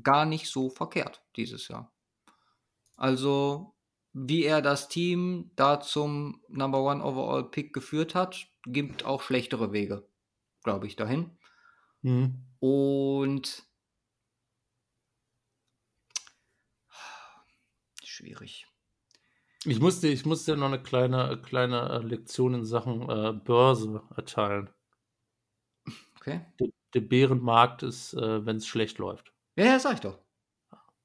gar nicht so verkehrt dieses Jahr. Also, wie er das Team da zum Number One Overall Pick geführt hat, gibt auch schlechtere Wege, glaube ich, dahin. Hm. Und schwierig. Ich musste, ich musste noch eine kleine, kleine äh, Lektion in Sachen äh, Börse erteilen. Okay. Der, der Bärenmarkt ist, äh, wenn es schlecht läuft. Ja, ja, sag ich doch.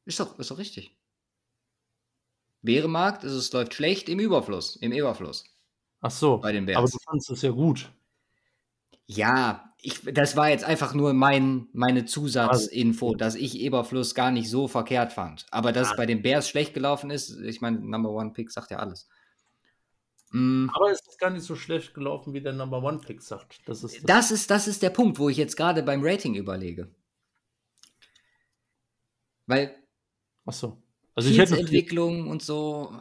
Ist doch, ist doch richtig. Bärenmarkt, es läuft schlecht im Überfluss, im Überfluss. Ach so, Bei den aber Bears. du fandest es ja gut. Ja, ich, das war jetzt einfach nur mein, meine Zusatzinfo, dass ich Eberfluss gar nicht so verkehrt fand. Aber dass es Ah. bei den Bears schlecht gelaufen ist, ich meine, Number One Pick sagt ja alles. Mm, Aber es ist gar nicht so schlecht gelaufen, wie der Number One Pick sagt. Das ist das. Das ist, das ist der Punkt, wo ich jetzt gerade beim Rating überlege. Weil Ach so. Also ich hätte Entwicklung und so.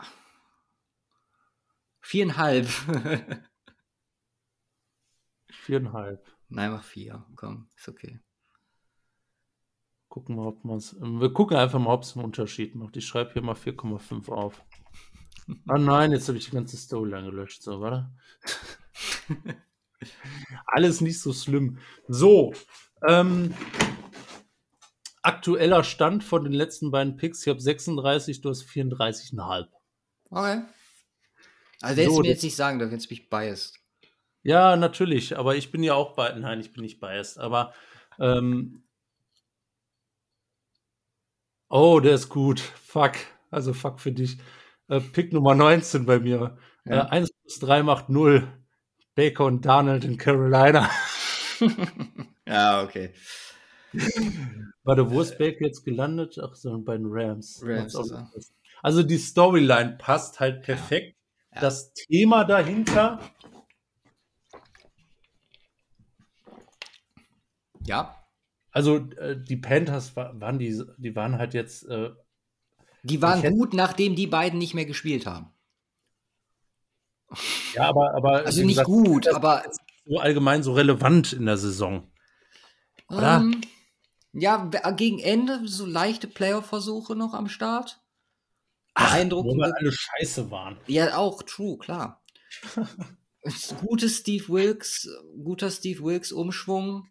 Viereinhalb. <laughs> viereinhalb. Nein, mach vier. Komm, ist okay. Gucken wir, ob man es. Wir gucken einfach mal, ob es einen Unterschied macht. Ich schreibe hier mal 4,5 auf. Ah nein, jetzt habe ich die ganze Storyline gelöscht. So, warte. <laughs> Alles nicht so schlimm. So. Ähm, aktueller Stand von den letzten beiden Picks. Ich habe 36, du hast 34,5. Okay. Also, der So, hättest du mir jetzt nicht sagen dürfen, jetzt bin ich biased. Ja, natürlich, aber ich bin ja auch bei. Nein, ich bin nicht biased, aber. Ähm, oh, der ist gut. Fuck. Also fuck für dich. Äh, Pick Nummer 19 bei mir. Ja. Äh, 1 plus 3 macht 0. Baker und Donald in Carolina. <laughs> ja, okay. Warte, wo ist Baker jetzt gelandet? Ach so, bei den Rams. Rams nicht. Also die Storyline passt halt perfekt. Ja. Das Thema dahinter Ja. Also äh, die Panthers wa- waren die, die waren halt jetzt, äh, Die waren Ich hätte- gut, nachdem die beiden nicht mehr gespielt haben. ja, aber, aber Also nicht gesagt, gut, aber so allgemein so relevant in der Saison. Oder? ähm, ja, be- gegen Ende so leichte Playoff-Versuche noch am Start. Wo Beeindruckend. wir alle scheiße waren. Ja, auch, true, klar. <laughs> Gutes Steve Wilkes, guter Steve Wilkes Umschwung.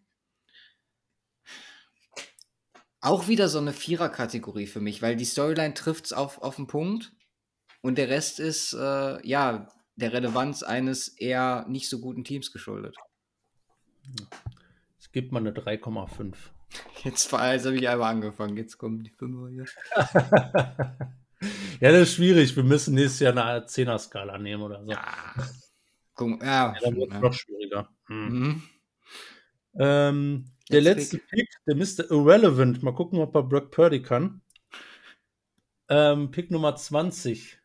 Auch wieder so eine Vierer-Kategorie für mich, weil die Storyline trifft es auf, auf den Punkt. Und der Rest ist, äh, ja, der Relevanz eines eher nicht so guten Teams geschuldet. Ich gebe mal eine 3,5. Jetzt, jetzt habe ich einmal angefangen, jetzt kommen die 5 hier. <laughs> ja, das ist schwierig. Wir müssen nächstes Jahr eine 10er-Skala nehmen oder so. Ja, Guck, ja, Ja, dann wird es ja. noch schwieriger. Hm. Mhm. Ähm, der letzte Pick, der Mr. Irrelevant. Mal gucken, ob er Brock Purdy kann. Ähm, Pick Nummer 20.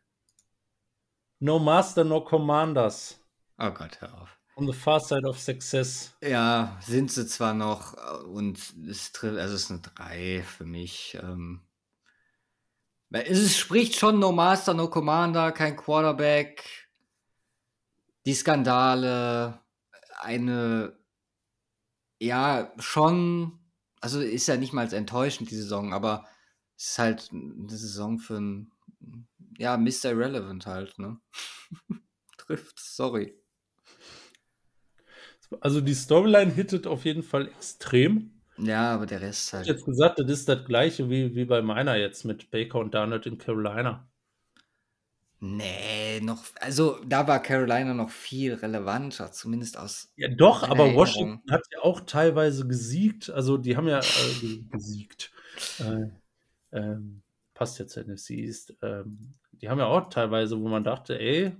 No Master, no Commanders. Oh Gott, hör auf. On the far side of success. Ja, sind sie zwar noch äh, und es trifft, also es ist eine 3 für mich. Ähm, es spricht schon No Master, No Commander, kein Quarterback. Die Skandale, eine, ja, schon, also ist ja nicht mal enttäuschend, die Saison, aber es ist halt eine Saison für ein, ja, Mr. Irrelevant halt, ne? <laughs> Trifft, sorry. Also die Storyline hittet auf jeden Fall extrem. Ja, aber der Rest Ich halt. jetzt gesagt, das ist das gleiche wie, wie bei meiner jetzt mit Baker und Darnold in Carolina. Nee, noch, also da war Carolina noch viel relevanter, zumindest aus. Ja, doch, aber Erinnerung. Washington hat ja auch teilweise gesiegt. Also die haben ja äh, ge- gesiegt. Äh, ähm, passt jetzt NFC East. Die haben ja auch teilweise, wo man dachte, ey,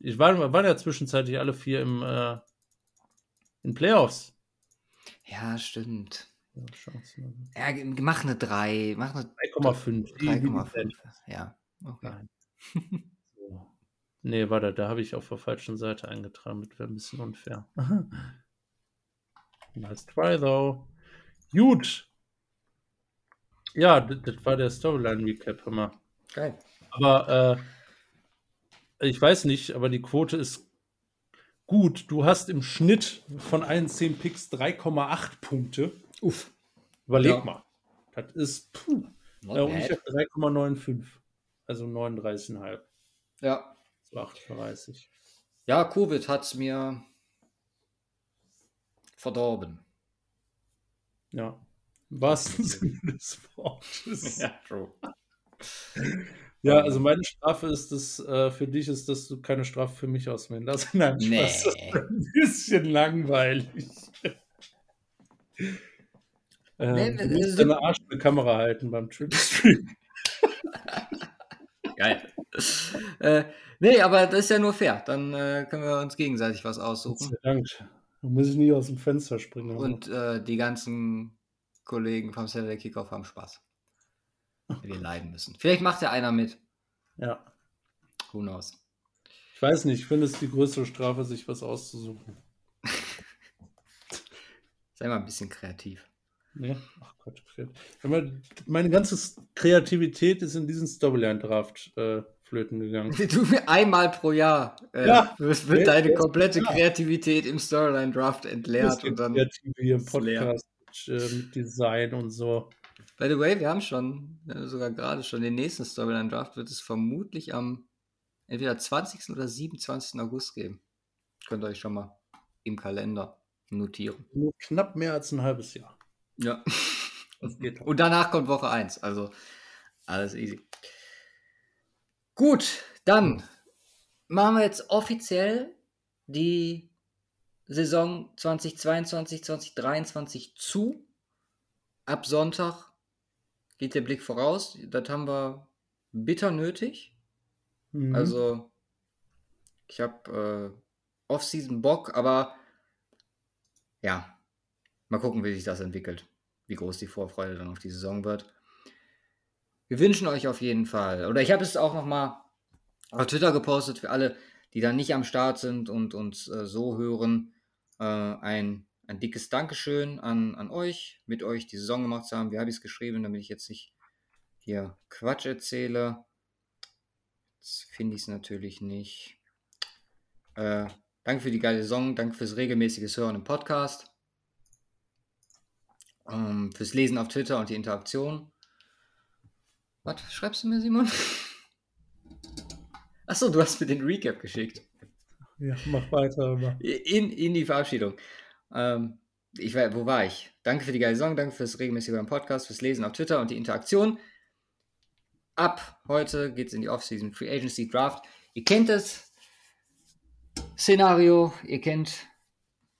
ich war, waren ja zwischenzeitlich alle vier im äh, in Playoffs. Ja, stimmt. Ja, Chancen. Ja, mach eine 3, mach eine 3,5. Die- die 3,5. Ja, okay. So. Nee, warte, da habe ich auf der falschen Seite eingetragen. Das wäre ein bisschen unfair. <laughs> nice try, though. Gut. Ja, das, war der Storyline-Recap, mal. Geil. Aber äh, ich weiß nicht, aber die Quote ist gut. Du hast im Schnitt von allen 10 Picks 3,8 Punkte. Uff. Überleg Ja. mal. Das ist, puh. Ja, und ich habe 3,95. Also 39,5 Ja. zu 38. Ja, Covid hat's mir verdorben. Ja. <laughs> Sinne des Wortes. true. <laughs> Ja, also meine Strafe ist das, äh, für dich ist, dass du keine Strafe für mich auswählen darfst. <laughs> Nein, Spaß. Nee. Das ist ein bisschen langweilig. Ähm, Nee, du musst deine Arsch in Kamera halten beim Twitch-Stream. <laughs> Geil. äh, nee, aber das ist ja nur fair. Dann äh, können wir uns gegenseitig was aussuchen. Dank. Da muss ich nie aus dem Fenster springen. Und äh, die ganzen Kollegen vom Saturday Kickoff haben Spaß. <laughs> Wir leiden müssen. Vielleicht macht ja einer mit. ja. Who knows? Ich weiß nicht, ich finde es die größere Strafe, sich was auszusuchen. <laughs> Sei mal ein bisschen kreativ. Nee? Ach Gott. Mal, Meine ganze Kreativität ist in diesen Storyline-Draft äh, flöten gegangen. <laughs> Du einmal pro Jahr äh, Ja. wird, wird Ja, deine ja, komplette ja. Kreativität im Storyline Draft entleert und dann. Kreative hier im. Podcast äh, mit Design und so. By the way, wir haben schon, äh, sogar gerade schon den nächsten Storyline Draft, wird es vermutlich am entweder 20. oder 27. August geben. Könnt ihr euch schon mal im Kalender notieren. Nur knapp mehr als ein halbes Jahr. Ja. <laughs> Das geht. Und danach kommt Woche 1. Also alles easy. Gut, dann machen wir jetzt offiziell die Saison 2022, 2023 zu. Ab Sonntag geht der Blick voraus. Das haben wir bitter nötig. Mhm. Also, ich habe äh, Off-Season Bock, aber ja, mal gucken, wie sich das entwickelt. Wie groß die Vorfreude dann auf die Saison wird. Wir wünschen euch auf jeden Fall, oder ich habe es auch nochmal auf Twitter gepostet für alle, die da nicht am Start sind und uns äh, so hören. Äh, ein, ein dickes Dankeschön an, an euch, mit euch die Saison gemacht zu haben. Wie habe ich es geschrieben, damit ich jetzt nicht hier Quatsch erzähle. Jetzt finde ich es natürlich nicht. Äh, danke für die geile Saison, danke fürs regelmäßige Hören im Podcast, ähm, fürs Lesen auf Twitter und die Interaktion. Was schreibst du mir, Simon? <laughs> Achso, du hast mir den Recap geschickt. ja, mach weiter. Mach. In, in die Verabschiedung. Ähm, ich wo war ich? Danke für die geile Saison, danke fürs regelmäßige beim Podcast, fürs Lesen auf Twitter und die Interaktion. ab heute geht es in die Offseason Free Agency Draft. Ihr kennt das Szenario, ihr kennt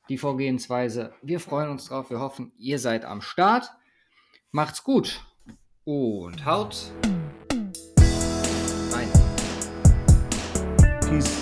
die Vorgehensweise. Wir freuen uns drauf. Wir hoffen, ihr seid am Start. Macht's gut und haut rein. Peace.